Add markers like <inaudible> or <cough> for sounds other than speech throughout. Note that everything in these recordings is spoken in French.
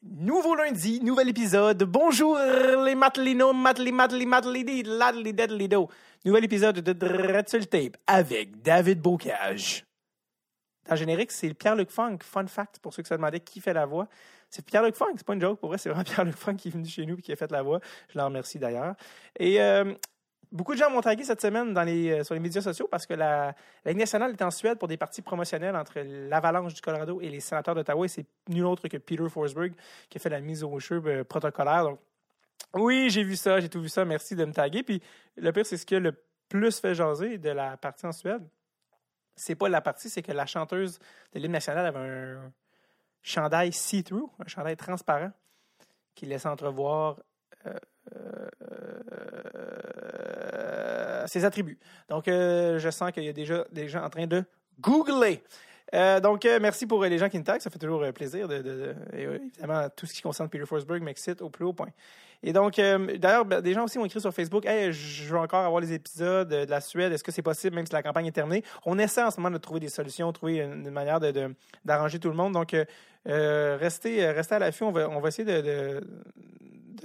Nouveau lundi, nouvel épisode. Bonjour les matelinos, mateli, mateli, mateli, ladli, deadlido. Nouvel épisode de Dreadful Tape avec David Bocage. Dans générique, c'est Pierre-Luc Funk. Fun fact, pour ceux qui se demandaient qui fait la voix. C'est Pierre-Luc Funk, c'est pas une joke, pour vrai, c'est vraiment <laughs> Pierre-Luc Funk qui est venu chez nous et qui a fait la voix. Je l'en remercie d'ailleurs. Et euh, Beaucoup de gens m'ont tagué cette semaine euh, sur les médias sociaux parce que la, Ligue nationale est en Suède pour des parties promotionnelles entre l'Avalanche du Colorado et les sénateurs d'Ottawa. Et c'est nul autre que Peter Forsberg qui a fait la mise au jeu euh, protocolaire. Donc, oui, j'ai vu ça, j'ai tout vu ça. Merci de me taguer. Puis le pire, c'est ce qui a le plus fait jaser de la partie en Suède. C'est pas la partie, c'est que la chanteuse de l'hymne national avait un chandail see-through, un chandail transparent qui laisse entrevoir euh, ses attributs. Donc, euh, je sens qu'il y a déjà des gens en train de googler. Euh, donc, euh, merci pour les gens qui nous taguent. Ça fait toujours plaisir. De, évidemment, tout ce qui concerne Peter Forsberg m'excite au plus haut point. Et donc, d'ailleurs, ben, des gens aussi ont écrit sur Facebook Hey, je veux encore avoir les épisodes de la Suède. Est-ce que c'est possible, même si la campagne est terminée On essaie en ce moment de trouver des solutions, trouver une, une manière d'arranger tout le monde. Donc, restez, restez à l'affût. On va, on va essayer de,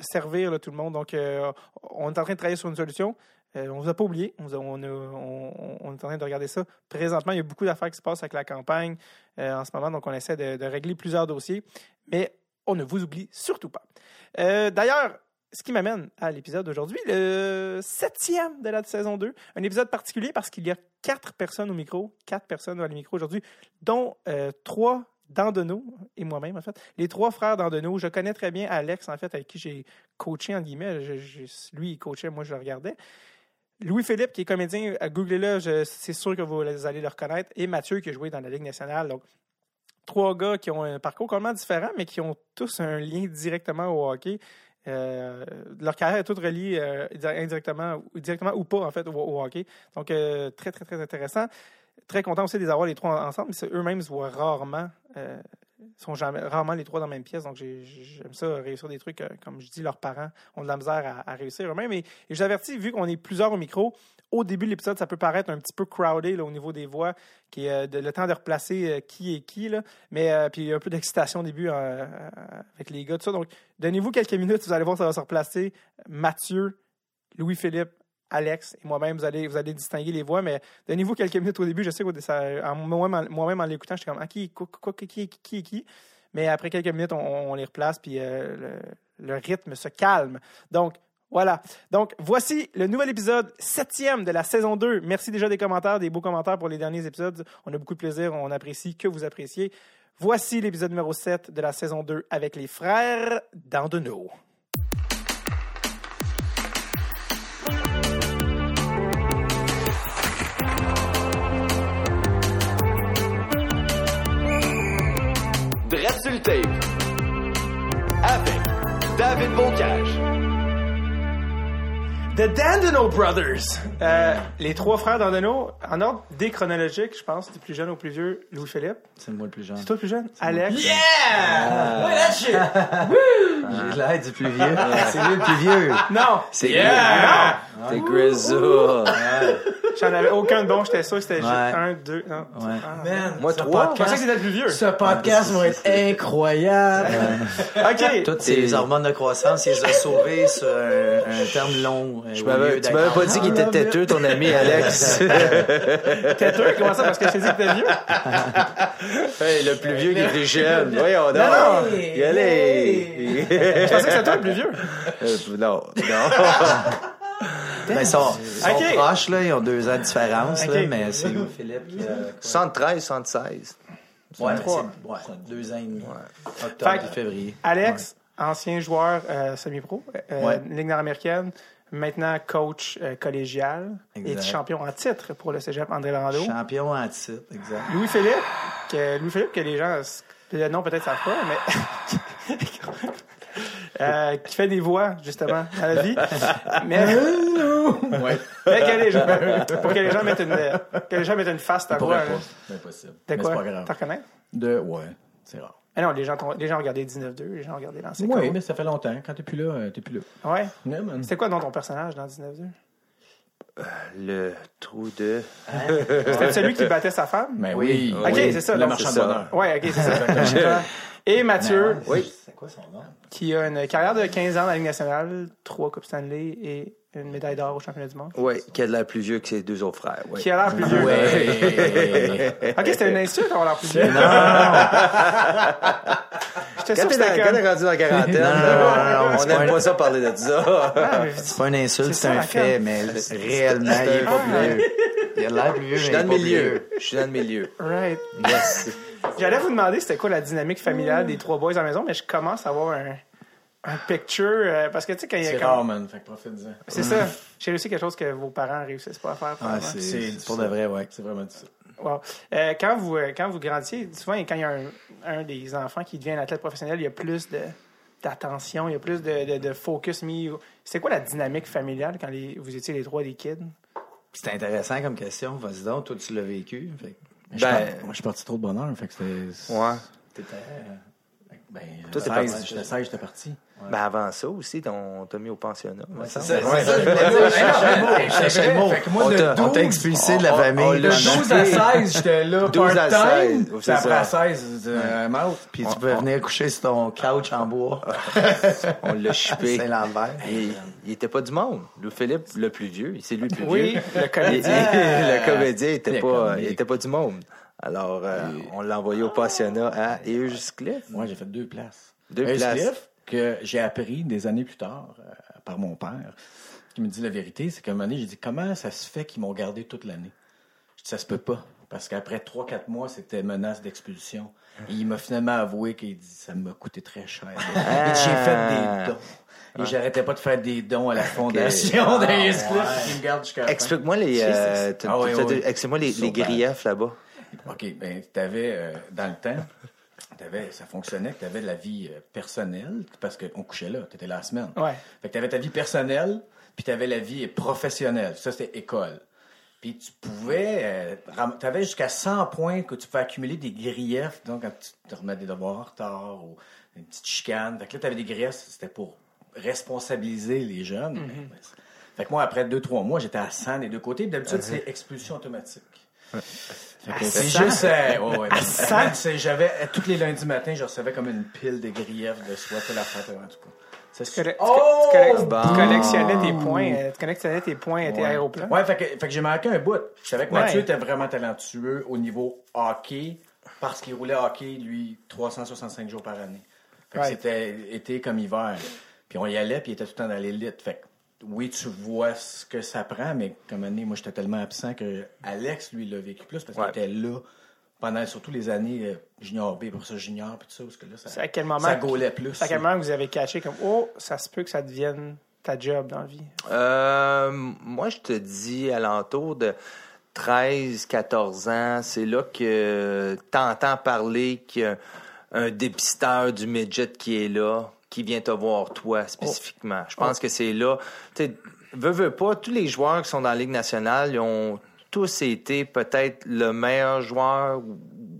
servir tout le monde. Donc, on est en train de travailler sur une solution. Euh, on ne vous a pas oublié. On, est en train de regarder ça. Présentement, il y a beaucoup d'affaires qui se passent avec la campagne euh, en ce moment. Donc, on essaie de, régler plusieurs dossiers. Mais on ne vous oublie surtout pas. Euh, D'ailleurs, ce qui m'amène à l'épisode d'aujourd'hui, le septième de la saison 2. Un épisode particulier parce qu'il y a quatre personnes au micro, quatre personnes à le micro aujourd'hui, dont trois d'Andeneau et moi-même, en fait. Les trois frères d'Andeneau. Je connais très bien Alex, en fait, avec qui j'ai coaché, en guillemets. Lui, il coachait, moi, je le regardais. Louis-Philippe, qui est comédien, à googlez-le, je- c'est sûr que vous allez le reconnaître. Et Mathieu, qui a joué dans la Ligue nationale. Donc, trois gars qui ont un parcours complètement différent, mais qui ont tous un lien directement au hockey. Euh, leur carrière est toute reliée euh, indirectement, directement ou pas, en fait, au, hockey. Donc, euh, très, très, très intéressant. Très content aussi de les avoir les trois en- ensemble. mais Eux-mêmes se voient rarement. Sont rarement les trois dans la même pièce. Donc, j'ai- j'aime ça, réussir des trucs, euh, comme je dis, leurs parents ont de la misère à, réussir eux-mêmes. Et, je vous avertis, vu qu'on est plusieurs au micro, au début de l'épisode, ça peut paraître un petit peu crowded au niveau des voix, qui est euh, le temps de replacer euh, qui est qui. Mais puis un peu d'excitation au début avec les gars, tout ça. Donc, donnez-vous quelques minutes, vous allez voir, ça va se replacer. Mathieu, Louis-Philippe, Alex et moi-même, vous allez, vous allez distinguer les voix, mais donnez-vous quelques minutes au début. Je sais que moi-même, moi-même, en l'écoutant, j'étais comme, ah, qui, quoi, quoi, qui, qui, qui, qui? Mais après quelques minutes, on, on les replace, puis euh, le, le rythme se calme. Donc, voilà. Donc, voici le nouvel épisode, septième de la saison 2. Merci déjà des commentaires, des beaux commentaires pour les derniers épisodes. On a beaucoup de plaisir, on apprécie que vous appréciez. Voici l'épisode numéro 7 de la saison 2 avec les frères d'Andeneau. Avec David Bocage. The Dandino Brothers. Euh, les trois frères d'Andeno, en ordre déchronologique, je pense, du plus jeune au plus vieux, Louis-Philippe. C'est moi le plus jeune. C'est toi le plus jeune? Alex? Ah. Ouais, that shit! <laughs> J'ai l'air du plus vieux. C'est lui le plus vieux. Non! C'est Yeah! C'est Grizzle. J'en avais aucun de bon, j'étais sûr que c'était juste un, deux, non. Ouais. Ah. Man, Moi, ce trois. Je pensais que podcast, c'était le plus vieux. ce podcast va être incroyable. <laughs> OK. Toutes ces hormones de croissance, il les a sauvés sur un, un terme long. Euh, Tu m'avais pas dit qu'il était têteux, ton ami Alex. <laughs> Têteux, comment ça? Parce que je t'ai dit que t'étais vieux? <laughs> Hey, le plus vieux qui est plus jeune. <laughs> Voyons donc. non. Y aller. Je pensais que c'était toi le plus vieux. Euh, non, non. Ben, ils sont, proches, là. Ils ont deux ans de différence, là, mais c'est Philippe qui a... 73, 76. Ouais, deux ans et demi. Octobre Fait février. Alex, ancien joueur euh, semi-pro, euh, Ouais. Ligue nord-américaine, maintenant coach euh, collégial et champion en titre pour le cégep André Lando. Champion en titre, exact. Louis-Philippe, que, Louis-Philippe, que les gens, le nom peut-être savent pas, mais <laughs> euh, qui fait des voix, justement, dans la vie. Mais, Ouais. mais que les gens, pour que les gens mettent une, que les gens mettent une face à ta voix. Pas. C'est impossible. De quoi? c'est pas grave. T'en reconnais? De, ouais, c'est rare. Ah non, les gens, les gens ont regardé 19-2, les gens ont regardé l'ancien. Oui, mais ça fait longtemps. Quand t'es plus là, euh, t'es plus là. Ouais. Man. C'était quoi, dans ton personnage dans 19-2? Le trou de. C'était <laughs> celui qui battait sa femme? Ben oui. Ok, c'est ça. Le marchand c'est de bonheur. Ouais, ok, c'est ça. <laughs> Et Mathieu, Oui. C'est quoi son nom? Qui a une carrière de 15 ans dans la Ligue nationale, trois Coupes Stanley et une médaille d'or au championnat du monde. Oui, qui a l'air plus vieux que ses deux autres frères. Oui. Qui a l'air plus vieux. Ouais. <laughs> Ok, c'était une insulte d'avoir l'air plus vieux. <laughs> J'étais sûr Quand que t'es dans- c'était quand t'es rendu dans la quarantaine, Non, non, non, non, on n'aime pas ça parler de ça. C'est pas une insulte, C'est un fait, mais réellement, il est pas plus vieux. Il a l'air plus vieux, Je suis dans le milieu. Je suis dans le milieu. Right. Yes. J'allais vous demander c'était quoi la dynamique familiale des trois boys à la maison, mais je commence à avoir un, un picture. euh, parce que tu sais, quand il y a C'est comme- rare, man. Fait que profite-en. C'est ça. J'ai réussi quelque chose que vos parents réussissent pas à faire. Ah, probablement. c'est pour de vrai, ouais. C'est vraiment difficile. Wow. Euh, quand, vous, euh, quand vous grandissiez, souvent, quand il y a un, un des enfants qui devient un athlète professionnel, il y a plus de d'attention, il y a plus de, de, de focus mis. au- C'est quoi la dynamique familiale quand les, vous étiez les trois des kids? C'est intéressant comme question. Vas-y donc, toi, tu l'as vécu. Fait je Ben- moi, je suis parti trop de bonheur. Fait que c'était. Ouais. t'étais- Ben, Toi, t'es 16, parti. j'étais 16, parti. Ben avant ça aussi, on t'a mis au pensionnat. me C'est ça, c'est ça, je le le On t'a- 12, On t'a expulsé de la on- famille. on de l'a pendant- 12 à 16, j'étais là <laughs> 12 à part-time. 16, Puis c'est après à 16, euh, I'm out. Puis tu peux venir coucher sur ton couch en bois. <laughs> On l'a chipé. Saint-Lambert. Il, il était pas du monde. Louis Philippe, le plus vieux, c'est lui le plus Oui, vieux. le <laughs> il- le comédien était Le pas, comédien. il était pas du monde. Alors, euh, on l'a envoyé au pensionnat à Cliff. Moi, j'ai fait deux places. Deux places. Que j'ai appris des années plus tard euh, par mon père, qui me dit la vérité, c'est qu'à un moment donné, j'ai dit comment ça se fait qu'ils m'ont gardé toute l'année? Je dis ça se peut pas. Parce qu'après 3-4 mois, c'était menace d'expulsion. Et il m'a finalement avoué qu'il dit ça m'a coûté très cher. <laughs> Dit, j'ai fait des dons. Et j'arrêtais pas de faire des dons à la fondation des Cliff qui me garde jusqu'à la fin. Explique-moi les, euh, Ah oui, oui. explique-moi les, griefs là-bas. OK, ben t'avais euh, dans le temps, ça fonctionnait que t'avais la vie euh, personnelle parce qu'on couchait là, t'étais là la semaine. Ouais. Fait que t'avais ta vie personnelle, puis t'avais la vie professionnelle. Ça c'était école. Puis tu pouvais, euh, ram- t'avais jusqu'à 100 points que tu pouvais accumuler des griefs, donc quand tu te remets des devoirs en retard ou une petite chicane. Fait que là t'avais des griefs, c'était pour responsabiliser les jeunes. Ben, Fait que moi après 2-3 mois, j'étais à 100 des deux côtés. D'habitude c'est expulsion automatique. C'est 100? juste. euh, ouais, ouais. 100? C'est- J'avais, euh, tous les lundis matins, je recevais comme une pile de griefs de soie, la fête en tout cas. Tu, tu tu collectionnais tes points, tu collectionnais tes points à tes Ouais. aéroplans. Ouais, fait que, fait que j'ai manqué un bout. Je savais que Ouais. Mathieu était vraiment talentueux au niveau hockey parce qu'il roulait hockey, lui, 365 jours par année. Fait que c'était été comme hiver. Puis on y allait, puis il était tout le temps dans l'élite. Fait que oui, tu vois ce que ça prend, mais comme année, moi, j'étais tellement absent que Alex, lui, l'a vécu plus parce Ouais. qu'il était là pendant surtout les années euh, junior B, pour ça junior, puis tout ça, parce que là, ça, à quel moment ça gaulait plus. C'est à quel moment que vous avez caché comme Oh, ça se peut que ça devienne ta job dans la vie. Euh, moi, je te dis, alentour de 13, 14 ans, c'est là que t'entends parler qu'il y a un dépisteur du midget qui est là, qui vient te voir toi spécifiquement. Je pense que c'est là. Tu veux, veux pas, tous les joueurs qui sont dans la Ligue nationale, ils ont tous été peut-être le meilleur joueur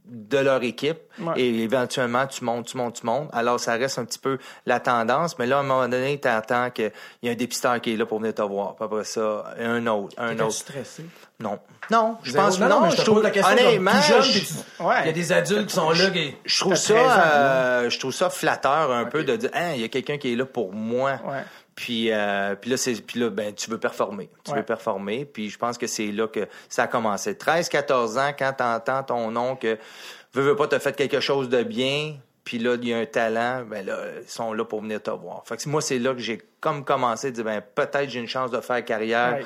de leur équipe Ouais. et éventuellement tu montes, tu montes, tu montes. Alors ça reste un petit peu la tendance, mais là à un moment donné, tu attends qu'il y a un dépisteur qui est là pour venir te voir. Puis après ça, un autre, un autre. stressé? Non. Non, je Zéro? pense non, non, mais je trouve- la question. honnêtement, Ouais. Il y a des adultes qui sont là qui. je trouve T'as ça, 13 ans, euh, je trouve ça flatteur un peu de dire, hein, il y a quelqu'un qui est là pour moi. Ouais. Puis, euh, puis là, c'est, puis là, ben, tu veux performer. Tu Ouais. veux performer. Puis je pense que c'est là que ça a commencé. 13, 14 ans, quand t'entends ton nom que veux, veux pas te fait quelque chose de bien, puis là, il y a un talent, ben là, ils sont là pour venir te voir. Fait que moi, c'est là que j'ai comme commencé à dire, ben, peut-être j'ai une chance de faire carrière. Ouais.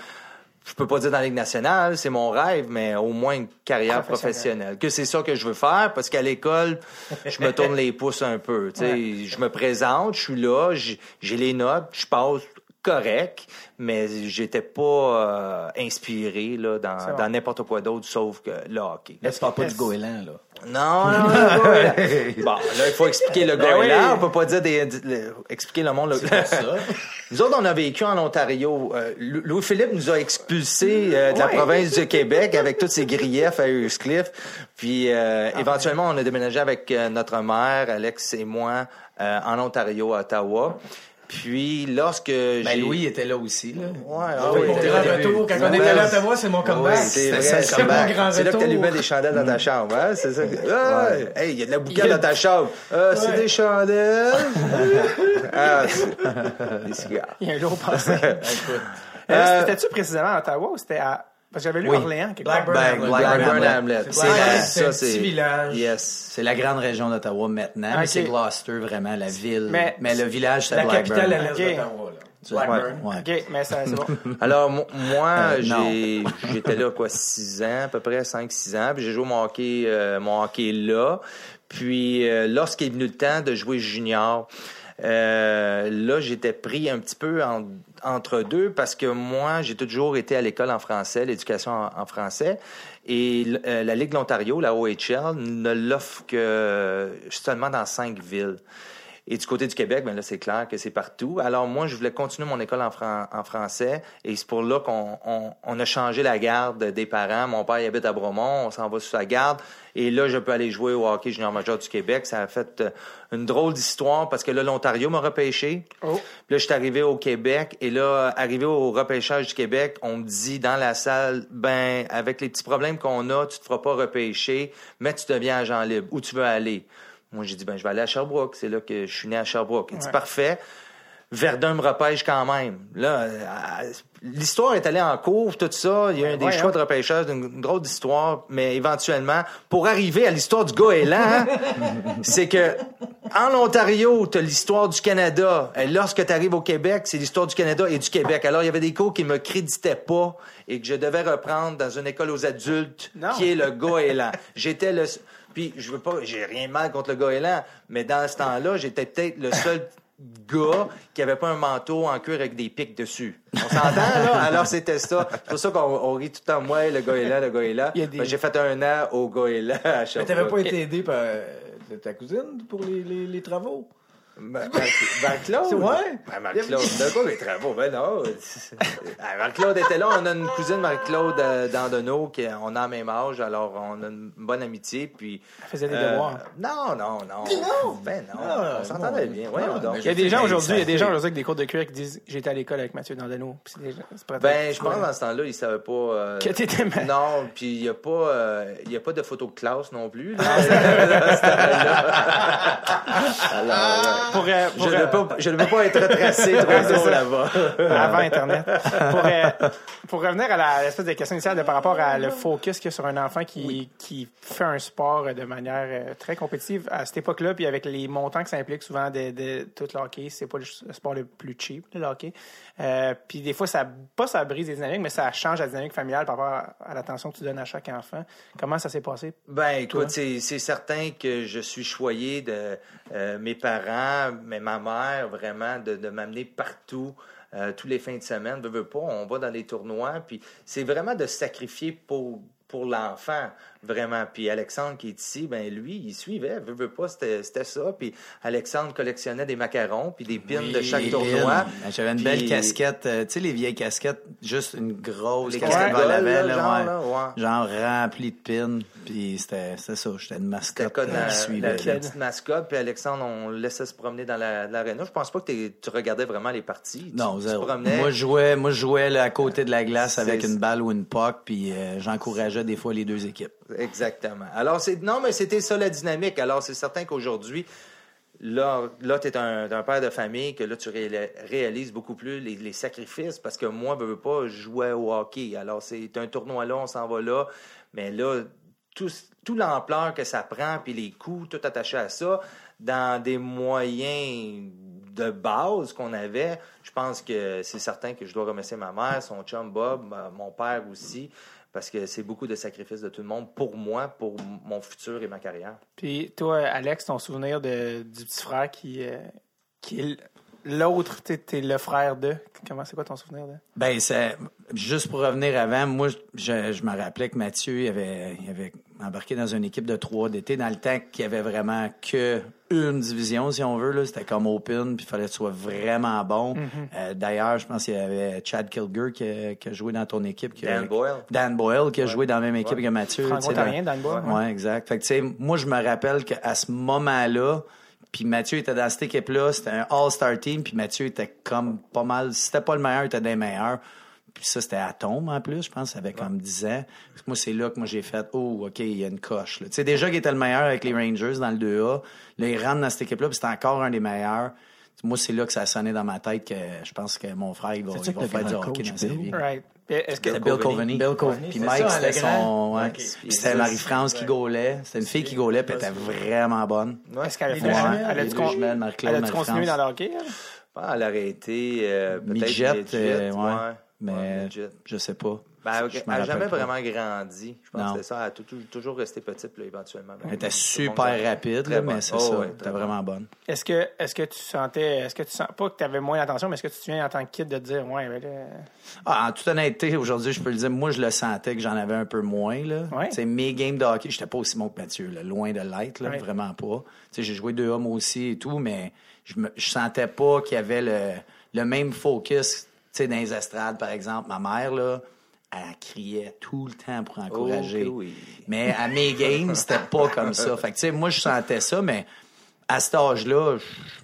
Je peux pas dire dans la Ligue nationale, c'est mon rêve, mais au moins une carrière Professionnelle. Que c'est ça que je veux faire, parce qu'à l'école, je me tourne <laughs> les pouces un peu. Tu sais, Je me présente, je suis là, j'ai les notes, je passe correct, mais j'étais pas euh, inspiré là, dans n'importe quoi d'autre sauf que le hockey. Là, tu parles pas du goéland, là. <laughs> Non, non, non. Bon, là, il faut expliquer le <laughs> Ben goéland. oui. On peut pas dire des, le- expliquer le monde. le- Nous autres, on a vécu en Ontario. Euh, Lou- Louis-Philippe nous a expulsés euh, de la province du Québec avec tous ses griefs à Euscliffe. Puis, euh, éventuellement, on a déménagé avec euh, notre mère, Alex et moi, euh, en Ontario, à Ottawa. Puis lorsque j'ai... Ben, Louis était là aussi, là. Ouais, ah Oui, t'es grand là. retour. Quand on est Ouais. allé à Ottawa, c'est mon comeback. Oui, c'est vrai, ça, c'est mon grand C'est là que t'allumais des chandelles dans ta chambre, hein? C'est ça. que- <laughs> Ouais. Hey, il y a de la boucane a- dans ta chambre. Euh, c'est Ouais. des chandelles. <laughs> ah, c'est- des cigares. Il y a un lourd passé. <laughs> Écoute, Euh, C'était-tu précisément à Ottawa ou c'était à. Parce que j'avais lu Oui. Orléans quelque Blackburn. Ben, Blackburn. Hamlet. Hamlet. C'est un petit village. Yes. C'est la grande région d'Ottawa maintenant, Ok. mais c'est Gloucester, vraiment, la ville. Mais- Mais, le village, c'est La capitale à l'est d'Ottawa. Blackburn. Ouais. Ok, mais ça, c'est bon. <laughs> Alors, mo- moi, Euh, <laughs> j'étais là, quoi, 6 ans, à peu près 5-6 ans. Puis j'ai joué mon hockey, euh, mon hockey là. Puis, euh, lorsqu'il est venu le temps de jouer junior, euh, là, j'étais pris un petit peu en- entre deux parce que moi, j'ai toujours été à l'école en français, l'éducation en, français. Et euh, la Ligue de l'Ontario, la OHL, ne l'offre que seulement dans cinq villes. Et du côté du Québec, ben là, c'est clair que c'est partout. Alors moi, je voulais continuer mon école en, fran- en français. Et c'est pour là qu'on on, on a changé la garde des parents. Mon père il habite à Bromont, on s'en va sur sa garde. Et là, je peux aller jouer au hockey junior majeur du Québec. Ça a fait euh, une drôle d'histoire parce que là, l'Ontario m'a repêché. Oh. Puis là, je suis arrivé au Québec et là, arrivé au repêchage du Québec, on me dit dans la salle, ben, avec les petits problèmes qu'on a, tu te feras pas repêcher, mais tu deviens agent libre. Où tu veux aller? Moi, j'ai dit, ben, je vais aller à Sherbrooke. C'est là que je suis né à Sherbrooke. Il dit, parfait. Verdun me repêche quand même. Là, euh, l'histoire est allée en cours, tout ça. Il y a eu des Ouais, choix hein. de repêchage, une, drôle d'histoire, mais éventuellement, pour arriver à l'histoire du goéland, hein, <laughs> c'est que en Ontario, tu as l'histoire du Canada. Et lorsque tu arrives au Québec, c'est l'histoire du Canada et du Québec. Alors, il y avait des cours qui me créditaient pas et que je devais reprendre dans une école aux adultes Non. qui est le goéland. J'étais le puis je veux pas j'ai rien de mal contre le goéland, mais dans ce temps-là, j'étais peut-être le seul gars qui avait pas un manteau en cuir avec des pics dessus. On s'entend, là? <laughs> Alors, c'était ça. C'est pour ça qu'on on rit tout le temps, moi, le goéland, le goéland. Il y a des- Ben, J'ai fait un an au goéland à Mais Sherbrooke. t'avais pas été aidé par euh, ta cousine pour les, les, les travaux? Ben, ben, ben, Claude. Ouais. Ben, Marc-Claude. De quoi les travaux? Ben non. Ah, Marc-Claude était là. On a une cousine, Marc-Claude euh, Dandonneau, qui on a le même âge, alors on a une bonne amitié. Puis, Elle faisait des euh, devoirs. Non, non, non. Ben non. Ah, on s'entendait non. bien. Voyons Ah, donc. Il y a des gens aujourd'hui, il y a des gens aujourd'hui avec des cours de cuir qui disent J'étais à l'école avec Mathieu pas Ben, je pense dans ce temps-là, il savait pas. euh, Que t'étais mal. Non, puis il y a pas, euh, y a pas de photo de classe non plus. là. <laughs> <laughs> Alors, euh, Pour, euh, pour, je, euh, ne peux, je ne peux pas être tracé trop c'est tôt ça. là-bas. avant Internet. Pour, euh, pour revenir à l'espèce de question initiale de par rapport à le focus qu'il y a sur un enfant qui, qui fait un sport de manière euh, très compétitive à cette époque-là, puis avec les montants que ça implique souvent de, de tout le hockey, c'est pas le le sport le plus cheap, le hockey. Euh, puis des fois, ça pas ça brise les dynamiques, mais ça change la dynamique familiale par rapport à, à l'attention que tu donnes à chaque enfant. Comment ça s'est passé? Ben, écoute, c'est c'est certain que je suis choyé de euh, mes parents, mais ma mère, vraiment, de, de m'amener partout. euh, tous les fins de semaine, veux, veux pas, on va dans les tournois, puis c'est vraiment de se sacrifier pour pour l'enfant, vraiment. Puis Alexandre qui est ici, ben lui, il suivait, veux pas, c'était ça. Puis Alexandre collectionnait des macarons, puis des pins de chaque tournoi. Lynn. J'avais une Puis- belle casquette, euh, tu sais, les vieilles casquettes, juste une grosse Les casquette vers là, genre, ouais. là, ouais. genre rempli de pins, puis c'était ça, j'étais une mascotte euh, la, qui la- suivait. la là. petite mascotte, puis Alexandre, on laissait se promener dans la- l'aréna. Je pense pas que tu regardais vraiment les parties. Non, tu, zéro. promenais. Moi, je jouais, moi, je jouais là, à côté de la glace avec une balle ou une puck, puis euh, j'encourageais des fois les deux équipes. Exactement. Alors, c'est non, mais c'était ça la dynamique. Alors, c'est certain qu'aujourd'hui, là, là tu es un, père de famille, que là, tu ré- réalises beaucoup plus les, sacrifices, parce que moi, je veux pas, jouais au hockey. Alors, c'est un tournoi là, on s'en va là, mais là, tout, tout l'ampleur que ça prend, puis les coûts, tout attaché à ça, dans des moyens de base qu'on avait, je pense que c'est certain que je dois remercier ma mère, son chum Bob, mon père aussi, parce que c'est beaucoup de sacrifices de tout le monde pour moi, pour mon futur et ma carrière. Puis toi, Alex, ton souvenir de, du petit frère qui, euh, qui est l'autre, t'es t'es le frère de. Comment c'est quoi ton souvenir de? Ben, c'est juste pour revenir avant, moi, je, je me rappelais que Mathieu il avait, il avait embarqué dans une équipe de trois d'été dans le temps qu'il y avait vraiment que une division, si on veut. là. C'était comme open, puis il fallait que tu sois vraiment bon. Euh, D'ailleurs, je pense qu'il y avait Chad Kilger qui, a- qui a joué dans ton équipe. qui a- Dan Boyle. Dan Boyle qui a joué dans la même équipe que Mathieu. tu sais, Franco-ontarien, Dan Boyle, Ouais, ouais. exact. Fait que, tu sais, moi, je me rappelle qu'à ce moment-là, Puis Mathieu était dans cette équipe-là, c'était un All-Star team, puis Mathieu était comme pas mal, si c'était pas le meilleur, il était des meilleurs. Puis ça, c'était à Tombe en plus, je pense, ça avait comme 10 ans. Parce que moi, c'est là que moi j'ai fait, oh, OK, il y a une coche. Tu sais, déjà qu'il était le meilleur avec les Rangers dans le 2A, là, il rentre dans cette équipe-là, puis c'était encore un des meilleurs. Moi, c'est là que ça a sonné dans ma tête que je pense que mon frère, il va, il va faire du hockey coach dans sa Bill? vie. Right. Est-ce que Bill Coveney. Bill Coveney, Puis c'est Mike, c'était son. ouais. C'était Marie-France qui gaulait. C'était une fille qui gaulait, puis elle était vraiment bonne. est-ce qu'elle a Ouais, fait elle les a-tu deux con- jumelles, Marie-Claude, elle a-tu continué Marie-France. dans le hockey? elle? Ah, elle a arrêté, euh, peut-être Midget, midget, euh, ouais. Mais Ouais, je sais pas. Ben, elle n'a jamais pas. vraiment grandi. Je pense Non. que c'était ça. Elle a tou- tou- toujours resté petite, là, éventuellement. Elle était super rapide, là, mais c'est Oh, ça. ouais, était vraiment bonne. Est-ce que, est-ce que tu sentais, est-ce que tu sens, pas que tu avais moins d'attention, mais est-ce que tu te souviens en tant que kid de te dire, ouais, ben Ah, en toute honnêteté, aujourd'hui, je peux le dire, moi, je le sentais que j'en avais un peu moins. Là. Ouais. Tu sais, Mes games de hockey, j'étais pas aussi bon que Mathieu, là, loin de l'être, Ouais. vraiment pas. Tu sais, J'ai joué deux hommes aussi et tout, mais je, me, je sentais pas qu'il y avait le, le même focus sais, dans les estrades, par exemple. Ma mère, là, elle criait tout le temps pour encourager. Oh, oui. Mais à mes <laughs> games, c'était pas comme ça. Fait que, tu sais, moi, je sentais ça, mais à cet âge-là,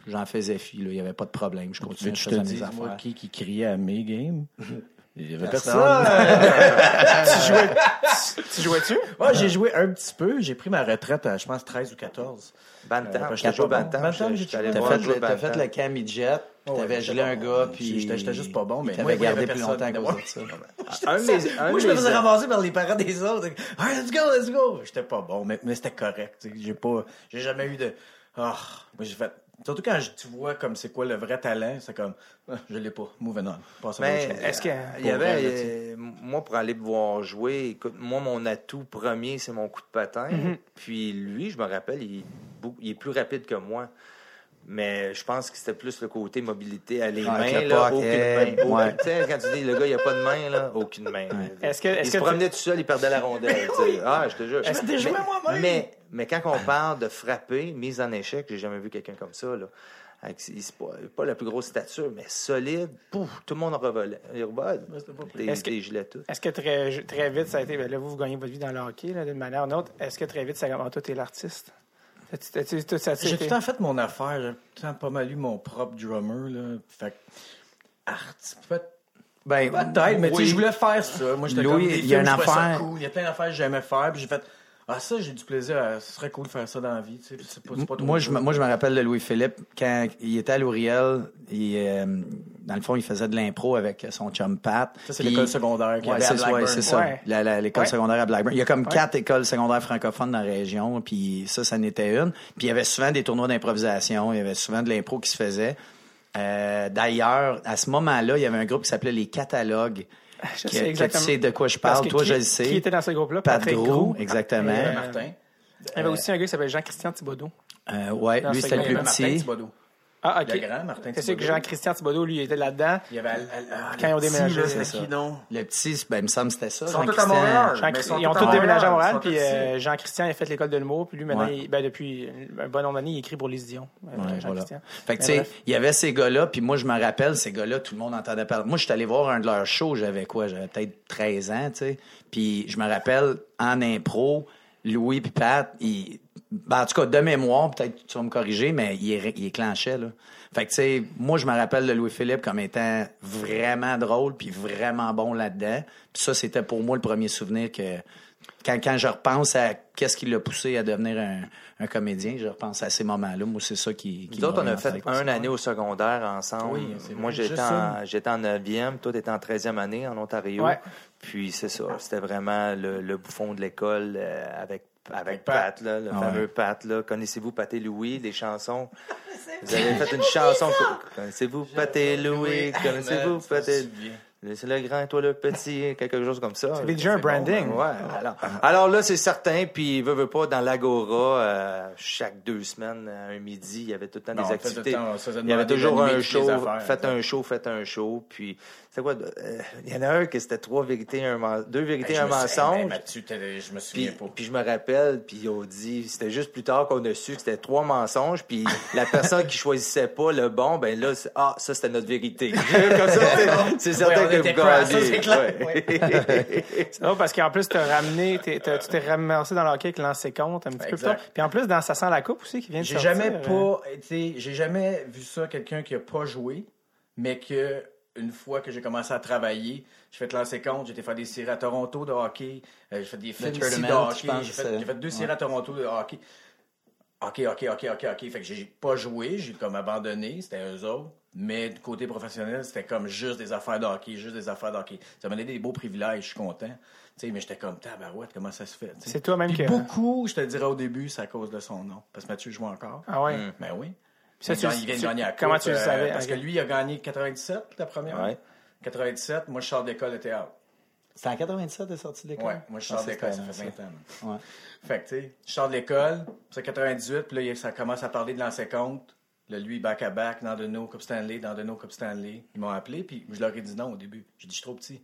j'en faisais fi. là. Il y avait pas de problème. Je continuais, te faisais mes moi, affaires. qui, qui criait à mes games? <laughs> Il y avait Personne. personne. <laughs> tu jouais, tu, tu jouais-tu? Ouais, j'ai joué un petit peu. J'ai pris ma retraite à, je pense, 13 ou 14. Bantam. Euh, J'étais. Bantam. Bantam, j'ai T'as voir fait, le- puis Ouais, t'avais gelé un gars, puis... J'étais- juste pas bon, mais moi, avait gardé plus longtemps à cause Ouais. de ça. Un de mes- un Moi, je me faisais ramasser par les parents des autres. All right, let's go, let's go. J'étais pas bon, mais, mais c'était correct. J'ai pas, j'ai jamais eu de, ah, moi j'ai fait, surtout quand je- tu vois comme c'est quoi le vrai talent, c'est comme, ah, je l'ai pas, moving on. Mais chose. est-ce que- il y avait, euh, moi, pour aller me voir jouer, écoute, moi, mon atout premier, c'est mon coup de patin. Mhm. Puis lui, je me rappelle, il, il est plus rapide que moi. Mais je pense que c'était plus le côté mobilité à les Ah, mains. le Là, puck, aucune hey, main. ouais. Tu sais, quand tu dis le gars, il a pas de main, là, aucune main. Est-ce que- il est-ce se que promenait tout seul, il perdait la rondelle. Ah, je te jure. Est-ce que mais, t'es joué moi-même? mais, mais quand on parle de frapper, mise en échec, j'ai jamais vu quelqu'un comme ça. Là. Il- pas, pas la plus grosse stature, mais solide. Pouf, tout le monde en revolait. Il revole. Des, Est-ce que- des gilets tout. Est-ce que très, très vite, ça a été, ben là, vous, vous gagnez votre vie dans le hockey, là, d'une manière ou d'une autre. Est-ce que très vite, ça a toi, t'es l'artiste? J'ai tout le temps fait mon affaire. J'ai tout le temps pas mal eu mon propre drummer, là. Fait art, peut- Ben, peut-être, mais tu sais, oui. je voulais faire ça. Moi, j'étais comme, il y a une affaire- cool. Il y a plein d'affaires que j'aimais faire, puis j'ai fait, ah, ça, j'ai du plaisir. à- Ce serait cool de faire ça dans la vie, tu sais. pas- c'est pas trop Moi je, moi, je me rappelle de Louis-Philippe, quand il était à L'Ouriel, il, euh, dans le fond, il faisait de l'impro avec son chum Pat. Ça, c'est Puis- l'école secondaire qu'il y Ouais, c'est ça, ouais, Blackburn. c'est ça. Ouais. La- la- L'école Ouais. secondaire à Blackburn. Il y a comme Ouais. quatre écoles secondaires francophones dans la région, puis ça, ça n'était une. Puis il y avait souvent des tournois d'improvisation, il y avait souvent de l'impro qui se faisait. Euh, D'ailleurs, à ce moment-là, il y avait un groupe qui s'appelait Les Catalogues. Je Que- sais que exactement. tu sais de quoi je parle. Toi, qui- je le sais. Qui était dans ce groupe-là? Pat Patrick Gros, exactement. Et, euh, Martin. Il y avait aussi un gars qui s'appelle Jean-Christian Thibodeau. Euh, ouais, lui, c'était le plus Martin petit. Ah, OK. Le grand Martin C'est sûr que. Jean-Christian Thibodeau, lui, il était là-dedans? Il y avait, Quand ils ont déménagé, c'était qui, non? Le petit, ben, il me semble que c'était ça. Ils sont tous à Jean-Christian. Montréal. Ils ont tous déménagé à Montréal, puis euh, Jean-Christian a fait l'école de l'humour, puis lui, maintenant, Ouais. il- ben, depuis un bon nombre d'années, il écrit pour Lise Dion. euh, Ouais, voilà. Jean-Christian. Fait que, tu sais, il y avait ces gars-là, puis moi, je me rappelle, ces gars-là, tout le monde entendait parler. Moi, je suis allé voir un de leurs shows, j'avais quoi? J'avais peut-être 13 ans, tu sais. Puis je me rappelle, en impro, Louis puis Pat, ils... ben, en tout cas, de mémoire, peut-être tu vas me corriger, mais il, est- il éclenchait, là. Fait que, tu sais, moi, je me rappelle de Louis-Philippe comme étant vraiment drôle puis vraiment bon là-dedans. Puis ça, c'était pour moi le premier souvenir que... Quand, quand je repense à qu'est-ce qui l'a poussé à devenir un, un comédien, je repense à ces moments-là. Moi, c'est ça qui, qui Nous autres, on a fait tête. un année au secondaire ensemble. Oui, Moi, j'étais en, j'étais en 9e, toi, t'étais en 13e année en Ontario. Ouais. Puis c'est ça, c'était vraiment le, le bouffon de l'école euh, avec avec Pat. Pat, là, le fameux. Pat. Là. Connaissez-vous Pat et Louis, des chansons? <laughs> Vous avez fait une chanson. Connaissez-vous Pat et Louis? Connaissez-vous <laughs> Pat et... C'est le grand, toi le petit, quelque chose comme ça. avait déjà un C'est bon, branding. ouais, alors, alors là, c'est certain, puis veut, veut pas, dans l'Agora, euh, chaque deux semaines, à un midi, il y avait tout le temps Non, des on activités. temps, on faisait il y avait toujours un show, affaires, faites un show, faites un show, puis c'est quoi, euh, il y en a un que c'était trois vérités, un deux vérités, un hey, mensonge. ben, Mathieu, je me Puis, souviens pas. puis je me rappelle, puis ils ont dit, c'était juste plus tard qu'on a su que c'était trois mensonges, puis la personne qui choisissait pas le bon, ben là, c'est- ah, ça c'était notre vérité. <laughs> Comme ça, c'est- c'est certain on que était vous crass, ça, gagnez. c'est clair. <laughs> Ouais. C'est drôle parce qu'en plus, tu ramené, t'es- t'as- tu t'es ramassé dans le hockey avec l'ancien compte un petit peu plus tard. Puis en plus, dans Ça sent la coupe aussi qui vient de J'ai sortir. jamais euh, pas j'ai jamais vu ça quelqu'un qui a pas joué, mais que une fois que j'ai commencé à travailler, j'ai fait lancer compte, j'ai été faire des séries à Toronto de hockey, euh, j'ai fait des films de hockey, j'ai fait, c'est- j'ai fait deux séries à Toronto de hockey. OK, OK, OK, OK, OK. Fait que j'ai pas joué, j'ai comme abandonné, c'était eux autres. Mais du côté professionnel, c'était comme juste des affaires de hockey, juste des affaires de hockey. Ça m'a donné des beaux privilèges, je suis content. Tu sais, mais j'étais comme, tabarouette, comment ça se fait? C'est toi-même qui- beaucoup, je te dirais au début, c'est à cause de son nom. Parce que Mathieu joue encore. Ah ouais? Ben oui. Ça, il, tu- il vient de gagner la comment coupe, tu le euh, savais? Parce que lui, il a gagné 97, la première. Ouais. 97, moi, je sors d'école de théâtre. C'était en 87, t'es sorti de l'école? Ouais, moi, je sors Ah, ça, d'école, ça fait avant, 20 ans. Ouais. Fait que, tu sais, je sors de l'école, c'est 98, puis là, ça commence à parler de l'ancien compte. Là, lui, back-à-back, dans de nos Coupe Stanley, dans de nos Coupe Stanley. Ils m'ont appelé, puis je leur ai dit non au début. J'ai dit, je suis trop petit.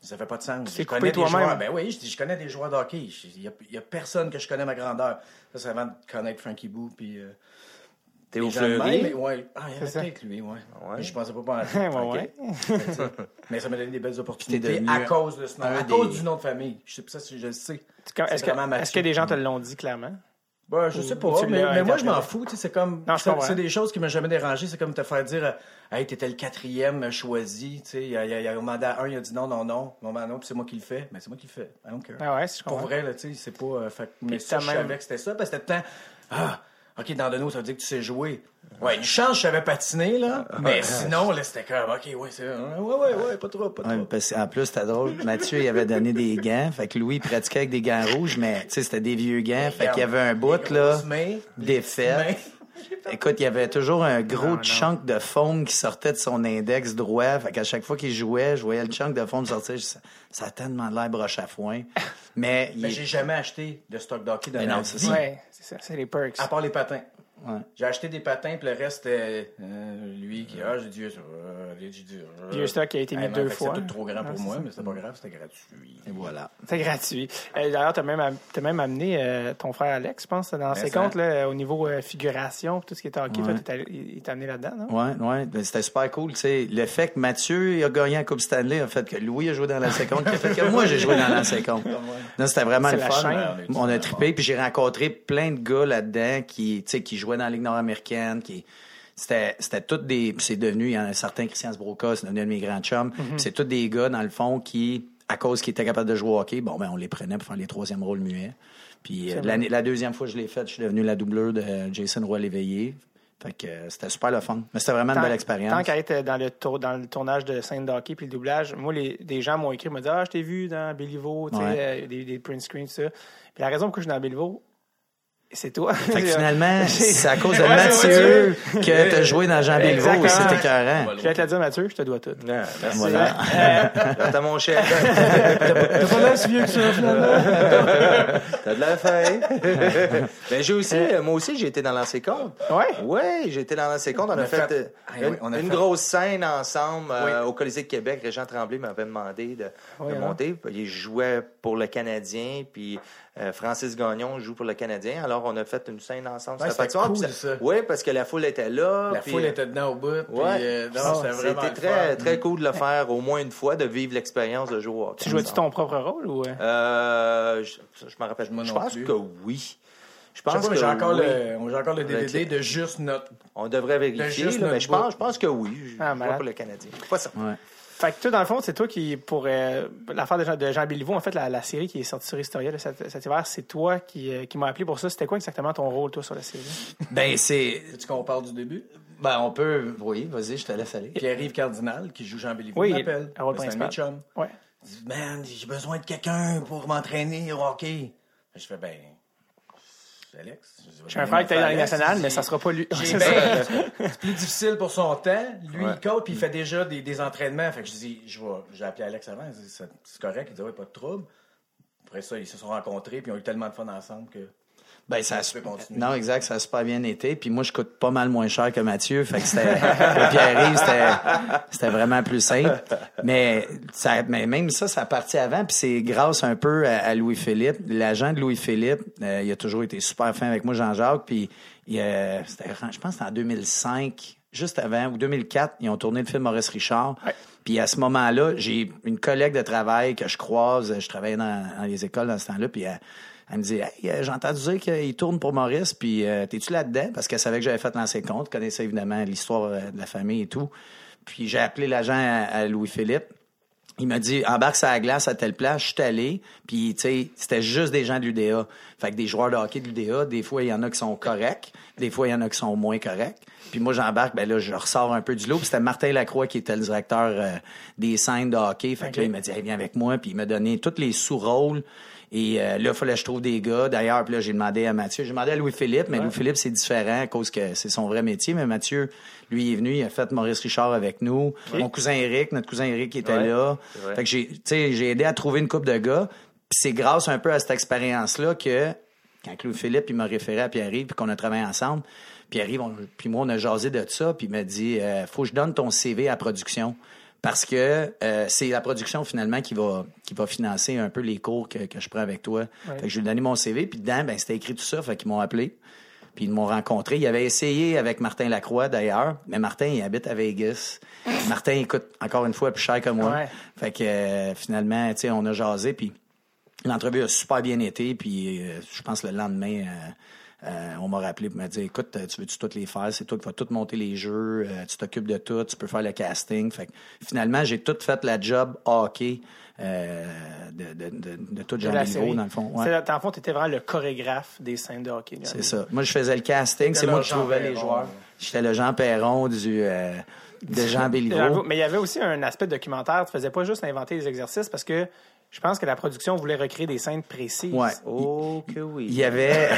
Ça fait pas de sens. Je connais des toi-même. joueurs. Ben oui, je dis, je connais des joueurs de hockey. Il y a, personne que je connais ma grandeur. Ça, c'est avant de connaître Frankie Boo, puis... euh, Théo les Fleury. mais ouais. Ah, il y avait peut-être lui, ouais. Ouais. Je pensais pas penser. <laughs> Ouais, ouais. Mais ça m'a donné des belles opportunités à cause de ce nom, à des- cause du nom de famille. Je sais pas ça, si je le sais. Est-ce que, est-ce que des gens te l'ont dit clairement? Bah, je sais pas, mais, mais moi je m'en fous, c'est comme c'est- des choses qui m'ont jamais dérangé, c'est comme te faire dire hey, t'étais le quatrième choisi, tu sais, il y a, y a, un mandat un, il a dit non, non, non, non, non, non, puis c'est moi qui le fais, mais c'est moi qui le fais, I don't care. Ah ouais, Pour vrai, là, tu sais, c'est pas. euh, fait, mais ça, t'as je même- savais que c'était ça, parce que c'était le temps. Ah, ok, dans Deneau, ça veut dire que tu sais jouer. Ouais, une chance, je savais patiner, là. Mais sinon, là, c'était comme, ok, ouais, c'est. Ouais, ouais, ouais, pas trop, pas trop. Ouais, parce qu'en plus, c'était drôle. Mathieu, il avait donné des gants. Fait que Louis, il pratiquait avec des gants rouges, mais tu sais, c'était des vieux gants. Fait qu'il y avait un bout, là, défait. mains. Écoute, il y avait toujours un gros Non, non. chunk de foam qui sortait de son index droit. Fait qu'à chaque fois qu'il jouait, je voyais le chunk de foam sortir. Je disais, ça a tellement de l'air broche à foin. Mais, il Mais j'ai jamais acheté de stock d'hockey dans Mais ma non, c'est vie. ça. Ouais, c'est ça, c'est les perks. À part les patins. Ouais. J'ai acheté des patins, puis le reste, c'était euh, lui qui. Ah, j'ai dit. euh, j'ai dit euh, Vieux stock qui a été mis deux fois. Tout trop grand Ah, pour c'est moi, mais c'était pas grave, c'était gratuit. Et voilà. C'est gratuit. Euh, D'ailleurs, tu as même, t'as même amené euh, ton frère Alex, je pense, dans ses ça. comptes, là, au niveau euh, figuration, tout ce qui est hockey. Ouais. il t'a amené là-dedans, non? Ouais, ouais. Ben, c'était super cool. Tu sais, le fait que Mathieu il a gagné la Coupe Stanley a fait que Louis a joué dans la seconde, qui a fait que moi j'ai joué dans la seconde. <laughs> C'était vraiment le fun. chaîne. On a trippé, puis j'ai rencontré plein de gars là-dedans qui, tu sais, qui jouaient dans la Ligue nord-américaine, qui c'était c'était toutes des c'est devenu il y en a un certain Christian Sbroca, c'est devenu un de mes grands chums. Puis C'est tous des gars dans le fond qui à cause qu'ils étaient capables de jouer au hockey, bon ben on les prenait pour faire les troisième rôles muets. Puis euh, la deuxième fois que je l'ai faite, je suis devenu la doubleur de Jason Roy léveillé. Fait que euh, c'était super le fun. Mais c'était vraiment une belle expérience. Tant qu'à être dans le, tour, dans le tournage de scène de hockey puis le doublage, moi, les, des gens m'ont écrit, m'ont dit Ah, je t'ai vu dans Béliveau, tu sais, Ouais. euh, des, des print screens, tout ça. Puis la raison pourquoi je suis dans Béliveau, c'est toi. Fait que <laughs> finalement, <laughs> c'est à cause de <laughs> Mathieu que t'as joué dans Jean Béliveau. Exactement. C'était écœurant. Je vais te le dire, Mathieu, je te dois tout. Non, merci. Voilà. T'as mon chef. T'as pas l'air si vieux que ça, finalement. T'as de la faim. ben, j'ai aussi, euh, moi aussi, j'ai été dans l'ancien compte. Ouais. Ouais, j'ai été dans l'ancien compte. On, a a fait, fait- euh, Ah une, oui, on a une fait- grosse scène ensemble euh, au Colisée de Québec. Régent Tremblay m'avait demandé de, Oui, de hein. monter. Il jouait pour le Canadien, puis euh, Francis Gagnon joue pour le Canadien. Alors, on a fait une scène ensemble. Ouais, C'était cool, Puis ça. Oui, parce que la foule était là. La puis, foule euh, était dedans au bout. Puis, Ouais. euh, non, c'était très, très cool de le <laughs> faire au moins une fois, de vivre l'expérience de jouer au hockey Tu jouais-tu ton propre rôle ou. euh? Je, je me rappelle. Moi je pense plus. que oui. Je Je pense sais pas, que j'ai encore, oui. le, encore le DVD de juste notre. On devrait vérifier, juste là, mais je pense, je pense que oui. Je Ah, malade. pour le Canadien. Pas ça. Ouais. Fait que toi, dans le fond, c'est toi qui, pour euh, l'affaire de Jean, de Jean Béliveau, en fait, la, la série qui est sortie sur Historia là, cet, cet hiver, c'est toi qui, euh, qui m'as appelé pour ça. C'était quoi exactement ton rôle, toi, sur la série? Ben, c'est. Sais-tu qu'on parle du début? Ben, on peut. Oui, vas-y, je te laisse aller. Pierre-Yves Cardinal, qui joue Jean Béliveau, Oui, m'appelle. un rôle un principal. chums. Ouais. Il dit, man, j'ai besoin de quelqu'un pour m'entraîner au hockey. Je fais, ben, Alex. Je suis un frère qui est dans la nationale, mais ça sera pas lui. J'ai <laughs> C'est ben, plus difficile pour son temps. Lui, Ouais. il coach, puis il fait déjà des, des entraînements. Fait que je dis, je vais, j'ai appelé Alex avant. il dit, C'est c'est correct. Il dit, ouais, pas de trouble. Après ça, ils se sont rencontrés, puis ils ont eu tellement de fun ensemble que. Ben, ça a. Non, exact, ça a super bien été. Puis moi, je coûte pas mal moins cher que Mathieu. Fait que c'était, <laughs> Pierre-Yves, c'était, c'était vraiment plus simple. Mais, ça, mais même ça, ça a parti avant. Puis c'est grâce un peu à, à Louis-Philippe. L'agent de Louis-Philippe, euh, il a toujours été super fin avec moi, Jean-Jacques. Puis, il, euh, c'était, je pense que c'était en 2005, juste avant, ou 2004, ils ont tourné le film Maurice Richard. Puis à ce moment-là, j'ai une collègue de travail que je croise. Je travaillais dans, dans les écoles dans ce temps-là. Puis elle, elle me dit Hey, euh, j'ai entendu dire qu'il tourne pour Maurice, puis euh, t'es-tu là-dedans? Parce qu'elle savait que j'avais fait lancer compte, connaissait évidemment l'histoire euh, de la famille et tout. Puis j'ai appelé l'agent à, à Louis-Philippe. Il m'a dit embarque sur la glace à telle place, je suis allé, puis tu sais, c'était juste des gens de l'UDA. Fait que des joueurs de hockey de l'UDA, des fois il y en a qui sont corrects, des fois il y en a qui sont moins corrects. Puis moi j'embarque, ben là je ressors un peu du lot, puis c'était Martin Lacroix qui était le directeur euh, des scènes de hockey. Fait que là il m'a dit hey, viens avec moi, puis il m'a donné tous les sous-rôles. Et euh, là, il fallait que je trouve des gars. D'ailleurs, puis là, j'ai demandé à Mathieu. J'ai demandé à Louis-Philippe, mais Louis-Philippe, c'est différent à cause que c'est son vrai métier. Mais Mathieu, lui, est venu, il a fait Maurice Richard avec nous. Mon cousin Eric, notre cousin Eric était Ouais, là. Fait que j'ai, j'ai aidé à trouver une coupe de gars. Puis c'est grâce un peu à cette expérience-là que quand Louis-Philippe, il m'a référé à Pierre-Yves, puis qu'on a travaillé ensemble. Pierre-Yves, puis moi, on a jasé de ça, puis il m'a dit, euh, faut que je donne ton CV à production. Parce que euh, c'est la production finalement qui va qui va financer un peu les cours que, que je prends avec toi. Fait que je lui ai donné mon CV, puis dedans, ben c'était écrit tout ça, fait qu'ils m'ont appelé. Puis ils m'ont rencontré. Ils avaient essayé avec Martin Lacroix d'ailleurs, mais Martin il habite à Vegas. <laughs> Martin il coûte encore une fois plus cher que moi. Ouais. Fait que euh, finalement, tu sais, on a jasé puis l'entrevue a super bien été puis euh, je pense le lendemain euh, on m'a rappelé pour me dire écoute, euh, tu veux-tu toutes les faire? C'est toi qui vas tout monter les jeux, euh, tu t'occupes de tout, tu peux faire le casting. Fait que finalement, j'ai tout fait la job hockey euh, de, de, de, de tout série. niveau, dans le fond. Ouais. Dans le fond, tu étais vraiment le chorégraphe des scènes de hockey. C'est ça. Moi, je faisais le casting. C'est moi qui Jean trouvais les joueurs. J'étais le Jean Perron du, de <laughs> Jean Béliveau. Mais il y avait aussi un aspect documentaire. Tu faisais pas juste inventer les exercices parce que je pense que la production voulait recréer des scènes précises. Ouais. Oh que oui. Il y avait,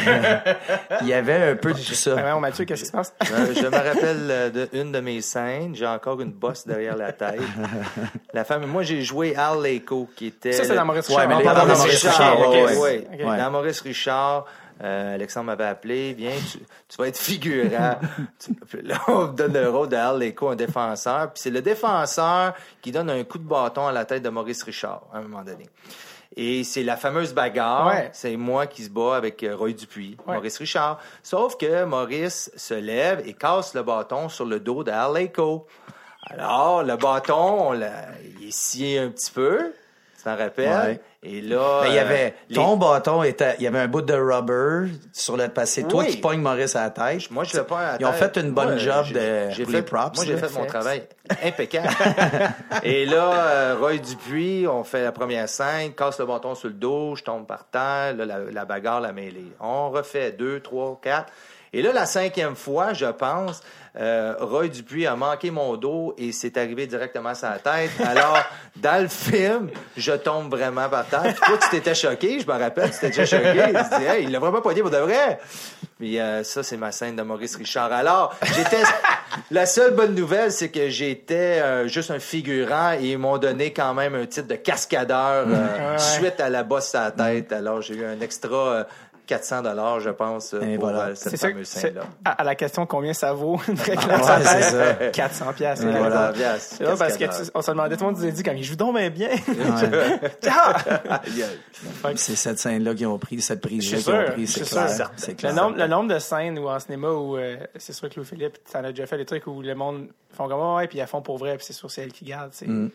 <laughs> il y avait un peu de tout ça. Ouais, Mathieu, qu'est-ce qui se passe? Euh, je me rappelle euh, de une de mes scènes. J'ai encore une bosse derrière la tête. La femme. Moi, j'ai joué Al Leco, qui était. Ça, c'est dans Maurice Ouais, Richard. mais On les- parle dans Maurice Richard, Richard. ouais, ok. ouais. Ok. Ouais. Dans Maurice Richard, euh, Alexandre m'avait appelé, viens, tu, tu vas être figurant. <laughs> Là, on me donne le rôle de Al Leco, un défenseur. Puis c'est le défenseur qui donne un coup de bâton à la tête de Maurice Richard, à un moment donné. Et c'est la fameuse bagarre. Ouais. C'est moi qui se bat avec euh, Roy Dupuis, Ouais. Maurice Richard. Sauf que Maurice se lève et casse le bâton sur le dos d'Al Leco. Alors, le bâton, on il est scié un petit peu. T'en rappelles? Ouais. Et là. Ben, il y euh, avait, les- ton bâton était, il y avait un bout de rubber sur le passé. Toi qui pognes Maurice à la tête. Moi, je l'ai pas à la Ils ont fait une bonne Moi, job de, j'ai pour fait, les props. Moi, j'ai fait mon travail <laughs> impeccable. Et là, euh, Roy Dupuis, on fait la première scène, casse le bâton sur le dos, je tombe par terre, là, la, la bagarre, la mêlée. On refait deux, trois, quatre. Et là, la cinquième fois, je pense, euh, Roy Dupuis a manqué mon dos et c'est arrivé directement sur la tête. Alors, <laughs> dans le film, je tombe vraiment par terre. Puis toi, tu t'étais choqué, je me rappelle, tu t'étais choqué. Tu dis, hey, il l'a vraiment pas dit pour de vrai. Puis euh, ça, c'est ma scène de Maurice Richard. Alors, j'étais. <laughs> La seule bonne nouvelle, c'est que j'étais euh, juste un figurant et ils m'ont donné quand même un titre de cascadeur euh, Ouais. suite à la bosse à la tête. Alors, j'ai eu un extra 400 dollars, je pense, euh, Et pour voilà. euh, cette fameuse scène-là. À, à la question combien ça vaut <laughs> une vraie Ouais, classe à c'est tête, ça. 400 pièces. Et voilà. C'est drôle parce que tu- on se demandait, tout le monde disait dit comme il joue donc bien bien. Ouais. <laughs> <laughs> Ah! C'est cette scène-là qu'ils ont pris, cette prise-là qu'ils ont pris, c'est clair. Le clair. nombre, le nombre de scènes où en cinéma où euh, c'est sûr que Louis Philippe, t'en as déjà fait des trucs où le monde font comme ouais, puis ils font pour vrai, puis c'est sûr c'est elle qui garde, c'est Mm.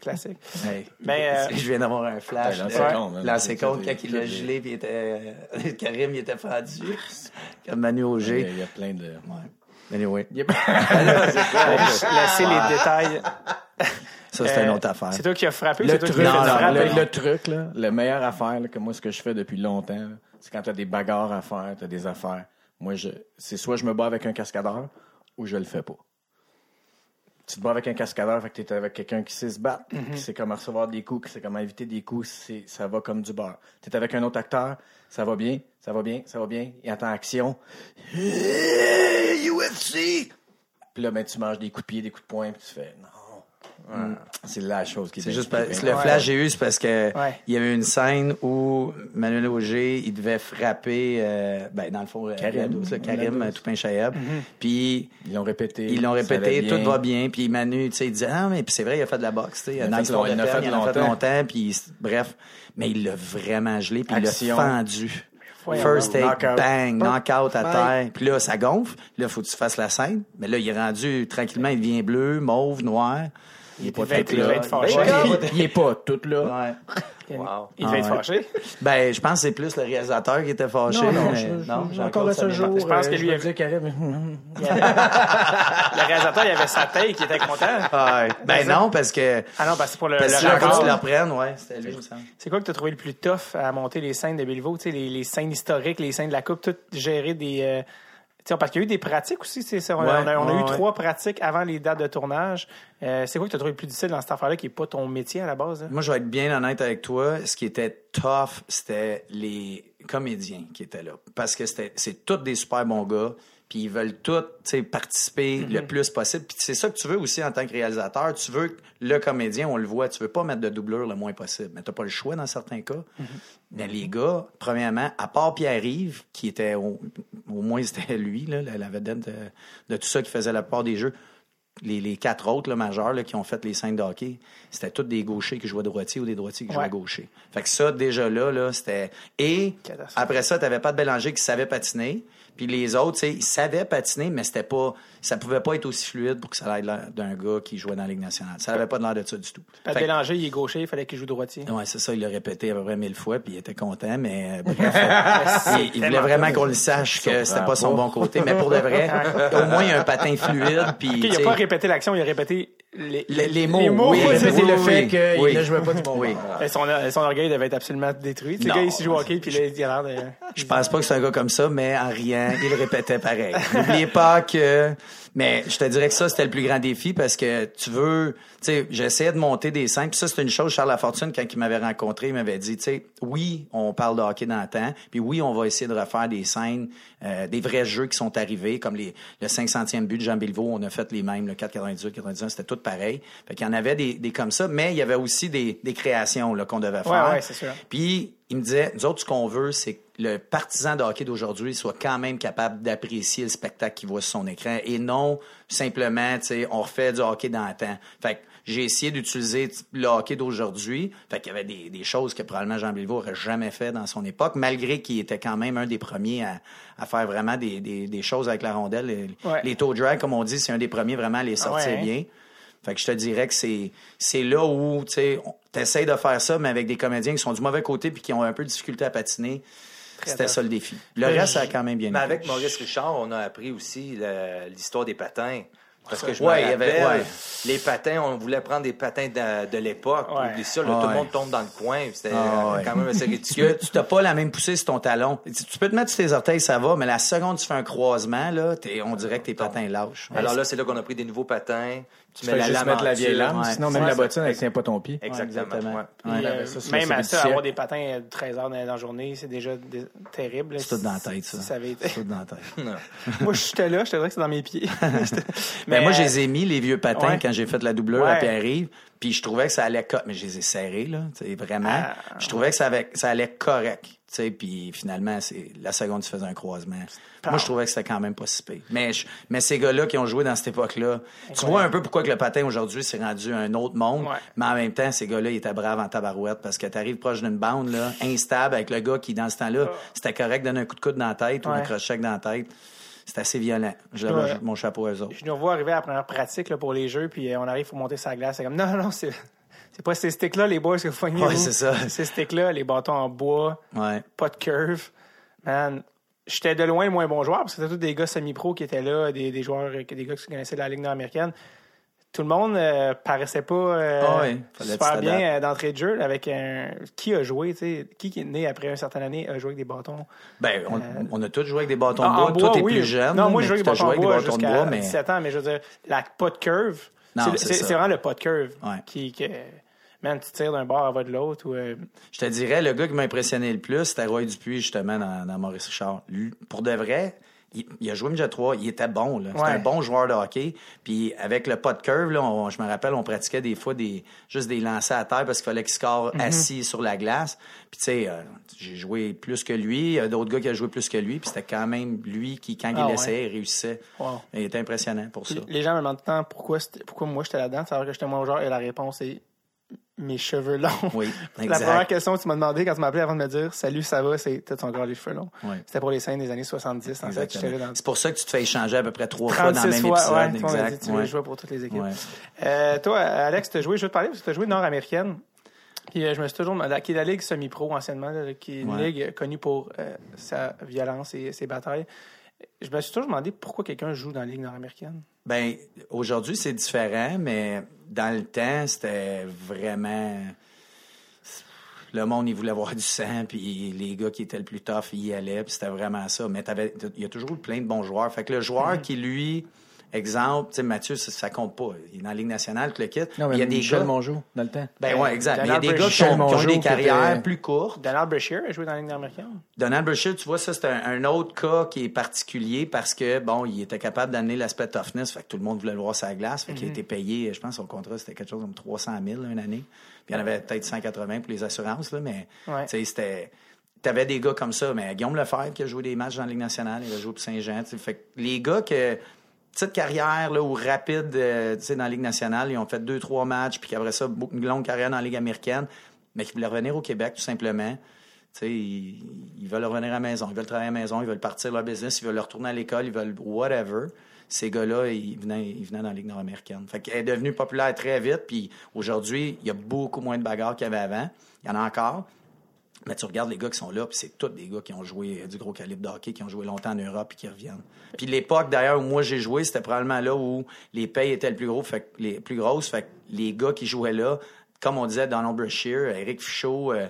classique. Hey. Mais, euh, je viens d'avoir un flash. Ouais, compte, C'est- quand il l'a c'est- gelé, puis il était, euh, Karim, il était fendu. <laughs> Comme Manu Il y a- Auger. il y a plein de. Ouais. Anyway, <laughs> les détails. <laughs> ça, c'est une autre affaire. C'est toi qui as frappé, Le toi truc, qui Non, non, le, le truc, là, la meilleure affaire là, que moi, ce que je fais depuis longtemps, c'est quand tu as des bagarres à faire, tu as des affaires. Moi, je, c'est soit je me bats avec un cascadeur ou je le fais pas. Tu te bats avec un cascadeur, fait que tu es avec quelqu'un qui sait se battre, qui sait comment recevoir des coups, qui sait comment éviter des coups, ça va comme du beurre. Tu es avec un autre acteur, ça va bien, ça va bien, ça va bien, il entend action. UFC! Puis là, ben, tu manges des coups de pied, des coups de poing, puis tu fais non. C'est la chose qui C'est est juste le Ouais. flash j'ai eu, c'est parce que Ouais. il y avait une scène où Manuel Auger, il devait frapper, euh, ben, dans le fond, Karim. Karim, là, Karim Lados. Toupin Chayab. Mm-hmm. Puis Ils l'ont répété. ils l'ont répété, tout va bien. Puis Manu, tu sais, il disait, ah, mais puis c'est vrai, il a fait de la boxe, tu sais. Il a fait long- il en a fait il a fait longtemps. Puis bref, mais il l'a vraiment gelé, puis il l'a fendu. First take, Knockout. bang, knockout à terre. Puis là, ça gonfle. Là, faut que tu fasses la scène. Mais là, il est rendu tranquillement, il devient bleu, mauve, noir. Il est pas Il tout il va là. être fâché. Il- Il est pas tout là. Wow. Il devait Ah, être fâché. Ben, je pense que c'est plus le réalisateur qui était fâché. Non, non, mais- je- je- non, j'ai encore à ce jour. Je pense que euh, lui, je il me disais, Karim, <laughs> Le réalisateur, il avait sa taille qui était content. Ah, ouais. Ben non, parce que. Ah non, parce que pour le, Parce le que record, tu le reprennes, ouais. C'était lui, il. C'est quoi que tu as trouvé le plus tough à monter les scènes de Béliveau? Tu sais, les, les scènes historiques, les scènes de la coupe, tout gérer des. euh, tu parce qu'il y a eu des pratiques aussi. c'est ça. On, a- Ouais, on a, on a ouais, eu ouais. trois pratiques avant les dates de tournage. Euh, c'est quoi que tu as trouvé le plus difficile dans cette affaire-là qui n'est pas ton métier à la base? hein? Moi, je vais être bien honnête avec toi. Ce qui était tough, c'était les comédiens qui étaient là. Parce que c'était, c'est tous des super bons gars. Puis ils veulent tous, tu sais, participer le plus possible. Puis c'est ça que tu veux aussi en tant que réalisateur. Tu veux que le comédien, on le voit, tu veux pas mettre de doublure le moins possible. Mais t'as pas le choix dans certains cas. Mais les gars, premièrement, à part Pierre-Yves, qui était, au, au moins <laughs> c'était lui, là, la, la vedette de, de tout ça qui faisait la part des jeux, les, les quatre autres là, majeurs là, qui ont fait les scènes de hockey, c'était tous des gauchers qui jouaient droitier ou des droitiers qui jouaient Ouais. gaucher. Fait que ça, déjà là, là c'était... Et après ça, t'avais pas de Bélanger qui savait patiner. Puis les autres, tu sais, ils savaient patiner, mais c'était pas... Ça pouvait pas être aussi fluide pour que ça ait l'air d'un gars qui jouait dans la Ligue nationale. Ça avait pas de l'air de ça du tout. Pat Fait que- Bélanger, il est gaucher, il fallait qu'il joue droitier. Ouais, c'est ça, il l'a répété à peu près mille fois, puis il était content, mais euh, bref, <laughs> il, il voulait vraiment qu'on le sache que c'était pas son bon côté, mais pour de vrai, <laughs> au moins il y a un patin fluide, puis il n'a pas répété l'action, il a répété les, les, les mots, oui, oui, le oui, fait qu'il ne jouait pas du bon Oui. Et son, son orgueil devait être absolument détruit. Non. gars, il s'est joué au hockey, puis là, il a l'air de... Je pense pas que c'est un gars comme ça, mais en riant, il le répétait pareil. <laughs> N'oubliez pas que... Mais je te dirais que ça, c'était le plus grand défi parce que tu veux... Tu sais, j'essayais de monter des scènes. Puis ça, c'est une chose, Charles Lafortune, quand il m'avait rencontré, il m'avait dit, tu sais, oui, on parle de hockey dans le temps, puis oui, on va essayer de refaire des scènes, euh, des vrais jeux qui sont arrivés, comme les, le 500e but de Jean Béliveau, on a fait les mêmes, le 4,98, 99, c'était tout pareil. Fait qu'il y en avait des, des comme ça, mais il y avait aussi des, des créations là, qu'on devait faire. ouais, c'est sûr. Puis il me disait, nous autres, ce qu'on veut, c'est que le partisan de hockey d'aujourd'hui soit quand même capable d'apprécier le spectacle qu'il voit sur son écran et non simplement, tu sais, on refait du hockey dans le temps. Fait que j'ai essayé d'utiliser le hockey d'aujourd'hui. Fait qu'il y avait des, des choses que probablement Jean Béliveau aurait jamais fait dans son époque, malgré qu'il était quand même un des premiers à, à faire vraiment des, des, des choses avec la rondelle. Les, Ouais. les drag, comme on dit, c'est un des premiers vraiment à les sortir ouais, hein? bien. Fait que je te dirais que c'est c'est là où tu sais t'essayes de faire ça mais avec des comédiens qui sont du mauvais côté puis qui ont un peu de difficulté à patiner. C'était ça le défi. Le Mais reste ça a quand même bien Mais été. avec Maurice Richard, on a appris aussi l'histoire des patins. Parce que je Ouais, me avait- rappelle, ouais. les patins, on voulait prendre des patins de, de l'époque. Ouais. Oublie ça, là, tout le monde tombe dans le coin. C'était Ah euh, quand même assez ridicule. tu t'as pas la même poussée sur ton talon. Tu peux te mettre sur tes orteils, ça va, mais la seconde que tu fais un croisement, là, on dirait que tes patins lâchent. Alors là, c'est là qu'on a pris des nouveaux patins. Tu mets la juste lame mettre la vieille lame, Ouais. sinon même Ouais, la ça- bottine, elle tient pas ton pied. Exactement. exactement. ouais. Puis, Ouais. euh, ben, ça, même à ça, avoir des patins euh, de 13 heures dans la journée, c'est déjà dé- terrible. C'est tout dans la tête, ça. Si ça avait été- C'est tout dans la tête. <laughs> Moi, j'étais là, je te dirais que c'est dans mes pieds. <laughs> <laughs> Mais moi, je les ai mis, les vieux patins, ouais. quand j'ai fait la doubleur à. Pierre-Yves. Puis je trouvais que ça allait... Mais je les ai serrés, là. tu sais, vraiment. Ah, je trouvais que ça, avait- ça allait correct. Sais, Puis finalement, c'est la seconde, tu faisais un croisement. Moi, je trouvais que c'était quand même pas si pire. Mais, je- mais ces gars-là qui ont joué dans cette époque-là, tu vois un peu pourquoi que le patin aujourd'hui s'est rendu un autre monde. Ouais. Mais en même temps, ces gars-là, ils étaient braves en tabarouette parce que t'arrives proche d'une bande, là, instable, avec le gars qui, dans ce temps-là, c'était correct de donner un coup de coude dans la tête ou un crochet dans la tête. C'était assez violent. Je lève Ouais. mon chapeau à eux autres. Je nous revois arriver à la première pratique là, pour les jeux, puis euh, on arrive, il faut monter sa glace. C'est comme, non, non, c'est pas ces sticks-là, les boys, que vous poignez. Ouais, vous. c'est ça. Ces sticks-là, les bâtons en bois, Ouais. pas de curve. Man, j'étais de loin le moins bon joueur, parce que c'était tous des gars semi-pro qui étaient là, des, des joueurs, des gars qui connaissaient la Ligue nord-américaine. Tout le monde euh, paraissait pas euh, Ah super bien euh, d'entrée de jeu là, avec un qui a joué, tu sais, qui qui est né après une certaine année a joué avec des bâtons. Ben, on, on a tous joué avec des bâtons de bois. en bois, Toi, t'es oui. plus jeune. Non, moi, j'ai joué avec des bâtons en bois bâtons de jusqu'à bois, mais 17 ans, mais je veux dire, la pas de curve, c'est, c'est c'est- c'est vraiment le pas de curve Ouais. qui, que, man, tu tires d'un bord à de l'autre. Ou, euh, je te dirais, le gars qui m'a impressionné le plus, c'était Roy Dupuis, justement, dans, dans Maurice Richard. Lui, pour de vrai, il, il a joué midget 3, il était bon. là. C'était Ouais. un bon joueur de hockey. Puis avec le pas de curve, là, on- je me rappelle, on pratiquait des fois des juste des lancers à terre parce qu'il fallait qu'il score Mhm. assis sur la glace. Puis tu sais, euh, j'ai joué plus que lui. Il y a d'autres gars qui ont joué plus que lui. Puis c'était quand même lui qui, quand Ah il ouais. essayait, il réussissait. Wow. Il était impressionnant pour ça. Les gens me demandent pourquoi, pourquoi moi j'étais là-dedans, savoir que j'étais moins joueur, et la réponse est mes cheveux longs. Oui, <laughs> La exact. première question que tu m'as demandé quand tu m'as appelé avant de me dire Salut, ça va, c'est T'as encore les cheveux longs. Oui. C'était pour les scènes des années 70. En fait, Exactement. dans C'est pour ça que tu te fais échanger à peu près trois fois dans le 36 même fois. épisode. Ouais, m'a dit, exact. tu Ouais. pour toutes les équipes. Ouais. Euh, toi, Alex, tu as joué, je veux te parler parce que tu as joué nord-américaine. Puis euh, je me suis toujours demandé, qui est la ligue semi-pro anciennement, là, qui est une ligue connue pour euh, sa violence et ses batailles. Je me suis toujours demandé pourquoi quelqu'un joue dans la ligue nord-américaine. Ben, aujourd'hui, c'est différent, mais dans le temps, c'était vraiment. Le monde, il voulait voir du sang, puis les gars qui étaient le plus tough, ils y allaient, puis c'était vraiment ça. Mais il y a toujours eu plein de bons joueurs. Fait que le joueur qui, lui, exemple, tu sais, Mathieu, ça, ça compte pas. Il est dans la Ligue nationale, tu le quittes. Non, mais il y a des Michel gars. Mongeau, dans le temps. Ben ouais, exact. Mais il y a des gars qui ont, qui ont Mongeau, des carrières était- plus courtes. Donald Brashear a joué dans la ligue nord-américaine. Donald Brashear, tu vois, ça, c'est un, un autre cas qui est particulier parce que, bon, il était capable d'amener l'aspect toughness, fait que tout le monde voulait le voir sur la glace, fait qu'il a été payé, je pense, son contrat, c'était quelque chose comme 300 000 une année. Puis il y en avait peut-être 180 pour les assurances, là, mais, Ouais. tu sais, c'était... T'avais des gars comme ça, mais Guillaume Lefebvre qui a joué des matchs dans la Ligue nationale, il a joué pour Saint-Jean, fait que les gars que... Petite carrière là, ou rapide euh, dans la Ligue nationale, ils ont fait deux, trois matchs, puis qu'après ça, une longue carrière dans la Ligue américaine, mais qui voulaient revenir au Québec tout simplement. Ils, ils veulent revenir à la maison, ils veulent travailler à la maison, ils veulent partir leur business, ils veulent retourner à l'école, ils veulent whatever. Ces gars-là, ils venaient, ils dans la Ligue nord-américaine. Fait qu'elle est devenue populaire très vite, puis aujourd'hui, il y a beaucoup moins de bagarres qu'il y avait. Il y en a encore. Mais tu regardes les gars qui sont là, puis c'est tous des gars qui ont joué du gros calibre de hockey, qui ont joué longtemps en Europe, puis qui reviennent. Puis l'époque, d'ailleurs, où moi j'ai joué, c'était probablement là où les payes étaient le plus gros, fait les plus grosses. Fait que les gars qui jouaient là, comme on disait, Donald Brashear, Eric Fichot, euh,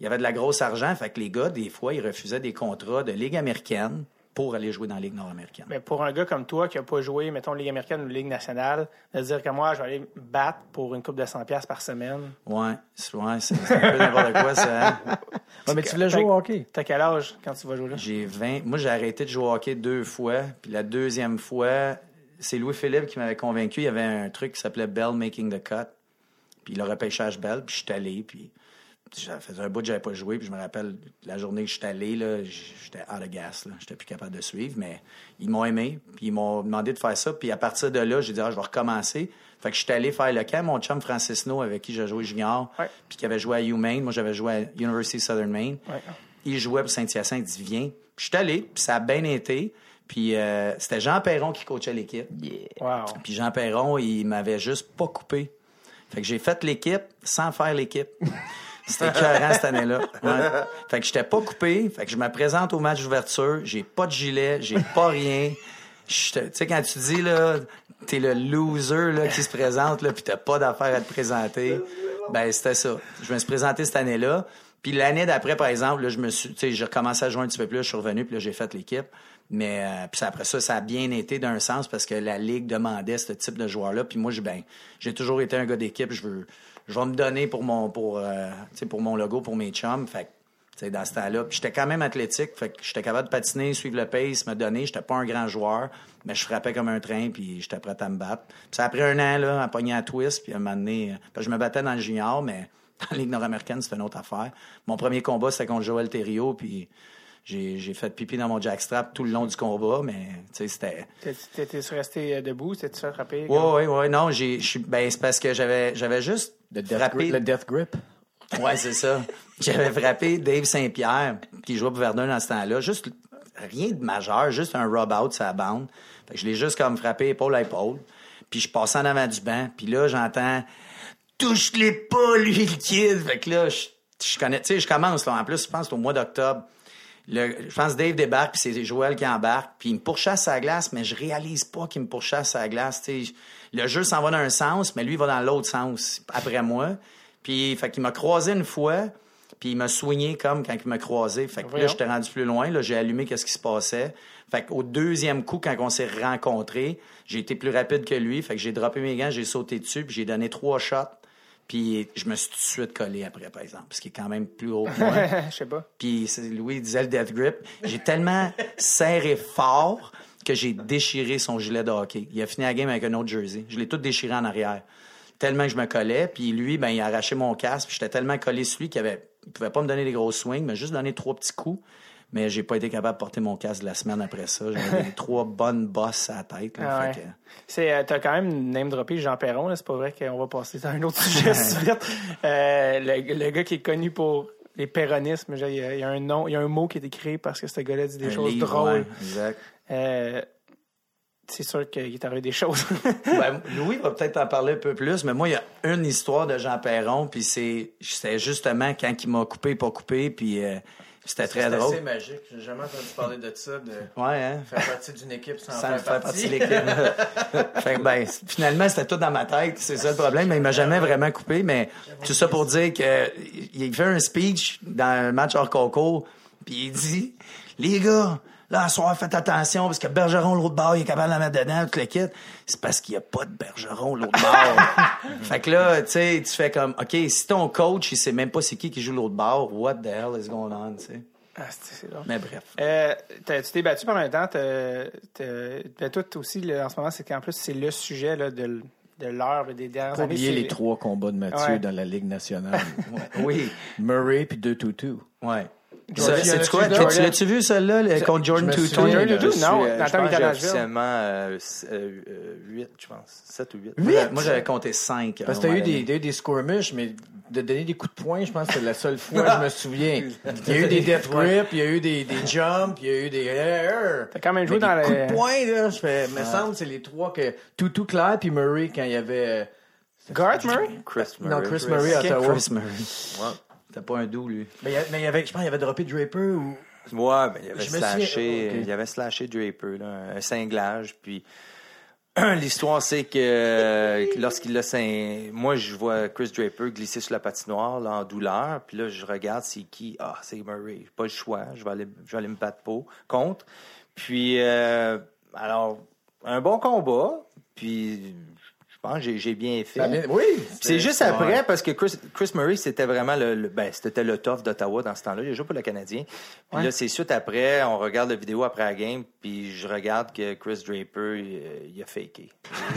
il y avait de la grosse argent. Fait que les gars, des fois, ils refusaient des contrats de Ligue américaine pour aller jouer dans la Ligue nord-américaine. Mais pour un gars comme toi qui n'a pas joué, mettons, Ligue américaine ou Ligue nationale, de dire que moi, je vais aller me battre pour une coupe de 100$ piastres par semaine. Ouais, c'est ouais, un peu n'importe quoi, ça. hein. <laughs> Ouais, mais tu voulais jouer au hockey. T'as quel âge quand tu vas jouer là? J'ai 20. Moi, j'ai arrêté de jouer au hockey deux fois. Puis la deuxième fois, c'est Louis-Philippe qui m'avait convaincu. Il y avait un truc qui s'appelait Bell Making the Cut. Puis le repêchage Bell. Puis je suis allé. Puis ça faisait un bout que j'avais pas joué. Puis je me rappelle, la journée que je suis allé, là, j'étais out of gas. Là. J'étais plus capable de suivre. Mais ils m'ont aimé. Puis ils m'ont demandé de faire ça. Puis à partir de là, j'ai dit, ah, je vais recommencer. Fait que je suis allé faire le camp. Mon chum Francis No, avec qui j'ai joué junior, Ouais. puis qui avait joué à UMaine. Moi, j'avais joué à University Southern Maine Ouais. il jouait pour Saint-Hyacinthe, il dit viens. Puis je suis allé, puis ça a bien été. Puis euh, c'était Jean Perron qui coachait l'équipe. Wow. Puis Jean Perron, il m'avait juste pas coupé. Fait que j'ai fait l'équipe sans faire l'équipe. <laughs> C'était écœurant cette année-là. Ouais. Fait que j'étais pas coupé. Fait que je me présente au match d'ouverture. J'ai pas de gilet, j'ai pas rien. Tu sais, quand tu dis, là, t'es le loser là, qui se présente, là, puis t'as pas d'affaire à te présenter, ben c'était ça. Je me suis présenté cette année-là. Puis l'année d'après, par exemple, là, je me suis, tu sais, j'ai recommencé à jouer un petit peu plus, je suis revenu, puis là, j'ai fait l'équipe. Mais euh, puis après ça, ça a bien été d'un sens parce que la ligue demandait ce type de joueur-là. Puis moi, j'ai ben, j'ai toujours été un gars d'équipe. Je veux, je vais me donner pour mon, pour, euh, tu sais, pour mon logo, pour mes chums. Fait que, tu sais, dans ce temps-là, j'étais quand même athlétique. Fait que j'étais capable de patiner, suivre le pace, me donner. J'étais pas un grand joueur, mais je frappais comme un train, puis j'étais prêt à me battre. Puis ça a pris un an là, à pogner à twist, puis à un moment donné, euh, je me battais dans le junior, mais <laughs> dans la ligue nord-américaine, c'était une autre affaire. Mon premier combat, c'était contre Joël Thériault, puis j'ai j'ai fait pipi dans mon jackstrap tout le long du combat, mais tu sais, c'était. T'es resté euh, debout? Fait frapper? Ouais, ouais, ouais, non, j'ai, ben, c'est parce que j'avais, j'avais juste Le death, frappé. le death grip. Ouais, c'est ça. J'avais frappé Dave Saint-Pierre, qui jouait pour Verdun dans ce temps-là. Juste rien de majeur, juste un rub-out sur la bande. Fait que je l'ai juste comme frappé épaule à épaule. Puis je passais en avant du banc. Puis là, j'entends « Touche-les pas, lui, le kid! » Fait que là, je, je connais... Tu sais, je commence, là. En plus, je pense au mois d'octobre. Je pense que Dave débarque, puis c'est Joël qui embarque, puis il me pourchasse à la glace, mais je réalise pas qu'il me pourchasse à la glace. tu sais. Le jeu s'en va dans un sens, mais lui, il va dans l'autre sens après moi. Puis, fait qu'il m'a croisé une fois, puis il m'a soigné comme quand il m'a croisé. Fait que là, Voyons. j'étais rendu plus loin, là, j'ai allumé qu'est-ce qui se passait. Fait qu'au deuxième coup, quand on s'est rencontrés, j'ai été plus rapide que lui. Fait que j'ai droppé mes gants, j'ai sauté dessus, puis j'ai donné trois shots. Puis je me suis tout de suite collé après, par exemple, parce qu'il est quand même plus haut que moi. <laughs> Je sais pas. Puis Louis disait le death grip. J'ai tellement serré fort que j'ai déchiré son gilet de hockey. Il a fini la game avec un autre jersey. Je l'ai tout déchiré en arrière. Tellement que je me collais. Puis lui, ben, il a arraché mon casque. Puis j'étais tellement collé sur lui qu'il avait, il pouvait pas me donner des gros swings, mais juste donner trois petits coups. Mais j'ai pas été capable de porter mon casque la semaine après ça. J'avais <laughs> trois bonnes bosses à la tête. là. Ah Fait ouais. que- C'est, euh, t'as quand même name droppé Jean Perron. C'est pas vrai qu'on va passer à un autre <laughs> sujet vite. Euh, le, le gars qui est connu pour les péronismes, il y, a, il y a un nom, il y a un mot qui est écrit parce que ce gars-là dit des un choses livre, drôles. ouais, exact. Euh, c'est sûr qu'il est arrivé des choses. <laughs> Ben, Louis va peut-être en parler un peu plus, mais moi, il y a une histoire de Jean Perron, puis c'est, justement quand il m'a coupé, pas coupé, puis euh, c'était très C'est drôle. assez magique. J'ai jamais entendu parler de ça, de Ouais, hein? faire partie d'une équipe sans, Sans faire, faire partie. partie de l'équipe. <laughs> fait que, ben, finalement, c'était tout dans ma tête. C'est ça le problème. Mais il m'a jamais vraiment coupé. Mais tout ça pour dire que il fait un speech dans un match hors concours. Puis il dit, les gars, là, soir, faites attention parce que Bergeron, l'autre bord, il est capable de la mettre dedans, tout le kit. C'est parce qu'il n'y a pas de Bergeron, l'autre bord. <laughs> fait que là, tu sais, tu fais comme, OK, si ton coach, il sait même pas c'est qui qui joue l'autre bord, what the hell is going on, tu sais? ah, c'est. Mais bref. Euh, t'as- tu t'es battu pendant un temps. T'as, toi aussi, là, en ce moment, c'est qu'en plus, c'est le sujet là, de, de l'heure et des dernières années. oublier les trois combats de Mathieu Ouais. dans la Ligue nationale. <laughs> Oui. Murray puis 2-2-2. Ouais. C'est quoi? L'as-tu vu, celle-là, le- contre Jordan Tutu? Jordan Tutu? Non, euh, pense qu'il était que à j'ai Nashville. officiellement euh, 8, je pense. 7 ou 8. Moi, moi, j'avais compté 5. Parce que t'as eu des, des skirmishes, mais de donner des coups de poing, je pense que c'est la seule fois que je me souviens. <laughs> Il y a eu des death grips, il y a eu des, des jumps, il y a eu des... T'as quand même joué dans des coups de poing, là, je fais... me semble c'est les trois que... Toutou Claire puis Murray, quand il y avait... euh, Garth Murray? Chris Murray. Non, Chris Murray à Ottawa. Chris Murray. T'as pas un doux, lui. Mais il y a- mais il y avait, je pense qu'il avait droppé Draper ou... Ouais, mais il avait slashé, il avait slashé Draper, là, un cinglage, puis <clears throat> l'histoire c'est que euh, lorsqu'il l'a moi je vois Chris Draper glisser sur la patinoire là, en douleur, puis là je regarde c'est qui, ah c'est Murray, pas le choix, je vais aller, je vais aller me battre pour contre, puis euh, alors un bon combat, puis pense que j'ai- bien fait. Bien- Oui! Puis C'est juste après, parce que Chris, Chris Murray, c'était vraiment le, le- ben, c'était le tough d'Ottawa dans ce temps-là. Il a joué pour le Canadien. Puis là, c'est suite après, on regarde la vidéo après la game, puis je regarde que Chris Draper, il, il a faké. <laughs>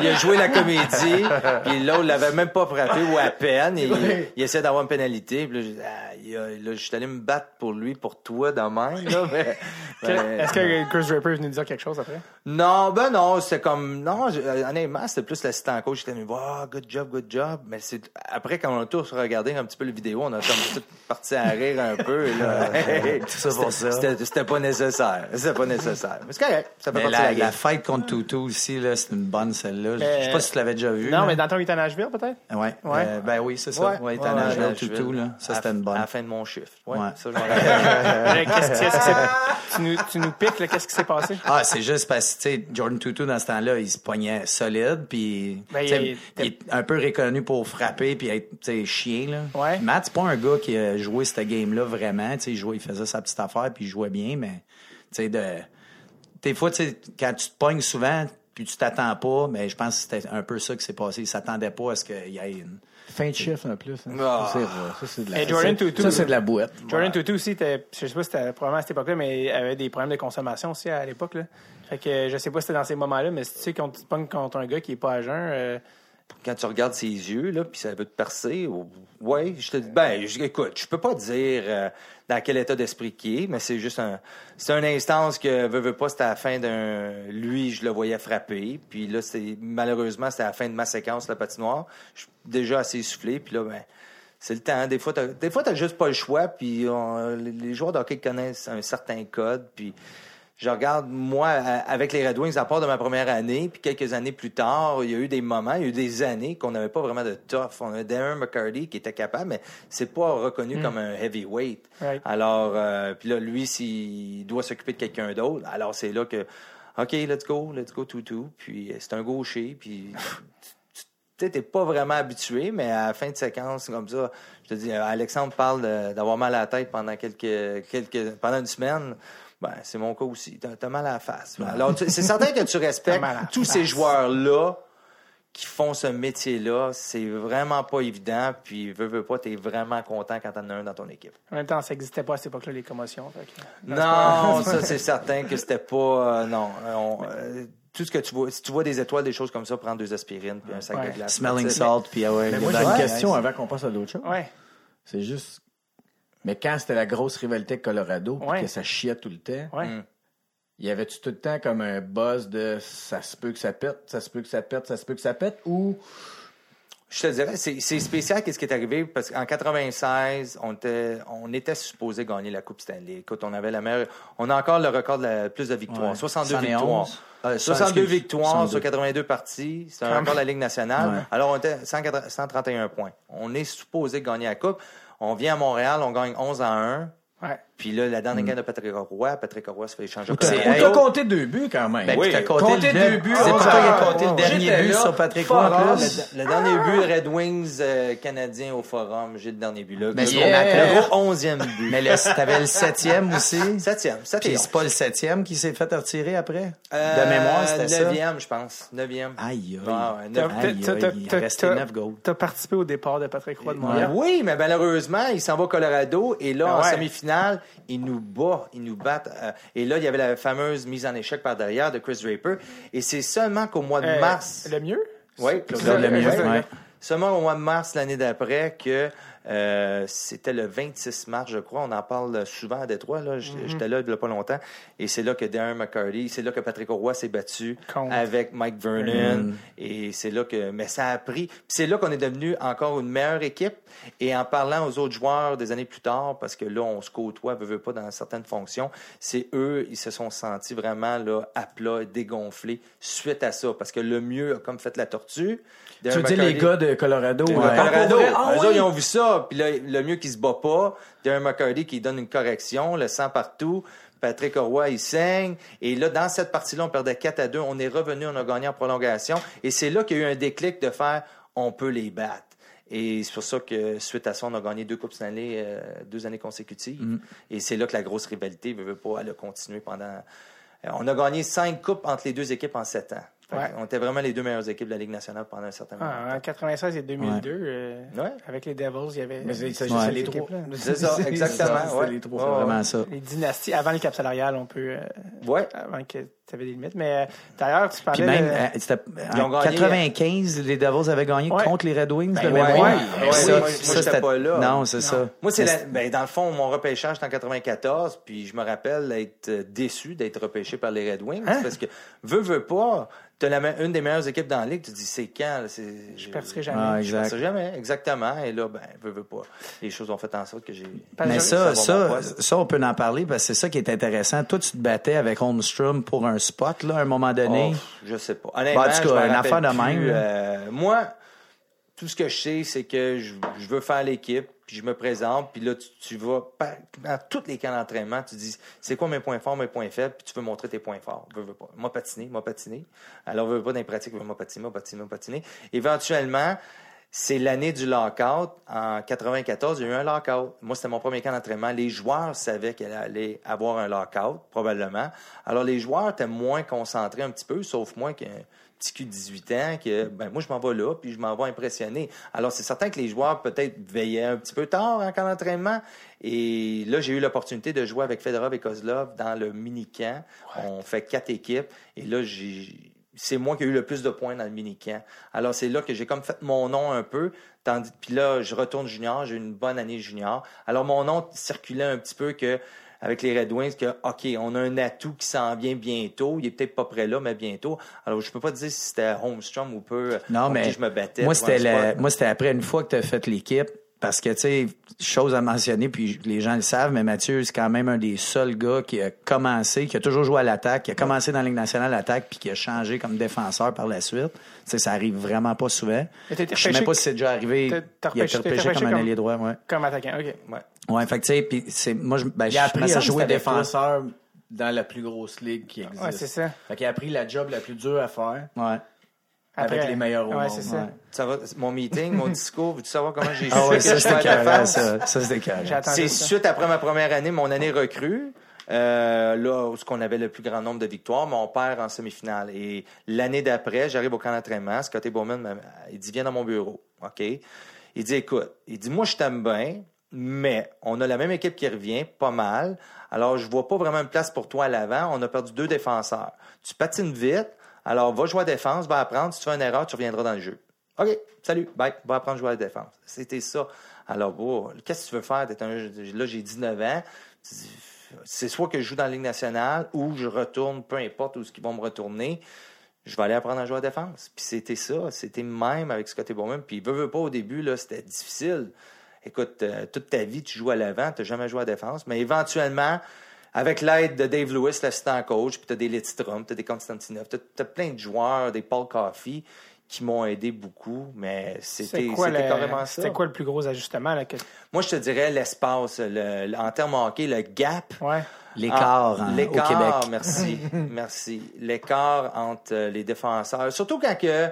il a joué la comédie, puis l'autre l'avait même pas frappé, ou à peine. Il, il essaie d'avoir une pénalité. Puis là, je- ah, là, je suis allé me battre pour lui, pour toi, de même. Là, <laughs> mais- mais- Est-ce que Chris Draper est venu dire quelque chose après? non, ben non, c'était comme non, je- euh, honnêtement, c'était plus l'assistant coach qui était venu wow, good job, good job, mais c'est après quand on a tous regardé un petit peu le vidéo, on a comme tout <laughs> parti à rire un peu là. <laughs> ça pour ça. C'était c'était pas nécessaire, c'était pas nécessaire. Mais c'est correct, ça fait Mais partie de la, la la fête contre Tutu aussi, là, c'est une bonne celle-là. Je sais pas si tu l'avais déjà vu. Non, là. mais dans où il était à Nashville, peut-être? Ouais. Ouais. Euh, ben oui, c'est ça. Ouais, ouais, joué au Nashville. Tutu, là. Ça, À- c'était une bonne. Fin de mon chiffre. Ouais, Ouais. ça je m'en rappelle. <laughs> Qu'est-ce s'est- tu, nous, tu nous piques, là, qu'est-ce qui s'est passé? Ah, c'est juste parce que, tu sais, Jordan Tutu, dans ce temps-là, il se poignait solide, puis Ben, il est un peu reconnu pour frapper puis être, tu sais, chien, là. Ouais. Matt, c'est pas un gars qui a joué cette game-là vraiment, tu sais, il jouait, il faisait sa petite affaire, puis il jouait bien, mais, tu sais, de... Des fois, tu sais, quand tu te pognes souvent, puis tu t'attends pas, mais je pense que c'était un peu ça qui s'est passé. Il s'attendait pas à ce qu'il y ait une... Fin de chiffre en plus. hein. Ah. Ça, c'est de la... Jordan ça, Tutu- ça, c'est de la boîte. Jordan Tutu aussi, était, je sais pas si c'était probablement à cette époque-là, mais il avait des problèmes de consommation aussi à l'époque. Là. Fait que je sais pas si c'était dans ces moments-là, mais si tu sais quand tu te pognes contre un gars qui est pas à jeun, euh, quand tu regardes ses yeux, là, puis ça veut te percer, ou- ouais, je te dis, ben, je- écoute, je peux pas dire euh, dans quel état d'esprit qu'il est, mais c'est juste un, c'est une instance que, veut, pas, c'était à la fin d'un, lui, je le voyais frapper, puis là, c'est, malheureusement, c'était à la fin de ma séquence, la patinoire, je suis déjà assez soufflé, puis là, ben, c'est le temps. Des fois, t'as, des fois, t'as juste pas le choix, puis les joueurs de hockey connaissent un certain code, puis je regarde, moi, à- avec les Red Wings, à part de ma première année, puis quelques années plus tard, il y a eu des moments, il y a eu des années qu'on n'avait pas vraiment de tough. On avait Darren McCarty qui était capable, mais c'est pas reconnu comme un heavyweight. Right. Alors, euh, puis là, lui, s'il doit s'occuper de quelqu'un d'autre, alors c'est là que, OK, let's go, let's go, tout, tout. Puis euh, c'est un gaucher, puis tu t'es pas vraiment habitué, mais à la fin de séquence, comme ça, je te dis, euh, Alexandre parle d'avoir mal à la tête pendant quelques, quelques, pendant une semaine. Ben, c'est mon cas aussi. T'as as mal à la face. Alors, c'est certain que tu <laughs> respectes tous ces joueurs-là qui font ce métier-là, c'est vraiment pas évident. Puis, veux, veux pas, t'es vraiment content quand t'en as un dans ton équipe. En même temps, ça n'existait pas à cette époque-là, les commotions. que- Non, <laughs> ça, c'est certain que c'était pas. euh, non. Euh, on- euh, tout ce que tu vois, si tu vois des étoiles, des choses comme ça, prends deux aspirines puis un sac Ouais. de glace. Smelling salt, puis ah ouais. Mais moi, j'ai une question ouais, avant qu'on passe à d'autres choses. Ouais. C'est juste. Mais quand c'était la grosse rivalité avec Colorado, puis Ouais. que ça chiait tout le temps, Ouais. Mm. y avait-tu tout le temps comme un buzz de ça se peut que ça pète, ça se peut que ça pète, ça se peut que ça pète, ou Je te dirais, c'est c'est spécial qu'est-ce qui est arrivé parce qu'en 96, on était, on était supposé gagner la Coupe Stanley. Écoute, on avait la meilleure, on a encore le record de la plus de victoires, Ouais. 62 111. victoires. Euh, 62 excuse, victoires 62. sur 82 parties, c'est un record de la Ligue nationale. Ouais. Alors on était 180 131 points. On est supposé gagner la Coupe. On vient à Montréal, on gagne 11 à 1. Ouais. Puis là, la dernière gagne de Patrick Roy, Patrick Roy se fait échanger au t'as. Hey, compté deux buts quand même. Ben, Oui. t'as compté Compter le deux buts, C'est pas toi qui as compté le dernier but là, sur Patrick Roy. Le, le dernier but, Red Wings euh, canadien au Forum, j'ai le dernier but là. Mais gros- Jonathan. le gros onzième but. Mais t'avais le septième aussi. <laughs> Septième, Puis septième. c'est pas le septième qui s'est fait retirer après? Euh, de mémoire, c'était ça? Neuvième, je pense. Neuvième. Aïe, aïe. Ah ouais, T'as- neuf- Aïe, t'as- aïe, t'as- il t'as- restait t'as- 9 goals. T'as participé au départ de Patrick Roy de Montréal? Oui, mais malheureusement, il s'en va au Colorado et là, Ah en semi-finale, il nous bat, il nous bat. euh, et là, il y avait la fameuse mise en échec par derrière de Chris Draper. Et c'est seulement qu'au mois de Euh, mars. Le mieux? Oui, Claude Lemieux, Ouais. Seulement au mois de mars l'année d'après que euh, c'était le 26 mars, je crois. On en parle souvent à Détroit. Là. Mhm. J'étais là il y a pas longtemps. Et c'est là que Darren McCarty, c'est là que Patrick Roy s'est battu avec Mike Vernon. Et c'est là que. Mais ça a pris. Puis c'est là qu'on est devenu encore une meilleure équipe. Et en parlant aux autres joueurs des années plus tard, parce que là, on se côtoie, veut, veut pas, dans certaines fonctions, c'est eux, ils se sont sentis vraiment là, à plat, dégonflés suite à ça. Parce que le mieux a comme fait la tortue. Tu Darren veux dire les gars de Colorado? ouais. Colorado, Ah? Ah, eux ils ont vu ça, puis là, le mieux qui se bat pas, Darren McCarty qui donne une correction, le sang partout, Patrick Roy, il saigne, et là, dans cette partie-là, on perdait 4 à 2, on est revenu, on a gagné en prolongation, et c'est là qu'il y a eu un déclic de faire, on peut les battre. Et c'est pour ça que, suite à ça, on a gagné deux Coupes Stanley euh, deux années consécutives. Mm. Et c'est là que la grosse rivalité veut, veut pas, elle a continué pendant... euh, On a gagné cinq coupes entre les deux équipes en sept ans. Ouais. On était vraiment les deux meilleures équipes de la Ligue nationale pendant un certain moment. Ah, en 96 et 2002, euh, Ouais. avec les Devils, il y avait Mais c'est les trois. C'est ça, <laughs> exactement, C'est ouais. les trois. Ouais, ouais. Vraiment ça. Les dynasties, avant le cap salarial, on peut... euh, Ouais. avant que tu avais des limites. Mais euh, d'ailleurs, tu parlais... Puis même, de- euh, ont en gagné, 95, les Devils avaient gagné Ouais. contre les Red Wings Ben de ouais, mémoire. ouais. Puis Ouais, ça- moi, moi, ça, c'était- pas là. Non, c'est ça. Moi, c'est la- ben, dans le fond, mon repêchage, c'était en 94, puis je me rappelle être euh, déçu d'être repêché par les Red Wings, Hein? parce que, veux, veux pas, t'as la une des meilleures équipes dans la ligue, tu te dis, c'est quand? là? C'est- Je percerai jamais. Ah, Je percerai jamais, exactement. Et là, ben, veux, veux pas. Les choses ont fait en sorte que j'ai... Mais ça, ça, ça, on peut en parler parce que c'est ça qui est intéressant. Toi, tu te battais avec Holmstrom pour un spot, là, à un moment donné. Oh, je sais pas. Honnêtement, Bon, en tout cas, une affaire de même, euh, moi, tout ce que je sais, c'est que je, je veux faire l'équipe, puis je me présente, puis là, tu, tu vas dans tous les camps d'entraînement, tu dis, c'est quoi mes points forts, mes points faibles, puis tu veux montrer tes points forts. Veux, veux pas. Moi, patiner, moi, patiner. Alors, veux, pas dans les pratiques, veux, moi, patiner, moi, patiner, moi, patiner. Éventuellement, c'est l'année du lockout. En 94, il y a eu un lockout. Moi, c'était mon premier camp d'entraînement. Les joueurs savaient qu'elle allait avoir un lockout, probablement. Alors, les joueurs étaient moins concentrés un petit peu, sauf moi qui ai un petit cul de 18 ans, que ben, moi, je m'en vais là, puis je m'en vais impressionner. Alors, c'est certain que les joueurs, peut-être, veillaient un petit peu tard en camp d'entraînement. Et là, j'ai eu l'opportunité de jouer avec Fedorov et Kozlov dans le mini-camp. On fait quatre équipes. Et là, j'ai c'est moi qui ai eu le plus de points dans le mini-camp. Alors, c'est là que j'ai comme fait mon nom un peu. Tandis, puis là, je retourne junior, j'ai eu une bonne année junior. Alors, mon nom circulait un petit peu que avec les Red Wings que, OK, on a un atout qui s'en vient bientôt. Il est peut-être pas prêt là, mais bientôt. Alors, je peux pas te dire si c'était Holmstrom ou peu Non, mais je me battais. moi, c'était la- moi, c'était après une fois que tu as fait l'équipe. Parce que, tu sais, chose à mentionner, puis les gens le savent, mais Mathieu, c'est quand même un des seuls gars qui a commencé, qui a toujours joué à l'attaque, qui a commencé dans la Ligue nationale à l'attaque, puis qui a changé comme défenseur par la suite. Tu sais, ça arrive vraiment pas souvent. Je sais même pas si c'est déjà arrivé. t'as- Il a été repêché- comme un allié droit, ouais. Comme attaquant, OK. Ouais. Ouais, fait que, tu sais, puis c'est, moi, je, ben, Il a je appris à jouer défenseur dans la plus grosse ligue qui existe. Ouais, c'est ça. Fait qu'il a appris la job la plus dure à faire Ouais. Avec les meilleurs au ouais, monde. c'est ça. Ouais. Ça va, mon meeting, mon <laughs> discours, veux-tu savoir comment j'ai su Ah ouais, que ça, je carré, ça. C'était C'est suite après ma première année, mon année recrue. euh, là où ce qu'on avait le plus grand nombre de victoires, mais on perd en semi-finale. Et l'année d'après, j'arrive au camp d'entraînement, Scotty Bowman, m'a- il dit, viens dans mon bureau, OK? Il dit, écoute, il dit, moi, je t'aime bien, mais on a la même équipe qui revient, pas mal. Alors, je vois pas vraiment une place pour toi à l'avant. On a perdu deux défenseurs. Tu patines vite, alors va jouer à défense, va apprendre. Si tu fais une erreur, tu reviendras dans le jeu. OK, salut, bye, va apprendre à jouer à défense. C'était ça. Alors, bon, qu'est-ce que tu veux faire? Là, j'ai 19 ans. C'est soit que je joue dans la Ligue nationale ou je retourne, peu importe où ce qu'ils vont me retourner, je vais aller apprendre à jouer à défense. Puis c'était ça, c'était même avec Scotty Bowman. Puis veut, veut pas au début, là, c'était difficile. Écoute, euh, toute ta vie, tu joues à l'avant, tu n'as jamais joué à défense. Mais éventuellement, avec l'aide de Dave Lewis, l'assistant coach, puis tu as des Lidstrom, tu as des Konstantinov, tu as, plein de joueurs, des Paul Coffey, qui m'ont aidé beaucoup. Mais c'était C'est quoi, c'était le- carrément ça. c'était quoi le plus gros ajustement? Là, que... Moi, je te dirais l'espace, le- le- en termes hockey, le gap. Ouais. L'écart Ah, hein, au l'écart, Québec. merci, <laughs> merci. L'écart entre euh, les défenseurs, surtout quand que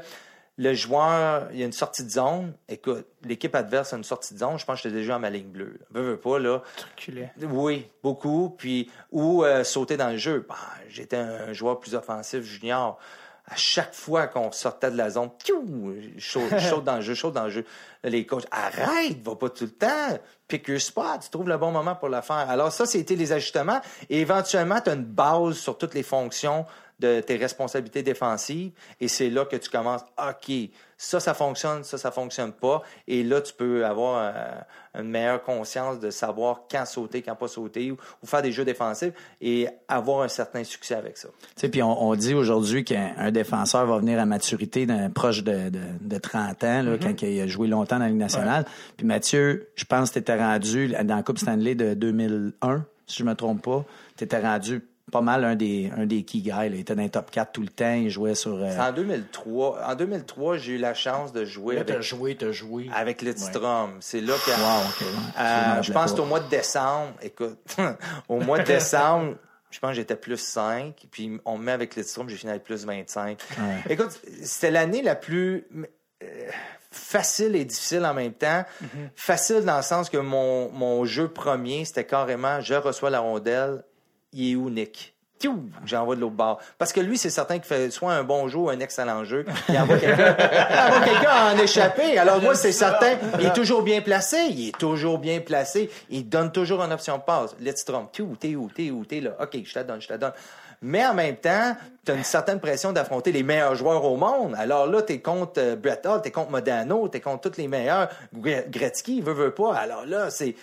le joueur, il y a une sortie de zone. Écoute, l'équipe adverse a une sortie de zone. Je pense que j'étais déjà à ma ligne bleue. là. Veux, veux pas là. Tu reculais. Oui, beaucoup. Puis ou euh, sauter dans le jeu? Bah, J'étais un joueur plus offensif junior. À chaque fois qu'on sortait de la zone, piou, je saute, je saute dans le jeu, je saute dans le jeu. Les coachs, arrête, va pas tout le temps. Pick your spot, tu trouves le bon moment pour le faire. Alors ça, c'était les ajustements. Et éventuellement, tu as une base sur toutes les fonctions de tes responsabilités défensives. Et c'est là que tu commences, OK, ça, ça fonctionne, ça, ça fonctionne pas. Et là, tu peux avoir euh, une meilleure conscience de savoir quand sauter, quand pas sauter, ou, ou faire des jeux défensifs et avoir un certain succès avec ça. Tu sais, puis on, on dit aujourd'hui qu'un un défenseur va venir à maturité d'un- proche de, de, de 30 ans, là, quand il a joué longtemps dans la Ligue nationale. Puis Mathieu, je pense que tu étais rendu dans la Coupe Stanley de 2001, si je me trompe pas. Tu étais rendu pas mal un des, un des key guys. là. Il était dans les top 4 tout le temps. Il jouait sur... euh, C'est En 2003, en 2003, j'ai eu la chance de jouer Là, t'as avec, joué, t'as joué. avec Lidstrom. C'est là que Wow, OK. ouais. Euh, je pense que pas. c'est au mois de décembre. Écoute, <laughs> au mois de décembre, je pense que j'étais plus 5. Puis on me met avec Lidstrom, j'ai fini avec plus 25. Écoute, c'était l'année la plus euh, facile et difficile en même temps. Facile dans le sens que mon, mon jeu premier, c'était carrément je reçois la rondelle, il est où Nick? Tiou, J'envoie de l'autre bord. Parce que lui, c'est certain qu'il fait soit un bon jeu ou un excellent jeu. Il envoie quelqu'un <laughs> il envoie quelqu'un à en échapper. Alors moi, c'est certain, il est toujours bien placé. Il est toujours bien placé. Il donne toujours une option de passe. Let's Trump. T'es où, t'es où, t'es où, t'es là. OK, je te la donne, je te la donne. Mais en même temps, tu as une certaine pression d'affronter les meilleurs joueurs au monde. Alors là, tu es contre euh, Bret Hart, tu es contre Modano, tu es contre tous les meilleurs. Gre- Gretzky, veut, veut pas. Alors là, c'est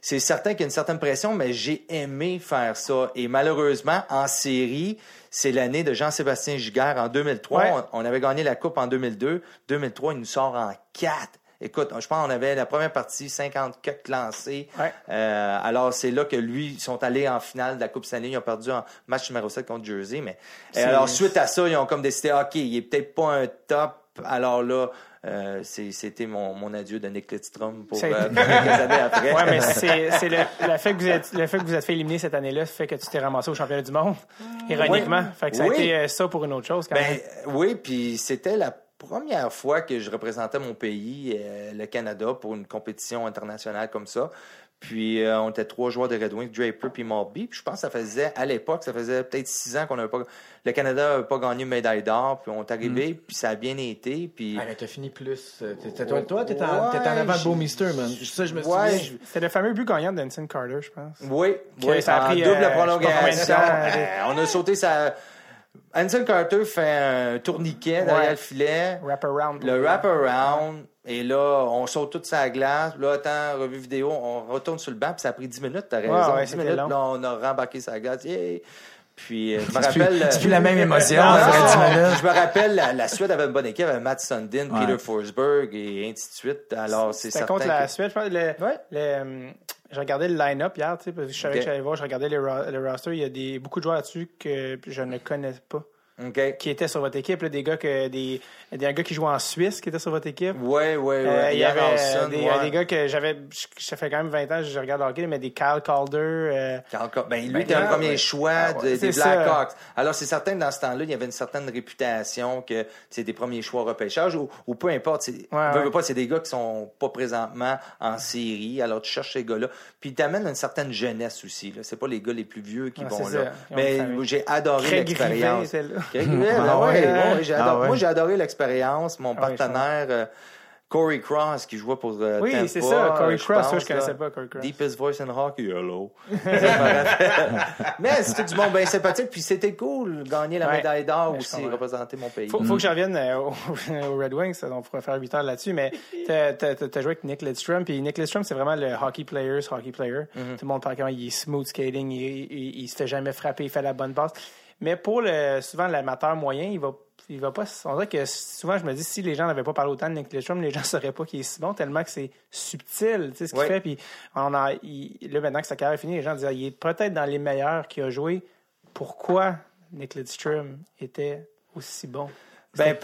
c'est certain qu'il y a une certaine pression, mais j'ai aimé faire ça. Et malheureusement, en série, c'est l'année de Jean-Sébastien Giguère en 2003. Ouais. On, on avait gagné la Coupe en 2002. 2003, il nous sort en 4. Écoute, je pense qu'on avait la première partie, 50 cuts lancés. Ouais. Euh, alors, c'est là que lui, ils sont allés en finale de la Coupe Stanley. Ils ont perdu en match numéro 7 contre Jersey. Mais C'est- alors, suite à ça, ils ont comme décidé, OK, il est peut-être pas un top. Alors là, euh, c'était mon, mon adieu de Nick Lidstrom pour euh, quelques années après. Ouais, mais c'est <laughs> le, le fait que vous êtes le fait que vous êtes fait éliminer cette année-là fait que tu t'es ramassé au championnat du monde. Ironiquement, fait que ça a Oui. été euh, ça pour une autre chose quand Ben même. oui, puis c'était la première fois que je représentais mon pays, euh, le Canada, pour une compétition internationale comme ça. Puis euh, on était trois joueurs de Red Wings, Draper puis Morby. Puis je pense que ça faisait, à l'époque, ça faisait peut-être six ans qu'on n'avait pas... Le Canada n'avait pas gagné une médaille d'or. Puis on est arrivé, puis ça a bien été. Puis... Ah, mais t'as fini plus. euh, Toi, toi t'étais en, avant de j'ai- Beaumister, man. Ça, je me Ouais, souviens. je- C'est le fameux but gagnant d'Anson Carter, je pense. Oui, oui, ça a pris, double euh, prolongation. on a sauté sa... Anson Carter fait un tourniquet derrière Ouais. le filet. Wraparound. Le wraparound, et là, on saute toute sa glace. Là, attends, revue vidéo, on retourne sur le banc, puis ça a pris 10 minutes, t'as raison. Ouais, ouais, 10 c'était minutes, long. là, on a rembarqué sa glace. Yeah! Puis, euh, je me <laughs> rappelle... c'est plus la même émotion, Non, après non, 10 minutes. Je me rappelle, la, la Suède avait une bonne équipe, avec Matt Sundin, Ouais. Peter Forsberg, et ainsi de suite. Alors, c'est certain contre la Suède, je pense. Le, Ouais. le, euh, j'ai regardé le line-up hier, tu sais, parce que je savais Ok. que j'allais voir, je regardais les ro- le roster, il y a des, beaucoup de joueurs là-dessus que je ne connais pas. OK. qui étaient sur votre équipe, là, des gars que des, des un gars qui jouait en Suisse qui était sur votre équipe. Ouais, ouais, ouais. Euh, il y avait Olsen, des, ouais. des gars que j'avais, ça fait quand même 20 ans que je regarde hockey, mais des Kyle Calder. euh, Carl Co- Ben, lui, Ben, était un ah, premier ouais. choix Ah, ouais, de- des. Blackhawks. Alors, c'est certain que dans ce temps-là, il y avait une certaine réputation que c'est des premiers choix au repêchage ou, ou peu importe. veux, veux pas, c'est des gars qui sont pas présentement en série. Alors, tu cherches ces gars-là. Puis, tu amènes une certaine jeunesse aussi. Là. C'est pas les gars les plus vieux qui vont là. Mais j'ai adoré l'expérience. <laughs> Ah ben ouais, ouais, ouais, j'ai Ah adoré-. Moi, j'ai adoré l'expérience. Mon Ah partenaire, euh, Corey Cross, qui jouait pour euh, Oui, c'est ça, Corey je Cross, ça, pense, je connaissais pas Corey Cross. Deepest voice in hockey, hello. Ça. <laughs> <laughs> Mais c'était du monde bien sympathique, puis c'était cool, gagner la Ouais. médaille d'or aussi, représenter mon pays. Faut, faut que je revienne euh, au, au Red Wings, ça, on pourrait faire 8 heures là-dessus, mais t'as joué avec Nick Lidstrom, puis Nick Lidstrom, c'est vraiment le hockey player, ce hockey player. Mm-hmm. Tout le monde parle comment il est smooth skating, il, il, il se fait jamais frapper, il fait la bonne passe. Mais pour le souvent l'amateur moyen, il va il va pas. On dirait que souvent je me dis si les gens n'avaient pas parlé autant de Nick Lidstrom, les <laughs> gens sauraient pas qu'il est si bon tellement que c'est subtil, tu sais ce qu'il Oui. fait. Puis on a, il- là maintenant que sa carrière est finie, les gens disent ah, il est peut-être dans les meilleurs qu'il a joué. Pourquoi Nick Lidstrom était aussi bon? Ben,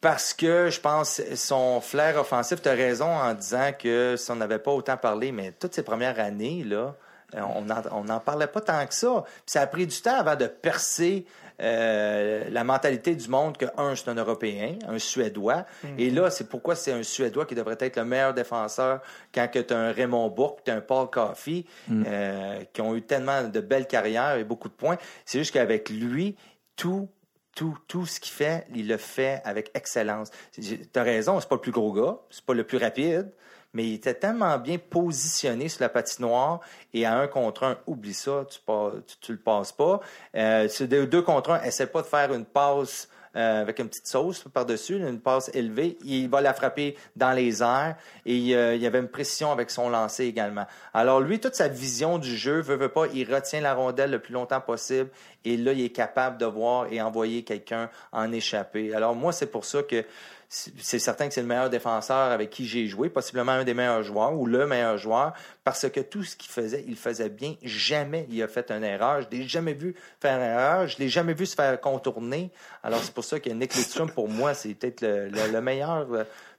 parce que je pense son flair offensif, tu as raison en disant que si on n'avait pas autant parlé, mais toutes ces premières années, là, on n'en on n'en parlait pas tant que ça. Puis ça a pris du temps avant de percer euh, la mentalité du monde que, un, c'est un Européen, un Suédois. Et là, c'est pourquoi c'est un Suédois qui devrait être le meilleur défenseur quand tu as un Raymond Bourque, tu as un Paul Coffey, euh, qui ont eu tellement de belles carrières et beaucoup de points. C'est juste qu'avec lui, tout tout, tout ce qu'il fait, il le fait avec excellence. Tu as raison, c'est pas le plus gros gars, c'est pas le plus rapide, mais il était tellement bien positionné sur la patinoire et à un contre un, oublie ça, tu, pas, tu, le passes pas. Euh, deux contre un, essaie pas de faire une passe euh, avec une petite sauce par-dessus, une passe élevée. Il va la frapper dans les airs et euh, il y avait une précision avec son lancer également. Alors lui, toute sa vision du jeu, veut, veut pas, il retient la rondelle le plus longtemps possible et là, il est capable de voir et envoyer quelqu'un en échapper. Alors moi, c'est pour ça que c'est certain que c'est le meilleur défenseur avec qui j'ai joué, possiblement un des meilleurs joueurs ou le meilleur joueur, parce que tout ce qu'il faisait, il faisait bien. Jamais il a fait une erreur. Je l'ai jamais vu faire une erreur. Je l'ai jamais vu se faire contourner. Alors c'est pour ça que Nick Lidstrom, pour moi, c'est peut-être le, le- le meilleur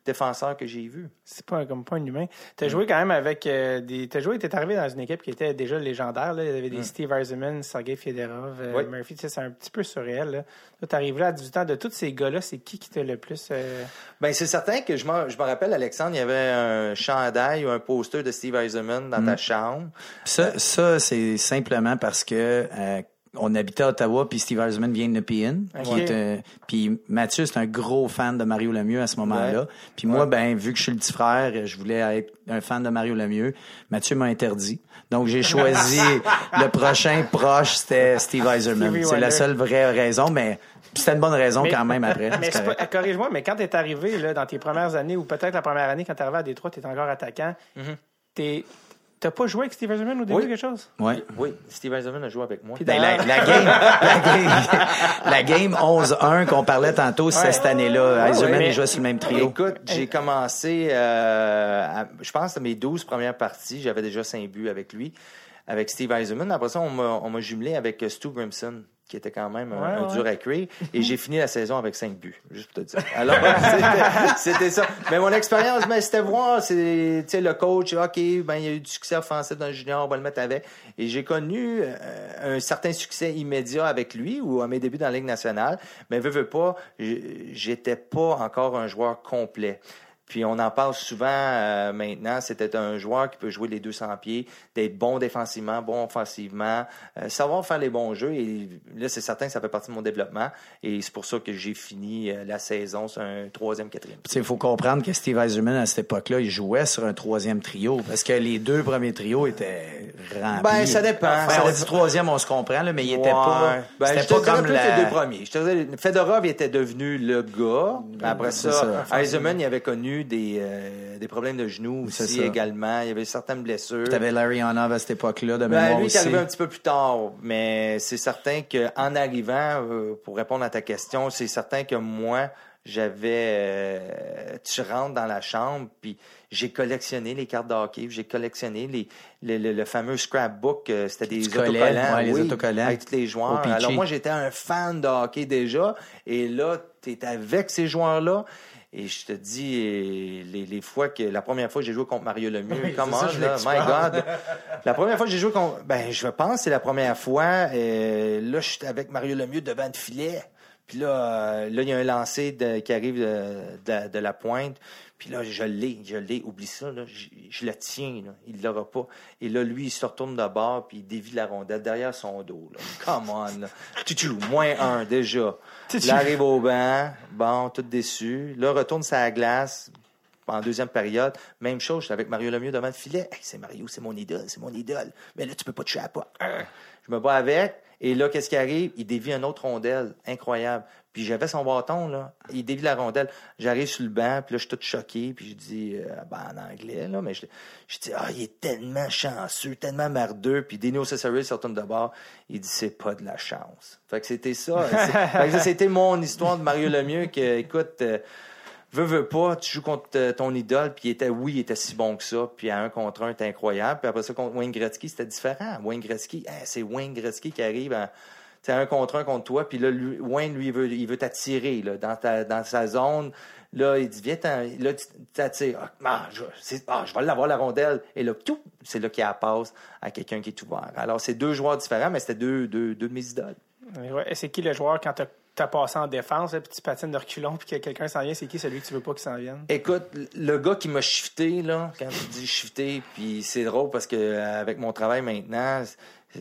défenseur que j'ai vu. C'est pas comme pas un humain. T'as joué quand même avec euh, des. T'as joué, t'es arrivé dans une équipe qui était déjà légendaire. Là. Il y avait des Steve Eisenman, Sergei Fedorov, euh, Oui. Murphy. Tu sais, c'est un petit peu surréel. Là, là t'arrives là à 18 ans. De tous ces gars-là, c'est qui qui t'a le plus. euh, Ben c'est certain que je me, je me rappelle, Alexandre, il y avait un chandail ou un poster de Steve Eisenman dans ta chambre. Ça, ça c'est simplement parce que euh, on habitait à Ottawa, puis Steve Eisenman vient de Nepean. Ok. qui est un- Puis Mathieu, c'est un gros fan de Mario Lemieux à ce moment-là. Puis moi, ben vu que je suis le petit frère, je voulais être un fan de Mario Lemieux. Mathieu m'a interdit. Donc j'ai choisi <laughs> le prochain proche, c'était Steve Eisenman. Stevie C'est la seule vraie raison, mais c'était une bonne raison Mais- quand même après. <laughs> Corrige-moi, mais quand t'es arrivé là, dans tes premières années, ou peut-être la première année, quand t'es arrivé à Détroit, t'es encore attaquant, t'es- t'as pas joué avec Steve Eisenman au début Oui. quelque chose? Ouais. Oui, Steve Eisenman a joué avec moi. Ben, la, la game, <laughs> la game, la game 11-1 qu'on parlait tantôt, c'est cette année-là. Eisenman, ouais. jouait sur le même trio. Écoute, j'ai commencé, euh, à- je pense, à mes 12 premières parties, j'avais déjà 5 buts avec lui, avec Steve Eisenman. Après ça, on m'a jumelé avec Stu Grimson, qui était quand même un, Ouais, un ouais. dur à cuire. Et j'ai fini la saison avec 5 buts, juste pour te dire. <laughs> Alors, c'était- ça. Mais mon expérience, ben, c'était voir, c'est, tu sais, le coach, OK, ben, il y a eu du succès offensif dans le junior, on va le mettre avec. Et j'ai connu euh, un certain succès immédiat avec lui, ou à mes débuts dans la Ligue nationale. Mais veux, veux pas, j'étais pas encore un joueur complet. Puis on en parle souvent euh, maintenant. C'était un joueur qui peut jouer les 200 pieds, d'être bon défensivement, bon offensivement, euh, savoir faire les bons jeux. Et là, c'est certain que ça fait partie de mon développement. Et c'est pour ça que j'ai fini euh, la saison sur un troisième, quatrième. Il faut comprendre que Steve Eiserman, à cette époque-là, il jouait sur un troisième trio parce que les deux premiers trios étaient remplis. Ben, ça dépend. Ben, Ça on dit troisième, on se comprend, là, mais il était Ouais. pas. Ben, je pas comme plus la... les deux premiers. Je te dirais, Fedorov il était devenu le gars. Après c'est ça, ça. Eisenman, il avait connu eu des, euh, des problèmes de genoux C'est aussi ça. également. Il y avait certaines blessures. Tu avais Larry Honov à cette époque-là, de Ben, mémoire lui, il aussi. est arrivé un petit peu plus tard, mais c'est certain qu'en arrivant, euh, pour répondre à ta question, c'est certain que moi, j'avais... euh, tu rentres dans la chambre, puis j'ai collectionné les cartes de hockey, j'ai collectionné les, le, le- le fameux scrapbook, euh, c'était des autocollants, ouais, les oui, autocollants. avec tous les joueurs. Alors moi, j'étais un fan de hockey déjà, et là, tu es avec ces joueurs-là, et je te dis, les, les fois que la première fois que j'ai joué contre Mario Lemieux, Oui, je voulais là, my. God, la première fois que j'ai joué contre, ben je pense que c'est la première fois. euh, là, je suis avec Mario Lemieux devant le filet. Puis là, euh, là, il y a un lancer de- qui arrive de, de- de la pointe. Puis là, je l'ai, je l'ai. Oublie ça, là, je, je le tiens. Là. Il l'aura pas. Et là, lui, il se retourne de bord puis il dévie la rondelle derrière son dos. Là. <laughs> Come on. Là. Tutu, moins un déjà. Là, arrive au banc. Bon, tout déçu. Là, retourne sa glace en deuxième période, même chose, j'étais avec Mario Lemieux devant le filet. Hey, c'est Mario, c'est mon idole, c'est mon idole. Mais là, tu peux pas toucher à pas. Je me bats avec, et là, qu'est-ce qui arrive? Il dévie un autre rondelle. Incroyable. Puis j'avais son bâton, là. Il dévie la rondelle. J'arrive sur le banc, puis là, je suis tout choqué, puis je dis, euh, ben, en anglais, là, mais je, je dis, ah, il est tellement chanceux, tellement mardeux, puis Dino Cesare se retourne de bord. Il dit, c'est pas de la chance. Fait que c'était ça. <laughs> Fait que ça, c'était mon histoire de Mario Lemieux, que, écoute, euh, veux, veux pas, tu joues contre euh, ton idole, puis il était, oui, il était si bon que ça, puis à un contre un, c'était incroyable. Puis après ça, contre Wayne Gretzky, c'était différent. Wayne Gretzky, hein, c'est Wayne Gretzky qui arrive à, tu sais, un contre un contre toi, puis là, lui- Wayne, lui, il veut, il veut t'attirer, là, dans ta, dans sa zone. Là, il dit, viens, là, tu t'attires. Ah, ah, je, c'est- ah, je vais l'avoir, la rondelle. Et là, tout, c'est là qu'il y a la passe à quelqu'un qui est ouvert. Alors, c'est deux joueurs différents, mais c'était deux, deux, deux de mes idoles. Et c'est qui le joueur quand t'as as passé en défense, puis tu patines de reculons, puis que quelqu'un s'en vient, c'est qui celui que tu veux pas qu'il s'en vienne? Écoute, le gars qui m'a shifté, là, quand tu dis shifté, puis c'est drôle parce que euh, avec mon travail maintenant,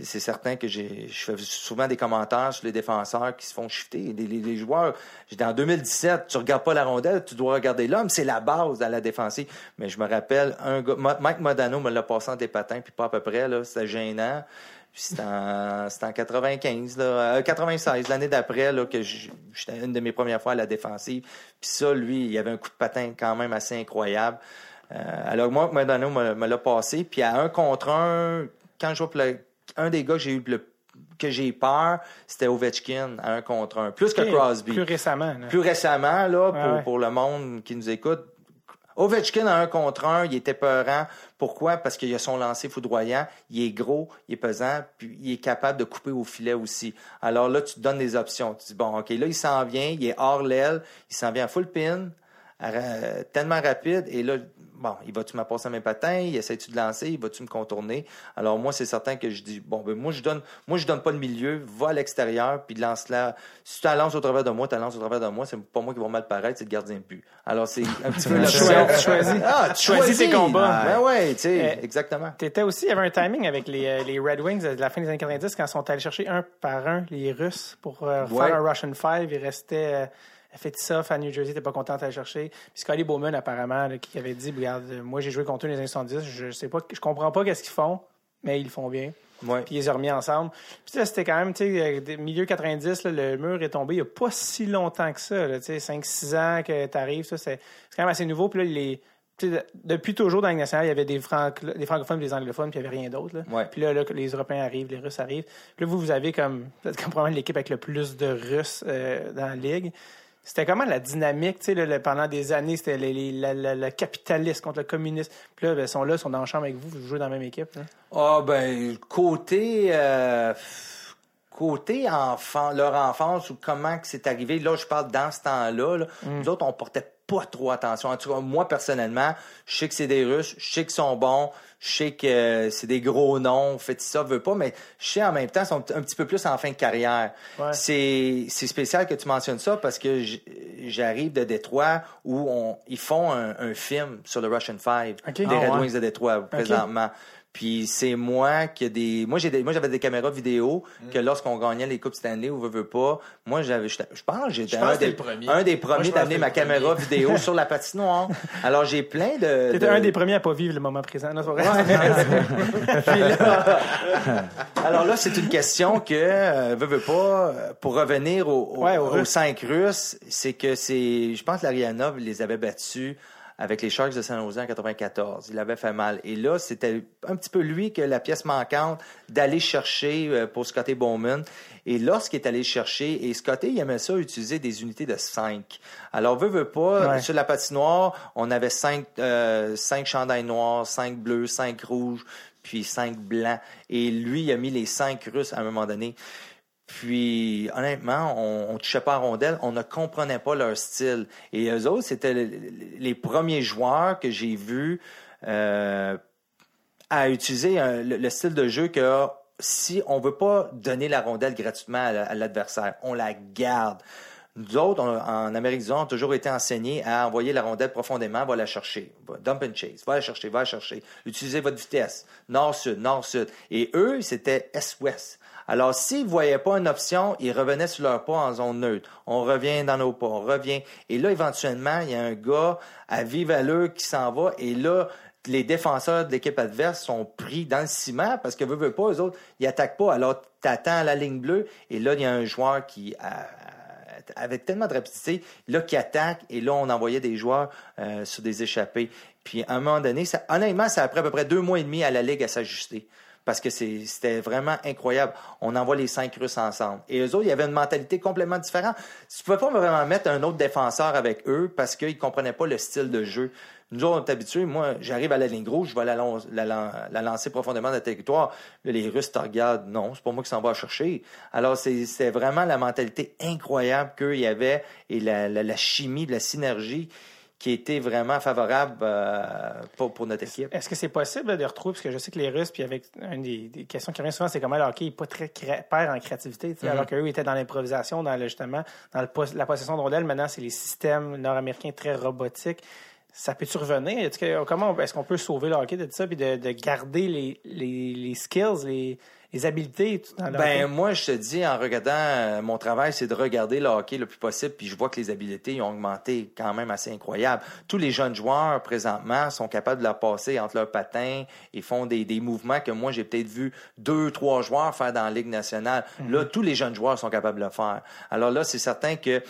c'est- certain que j'ai, je fais souvent des commentaires sur les défenseurs qui se font shifter. Les, les- les joueurs, j'étais en 2017, tu regardes pas la rondelle, tu dois regarder l'homme, c'est la base à la défensive. Mais je me rappelle, un gars, Mike Modano me l'a passé en des patins, puis pas à peu près, là, c'était gênant. Puis c'était en, en 95, là, euh, 96, l'année d'après, là, que j'étais une de mes premières fois à la défensive. Puis ça, lui, il avait un coup de patin quand même assez incroyable. Euh, alors moi, Madonna me, me l'a passé. Puis à un contre un, quand je vois un des gars que j'ai eu le que j'ai peur, c'était Ovechkin à un contre un, plus que Crosby. Plus récemment. là. Plus récemment, là, pour, Ouais, ouais. pour le monde qui nous écoute, Ovechkin à un contre un, il était peurant. Pourquoi? Parce qu'il a son lancer foudroyant, il est gros, il est pesant, puis il est capable de couper au filet aussi. Alors là, tu te donnes des options. Tu dis, bon, OK, là, il s'en vient, il est hors l'aile, il s'en vient à full pin, tellement rapide, et là, bon, il va-tu à mes patins, il essaie-tu de lancer, il va-tu me contourner? Alors moi, c'est certain que je dis, bon, ben moi, je donne, moi, je donne pas le milieu, va à l'extérieur, puis lance-la. Si tu la lances au travers de moi, tu la lances au travers de moi, c'est pas moi qui va mal paraître, c'est le gardien de but. Alors c'est un petit peu choisis- tu choisis. Ah, tu Choisis tes combats. Ben ouais, tu sais, Euh, exactement. T'étais aussi, il y avait un timing avec les, euh, les Red Wings de la fin des années 90 quand ils sont allés chercher un par un les Russes pour euh, Ouais. faire un Russian Five. Il restait euh, Fetisov à New Jersey, t'es pas content d'aller chercher. Puis Scotty Bowman, apparemment, là, qui avait dit Regarde, euh, moi j'ai joué contre eux les années 70, je sais pas, je comprends pas qu'est-ce qu'ils font, mais ils le font bien. Ouais. Puis ils ont remis ensemble. Puis là, c'était quand même, tu sais, euh, milieu 90, là, le mur est tombé il n'y a pas si longtemps que ça. Tu sais, 5-6 ans que tu arrives, ça, c'est quand même assez nouveau. Puis là, les, depuis toujours dans la nationale, il y avait des, des francophones et des anglophones, puis il n'y avait rien d'autre. là. Ouais. Puis là, les Européens arrivent, les Russes arrivent. Puis là, vous, vous avez comme, êtes comme probablement l'équipe avec le plus de Russes euh, dans la Ligue. C'était comment la dynamique, tu sais, là, pendant des années, c'était les, les- la- la- le capitaliste contre le communiste. Puis là, ben, ils sont là, ils sont dans la chambre avec vous, vous jouez dans la même équipe. Ah ben côté euh, côté enfant, leur enfance ou comment que c'est arrivé. Là, je parle dans ce temps-là. là, Nous autres, on portait pas trop attention. En tout cas, moi personnellement, je sais que c'est des Russes, je sais qu'ils sont bons, je sais que euh, c'est des gros noms, faites ça, veut pas, mais je sais en même temps, ils sont un petit peu plus en fin de carrière. Ouais. C'est c'est spécial que tu mentionnes ça parce que j'arrive de Détroit où on, ils font un, un film sur le Russian Five Ok. des Ah, Red ouais. Wings de Détroit présentement. Puis c'est moi qui a des moi j'ai des- moi j'avais des caméras vidéo que lorsqu'on gagnait les coupes Stanley ou veut veut pas, moi j'avais je pense que j'étais un des un des premiers d'amener ma caméra vidéo <laughs> sur la patinoire. Alors j'ai plein de T'étais de- un des premiers à pas vivre le moment présent. Non, <laughs> puis là, alors là, c'est une question que, euh, veux pas, euh, pour revenir au- au- Ouais, aux cinq Russes, c'est que c'est, je pense que l'Arianov les avait battus avec les Sharks de San Jose en 94. Il avait fait mal. Et là, c'était un petit peu lui que la pièce manquante d'aller chercher euh, pour Scotty Bowman. Et lorsqu'il est allé chercher, et Scotty, il aimait ça utiliser des unités de 5. Alors, veut, veut pas, Ouais. sur la patinoire, on avait cinq, euh, cinq chandails noirs, cinq bleus, cinq rouges, puis cinq blancs. Et lui, il a mis les cinq russes à un moment donné. Puis, honnêtement, on, on touchait pas à rondelle, on ne comprenait pas leur style. Et eux autres, c'était le- les premiers joueurs que j'ai vus euh, à utiliser un- le, le style de jeu que si on veut pas donner la rondelle gratuitement à, la- à l'adversaire, on la garde. Nous autres, en Amérique du Nord, on a toujours été enseignés à envoyer la rondelle profondément, va la chercher. Dump and chase, va la chercher, va la chercher. Utilisez votre vitesse. Nord-sud, nord-sud. Et eux, c'était est-ouest. Alors, s'ils ne voyaient pas une option, ils revenaient sur leur pas en zone neutre. On revient dans nos pas, on revient. Et là, éventuellement, il y a un gars à vive allure qui s'en va. Et là, les défenseurs de l'équipe adverse sont pris dans le ciment parce que veut, veut pas, eux autres, ils attaquent pas. Alors, t'attends la ligne bleue et là, il y a un joueur qui a- avec tellement de rapidité, là, qui attaque et là, on envoyait des joueurs euh, sur des échappées. Puis, à un moment donné, honnêtement, ça a pris à peu près deux mois et demi à la Ligue à s'ajuster. Parce que c'était vraiment incroyable. On envoie les cinq Russes ensemble. Et eux autres, il y avait une mentalité complètement différente. Tu pouvais pas vraiment mettre un autre défenseur avec eux parce qu'ils comprenaient pas le style de jeu. Nous autres, on est habitués. Moi, j'arrive à la ligne rouge, je vais la, lancer profondément dans le territoire. Les Russes te regardent. Non, c'est pas moi qui s'en va chercher. Alors, c'est vraiment la mentalité incroyable qu'il y avait et la chimie, la synergie qui était vraiment favorable euh, pour, pour notre équipe. Est-ce que c'est possible de retrouver, parce que je sais que les Russes, puis avec une des, des questions qui revient souvent, c'est comment le hockey n'est pas très perd en créativité, tu sais, alors qu'eux étaient dans l'improvisation, dans le, justement, dans le la possession de rondelles. Maintenant, c'est les systèmes nord-américains très robotiques. Ça peut-tu revenir? Est-ce que- comment est-ce qu'on peut sauver le hockey de tout ça, puis de, de garder les, les, les skills, les, les habiletés dans Ben moi, je te dis, en regardant euh, mon travail, c'est de regarder le hockey le plus possible, puis je vois que les habiletés ont augmenté quand même assez incroyable. Tous les jeunes joueurs présentement sont capables de la passer entre leurs patins et font des, des mouvements que moi j'ai peut-être vu deux, trois joueurs faire dans la Ligue nationale. Là, tous les jeunes joueurs sont capables de le faire. Alors là, c'est certain que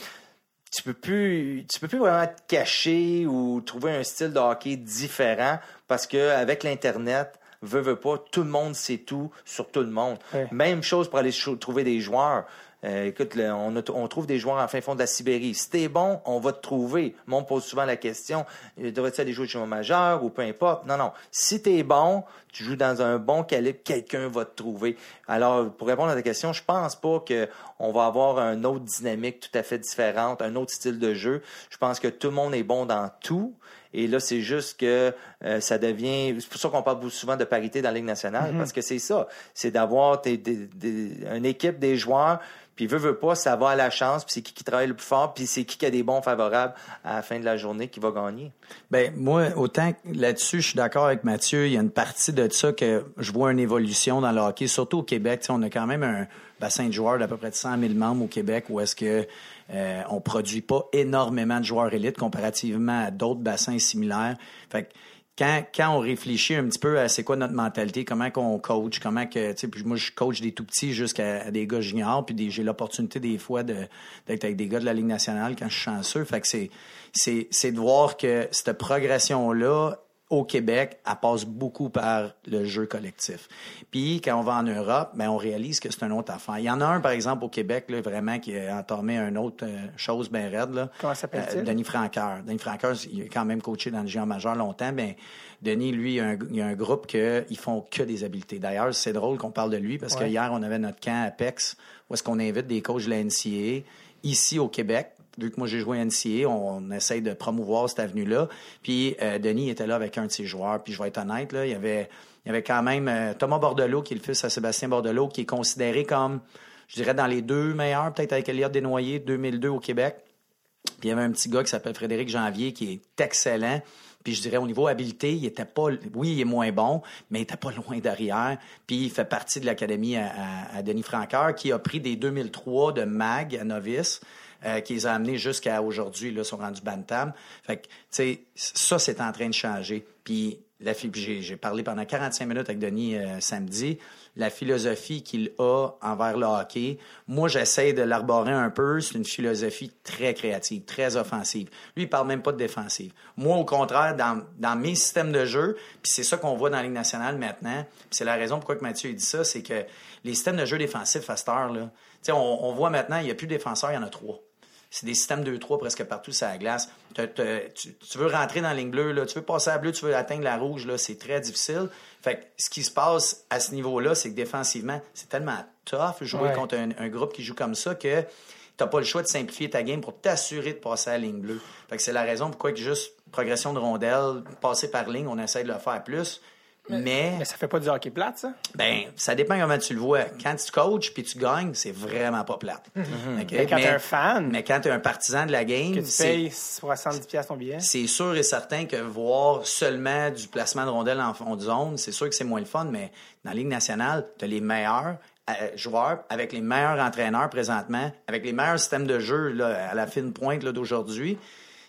tu peux plus tu peux plus vraiment te cacher ou trouver un style de hockey différent parce que avec l'internet veut veut pas tout le monde sait tout sur tout le monde Ouais. même chose pour aller trouver des joueurs Euh, écoute, là, on, a- on trouve des joueurs en fin fond de la Sibérie. Si t'es bon, on va te trouver. Moi, on me pose souvent la question, euh, devrais-tu aller jouer chez mon majeur ou peu importe? Non, non. Si t'es bon, tu joues dans un bon calibre, quelqu'un va te trouver. Alors, pour répondre à ta question, je pense pas que on va avoir une autre dynamique tout à fait différente, un autre style de jeu. Je pense que tout le monde est bon dans tout. Et là, c'est juste que euh, ça devient. C'est pour ça qu'on parle souvent de parité dans la Ligue nationale, parce que c'est ça. C'est d'avoir une équipe des joueurs, puis veut, veut pas, ça va à la chance, puis c'est qui qui travaille le plus fort, puis c'est qui qui a des bons favorables à la fin de la journée qui va gagner. Ben moi, autant que là-dessus, je suis d'accord avec Mathieu. Il y a une partie de ça que je vois une évolution dans le hockey, surtout au Québec. On a quand même un bassin de joueurs d'à peu près de 100 000 membres au Québec où est-ce que euh, produit pas énormément de joueurs élites comparativement à d'autres bassins similaires. Fait que quand, quand on réfléchit un petit peu à c'est quoi notre mentalité, comment qu'on coach, comment que, tu sais, puis moi, je coach des tout petits jusqu'à des gars juniors, puis j'ai l'opportunité des fois d'être avec des gars de la Ligue nationale quand je suis chanceux. Fait que c'est, c'est de voir que cette progression-là, au Québec, elle passe beaucoup par le jeu collectif. Puis quand on va en Europe, ben on réalise que c'est une autre affaire. Il y en a un, par exemple, au Québec, là, vraiment, qui a entamé une autre euh, chose bien raide. Là. Comment s'appelle-t-il? Euh, Denis Franqueur. Denis Franqueur, il a quand même coaché dans le géant majeur longtemps. Ben, Denis, lui, il y a un, il a un groupe que ils font que des habiletés. D'ailleurs, c'est drôle qu'on parle de lui parce que Ouais. hier, on avait notre camp à PEX où est-ce qu'on invite des coachs de la NCAA ici au Québec. Vu que moi j'ai joué à NCAA, on, essaye de promouvoir cette avenue-là. Puis euh, Denis était là avec un de ses joueurs. Puis je vais être honnête, là, il y avait, il y avait quand même euh, Thomas Bordelot, qui est le fils à Sébastien Bordelot, qui est considéré comme, je dirais, dans les deux meilleurs, peut-être avec Elliott Desnoyers, 2002 au Québec. Puis il y avait un petit gars qui s'appelle Frédéric Janvier qui est excellent. Puis je dirais au niveau habileté, il était pas oui, il est moins bon, mais il était pas <laughs> loin derrière. Puis il fait partie de l'académie à Denis Franqueur qui a pris des 2003 de mag à novice. Euh, qui les a amenés jusqu'à aujourd'hui, là, sont rendus bantam. Ça, c'est en train de changer. Puis la j'ai parlé pendant 45 minutes avec Denis euh, samedi, la philosophie qu'il a envers le hockey, moi j'essaie de l'arborer un peu, c'est une philosophie très créative, très offensive. Lui, il parle même pas de défensive. Moi, au contraire, dans, mes systèmes de jeu, puis c'est ça qu'on voit dans la Ligue nationale maintenant, c'est la raison pourquoi que Mathieu dit ça, c'est que les systèmes de jeu défensifs à cette heure, là, on, on voit maintenant, il n'y a plus de défenseurs, il y en a trois. C'est des systèmes 2-3 presque partout sur la glace. Tu, tu veux rentrer dans la ligne bleue, là, tu veux passer à la bleue, tu veux atteindre la rouge, là, c'est très difficile. Fait que ce qui se passe à ce niveau-là, c'est que défensivement, c'est tellement tough jouer Ouais. contre un, un groupe qui joue comme ça que t'as pas le choix de simplifier ta game pour t'assurer de passer à la ligne bleue. Fait que c'est la raison pourquoi que juste progression de rondelle, passer par ligne, on essaie de le faire plus. Mais, Mais ça fait pas du hockey plate, ça? ben, ça dépend comment tu le vois. Quand tu coaches puis tu gagnes, c'est vraiment pas plate. OK? Mais quand t'es un fan, mais quand t'es un partisan de la game, que tu payes 70$ piastres ton billet. c'est sûr et certain que voir seulement du placement de rondelles en fond de zone, c'est sûr que c'est moins le fun, mais dans la Ligue nationale, tu as les meilleurs euh, joueurs avec les meilleurs entraîneurs présentement, avec les meilleurs systèmes de jeu là, à la fine pointe d'aujourd'hui.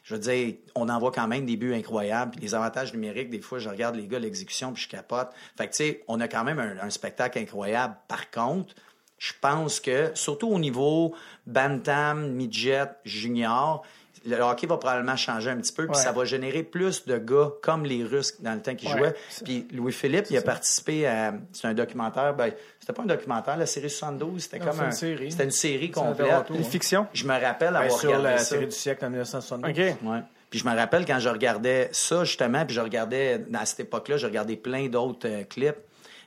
Je veux dire, on en voit quand même des buts incroyables. Puis les avantages numériques, des fois, je regarde les gars, l'exécution, puis je capote. Fait que, tu sais, on a quand même un, un spectacle incroyable. Par contre, je pense que, surtout au niveau bantam, midget, junior, le hockey va probablement changer un petit peu, puis Ouais. ça va générer plus de gars comme les Russes dans le temps qu'ils Ouais, jouaient. Puis Louis-Philippe, il a participé à. C'est un documentaire. Ben, c'était pas un documentaire, la série 72, c'était comme un- série. C'était une série complète. Une fiction? Je me rappelle Ben, avoir sur regardé la ça. série du siècle en 1972. OK. Ouais. Puis je me rappelle quand je regardais ça, justement, puis je regardais, à cette époque-là, je regardais plein d'autres euh, clips.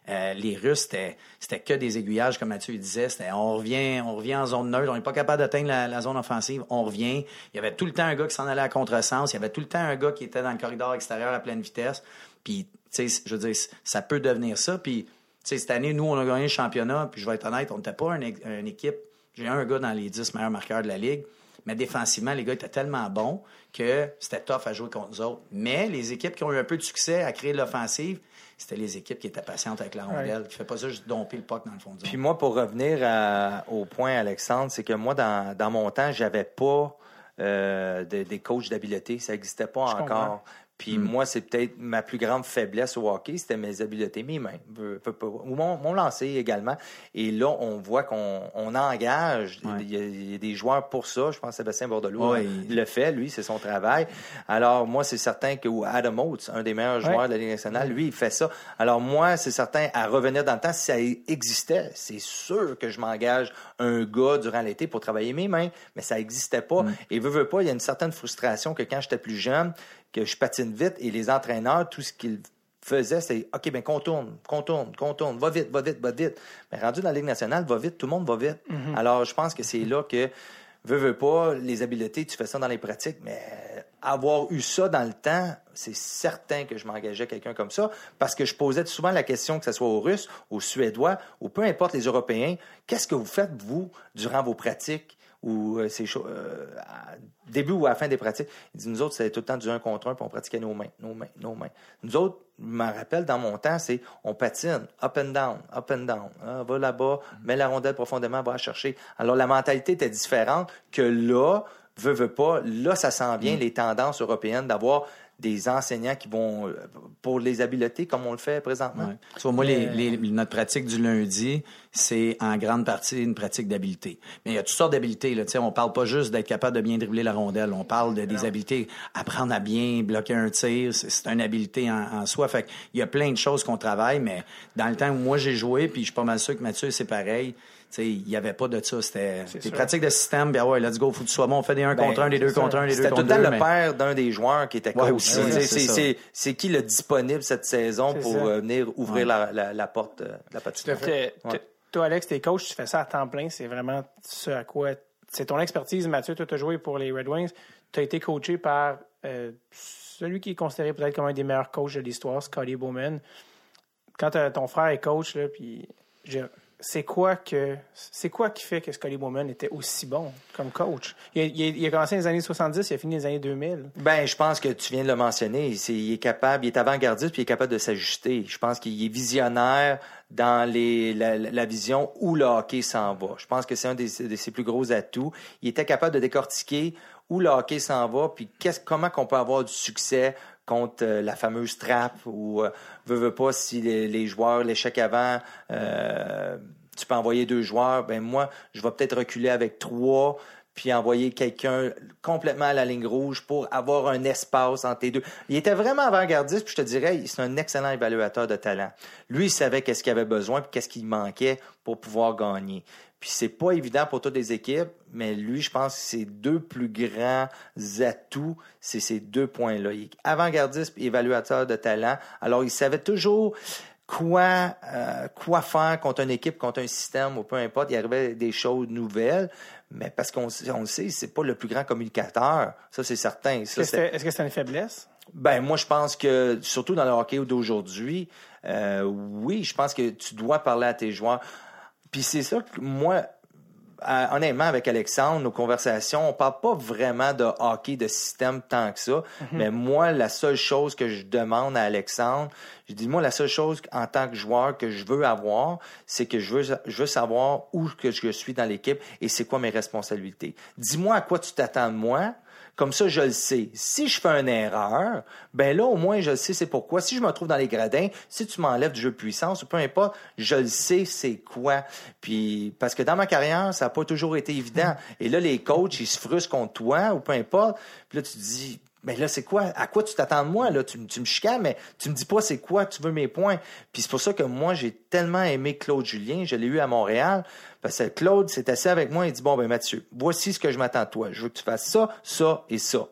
Euh, les Russes, c'était, c'était que des aiguillages, comme Mathieu disait. C'était, on revient, on revient en zone neutre. On n'est pas capable d'atteindre la, la zone offensive. On revient. Il y avait tout le temps un gars qui s'en allait à contresens. Il y avait tout le temps un gars qui était dans le corridor extérieur à pleine vitesse. Puis, tu sais, je veux dire, ça peut devenir ça. Puis, sais, cette année, nous, on a gagné le championnat. Puis, je vais être honnête, on n'était pas une, une équipe. J'ai un gars dans les 10 meilleurs marqueurs de la Ligue. Mais défensivement, les gars étaient tellement bons que c'était tough à jouer contre nous autres. Mais les équipes qui ont eu un peu de succès à créer de l'offensive, c'était les équipes qui étaient patientes avec la rondelle, qui ne fait pas ça juste domper le puck dans le fond du Puis moi, pour revenir à- au point, Alexandre, c'est que moi, dans, dans mon temps, j'avais pas euh, de- des coachs d'habileté. Ça n'existait pas Je encore. comprends. Puis moi, c'est peut-être ma plus grande faiblesse au hockey, c'était mes habiletés, mes mains, mon, mon lancer également. Et là, on voit qu'on on engage, Ouais. il, y a, il y a des joueurs pour ça. Je pense que Sébastien Bordelot Ouais, euh, il- le fait, lui, c'est son travail. Alors moi, c'est certain que ou Adam Oates, un des meilleurs Ouais. joueurs de la Ligue nationale, lui, il fait ça. Alors moi, c'est certain, à revenir dans le temps, si ça existait, c'est sûr que je m'engage un gars durant l'été pour travailler mes mains, mais ça n'existait pas. Et veut, veut pas, il y a une certaine frustration que quand j'étais plus jeune, que je patine vite et les entraîneurs, tout ce qu'ils faisaient, c'est OK, ben contourne, contourne, contourne, va vite, va vite, va vite. Mais rendu dans la Ligue nationale, va vite, tout le monde va vite. Alors, je pense que c'est là que veux, veux pas, les habiletés, tu fais ça dans les pratiques, mais avoir eu ça dans le temps, c'est certain que je m'engageais quelqu'un comme ça, parce que je posais souvent la question, que ce soit aux Russes, aux Suédois, ou peu importe les Européens, qu'est-ce que vous faites, vous, durant vos pratiques? Ou euh, ces choses, euh, début ou à la fin des pratiques. Il dit, nous autres, c'était tout le temps du un contre un, puis on pratiquait nos mains, nos mains, nos mains. Nous autres, je me rappelle, dans mon temps, c'est on patine, up and down, up and down. Ah, va là-bas, mets la rondelle profondément, va la chercher. Alors, la mentalité était différente que là, veut, veut pas, là, ça sent bien les tendances européennes d'avoir des enseignants qui vont, euh, pour les habiletés, comme on le fait présentement. Ouais. Tu vois, moi, les, les- notre pratique du lundi, c'est en grande partie une pratique d'habileté. Mais il y a toutes sortes d'habiletés. Là. On parle pas juste d'être capable de bien dribbler la rondelle. On parle de, des habiletés. Apprendre à bien bloquer un tir, c'est c'est une habileté en, en soi. Fait il y a plein de choses qu'on travaille, mais dans le temps où moi j'ai joué, puis je suis pas mal sûr que Mathieu, c'est pareil. Il n'y avait pas de ça. C'était des sûr. pratiques de système. Bien ouais, let's go, faut que tu sois bon. On fait des 1 Ben, contre 1, des 2 c'est ça. contre 1, des 2 C'était tout le temps 2. le père d'un des joueurs qui était coach. Ouais, aussi, C'est- qui le disponible cette saison pour ça. euh, venir ouvrir la, la- la porte euh, de la patinoire. Ouais. Toi, Alex, t'es coach, tu fais ça à temps plein. C'est vraiment ce à quoi. C'est ton expertise, Mathieu. Toi, tu as joué pour les Red Wings. Tu as été coaché par euh, celui qui est considéré peut-être comme un des meilleurs coachs de l'histoire, Scotty Bowman. Quand euh, ton frère est coach, là, puis c'est quoi que c'est quoi qui fait que Scotty Bowman était aussi bon comme coach? Il a, commencé dans les années 70, il a fini dans les années 2000. Ben, je pense que tu viens de le mentionner. Il est capable, il est avant-gardiste puis il est capable de s'ajuster. Je pense qu'il est visionnaire dans la, vision où le hockey s'en va. Je pense que c'est un de ses plus gros atouts. Il était capable de décortiquer où le hockey s'en va puis comment qu'on peut avoir du succès contre euh, la fameuse trappe ou euh, veux, veux pas si les, les joueurs, l'échec avant, euh, tu peux envoyer deux joueurs, ben moi, je vais peut-être reculer avec trois puis envoyer quelqu'un complètement à la ligne rouge pour avoir un espace entre les deux. Il était vraiment avant-gardiste, puis je te dirais, c'est un excellent évaluateur de talent. Lui, il savait qu'est-ce qu'il avait besoin, puis qu'est-ce qu'il manquait pour pouvoir gagner. Puis c'est pas évident pour toutes les équipes, mais lui, je pense que ses deux plus grands atouts, c'est ces deux points-là. Avant-gardiste et évaluateur de talent. Alors, il savait toujours quoi, euh, quoi faire contre une équipe, contre un système ou peu importe. Il arrivait des choses nouvelles, mais parce qu'on on le sait, c'est pas le plus grand communicateur. Ça, c'est certain. Ça, Est-ce que c'est- c'est est-ce que c'est une faiblesse? ben moi je pense que surtout dans le hockey d'aujourd'hui, euh, oui, je pense que tu dois parler à tes joueurs. Puis c'est ça que moi, euh, honnêtement, avec Alexandre, nos conversations, on parle pas vraiment de hockey de système tant que ça. Mais moi, la seule chose que je demande à Alexandre, je dis moi la seule chose en tant que joueur que je veux avoir, c'est que je veux je veux savoir où que je suis dans l'équipe et c'est quoi mes responsabilités. Dis-moi à quoi tu t'attends de moi. Comme ça, je le sais. Si je fais une erreur, ben là, au moins, je le sais c'est pourquoi. Si je me trouve dans les gradins, si tu m'enlèves du jeu de puissance ou peu importe, je le sais c'est quoi. Puis, parce que dans ma carrière, ça n'a pas toujours été évident. Et là, les coachs, ils se frustrent contre toi ou peu importe. Puis là, tu te dis, mais là, c'est quoi? À quoi tu t'attends de moi? Là? Tu, tu me chicanes, mais tu me dis pas c'est quoi, tu veux mes points. Puis c'est pour ça que moi, j'ai tellement aimé Claude Julien. Je l'ai eu à Montréal. Parce que Claude s'est assis avec moi et dit, bon, ben Mathieu, voici ce que je m'attends de toi. Je veux que tu fasses ça, ça et ça.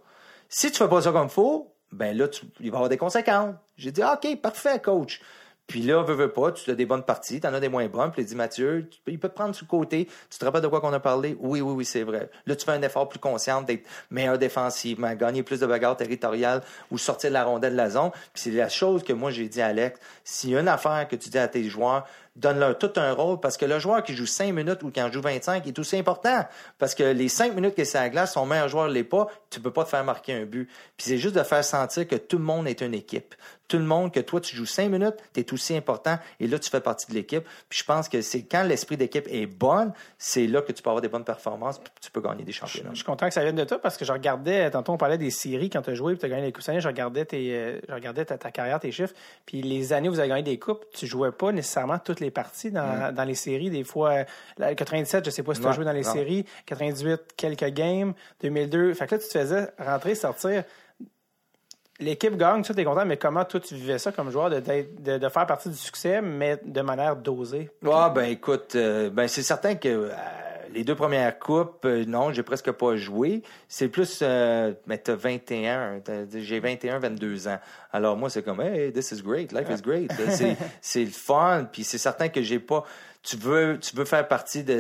Si tu fais pas ça comme faut, ben là, il va y avoir des conséquences. J'ai dit, OK, parfait, coach. Puis là, veux, veux pas, tu as des bonnes parties, tu en as des moins bonnes. Puis il dit, Mathieu, il peut te prendre sur le côté. Tu te rappelles de quoi qu'on a parlé? Oui, oui, oui, c'est vrai. Là, tu fais un effort plus conscient d'être meilleur défensivement, gagner plus de bagarres territoriales ou sortir de la rondelle de la zone. Puis c'est la chose que moi, j'ai dit à Alex. S'il y a une affaire que tu dis à tes joueurs, donne-leur tout un rôle parce que le joueur qui joue 5 minutes ou qui en joue 25 est aussi important. Parce que les 5 minutes que c'est à la glace, son meilleur joueur ne l'est pas, tu peux pas te faire marquer un but. Puis c'est juste de faire sentir que tout le monde est une équipe. Tout le monde, que toi, tu joues 5 minutes, tu es aussi important et là, tu fais partie de l'équipe. Puis je pense que c'est quand l'esprit d'équipe est bonne, c'est là que tu peux avoir des bonnes performances puis tu peux gagner des championnats. Je suis content que ça vienne de toi parce que je regardais, tantôt on parlait des séries quand tu as joué et tu as gagné les coupes je regardais, tes, euh, je regardais ta, ta carrière, tes chiffres. Puis les années où vous avez gagné des coupes, tu jouais pas nécessairement toutes les parties dans, dans les séries. Des fois, euh, la 97, je sais pas si tu as joué dans les non. séries. 98, quelques games. 2002. Fait que là, tu te faisais rentrer, sortir. L'équipe gagne, tu es content, mais comment toi tu vivais ça comme joueur de, de faire partie du succès, mais de manière dosée? Ah ben écoute, euh, ben c'est certain que euh, les deux premières coupes, euh, non, j'ai presque pas joué. C'est plus, euh, mais t'as 21, t'as- j'ai 21, 22 ans. Alors moi c'est comme, hey, this is great, life is great. c'est <laughs> c'est le fun, puis c'est certain que j'ai pas. Tu veux, tu veux faire partie de,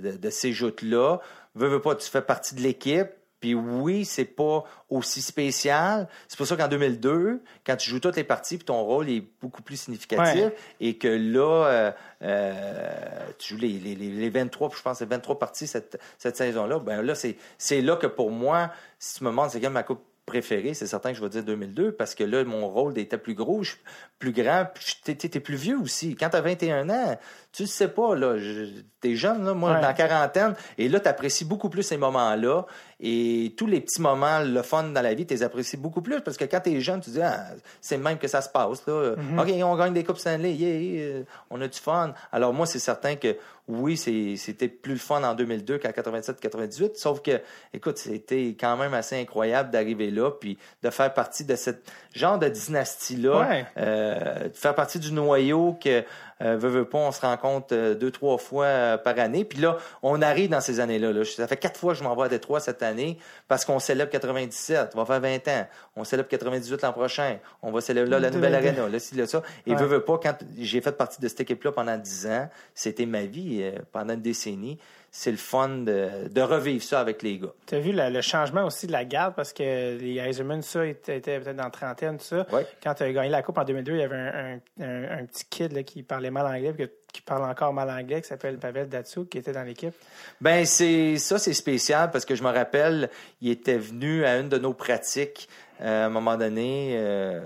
de, de, de ces joutes là. Veux, veux pas, tu fais partie de l'équipe. Puis oui, c'est pas aussi spécial. C'est pour ça qu'en 2002, quand tu joues toutes les parties, puis ton rôle est beaucoup plus significatif, Ouais. et que là, euh, euh, tu joues les, les, les les 23, puis je pense c'est 23 parties cette, cette saison-là, ben là, c'est, là que pour moi, si tu me demandes c'est quelle ma coupe préférée, c'est certain que je vais dire 2002, parce que là, mon rôle était plus gros, je suis plus grand, puis t'es, plus vieux aussi. Quand t'as 21 ans, tu le sais pas, là, je- t'es jeune, là, moi, Ouais. dans la quarantaine, et là, t'apprécies beaucoup plus ces moments-là, et tous les petits moments, le fun dans la vie, t'es apprécies beaucoup plus, parce que quand t'es jeune, tu dis, ah, c'est même que ça se passe, là. OK, on gagne des Coupes Stanley, yeah, euh, on a du fun. Alors moi, c'est certain que oui, c'est- c'était plus le fun en 2002 qu'en 87-98, sauf que, écoute, c'était quand même assez incroyable d'arriver là, puis de faire partie de cette genre de dynastie-là, Ouais. euh, de faire partie du noyau que, euh, veut, veut pas, on se rencontre euh, deux, trois fois euh, par année. Puis là, on arrive dans ces années-là. là. Ça fait quatre fois que je m'envoie à Détroit cette année parce qu'on célèbre 97. On va faire 20 ans. On célèbre 98 l'an prochain. On va célébrer là, la nouvelle 2002. arena. Là, ci, là, ça. Et Ouais. veut, veut pas, quand j'ai fait partie de cette équipe-là pendant 10 ans, c'était ma vie euh, pendant une décennie. C'est le fun de, de revivre ça avec les gars. Tu as vu la- le changement aussi de la garde parce que les Eiserman, ça, étaient peut-être dans la trentaine, tout ça. Ouais. Quand tu as gagné la Coupe en 2002, il y avait un, un- un- un petit kid là, qui parlait mal anglais, que- qui parle encore mal anglais, qui s'appelle Pavel Datsuk, qui était dans l'équipe. Ben c'est ça c'est spécial parce que je me rappelle, il était venu à une de nos pratiques euh, à un moment donné euh,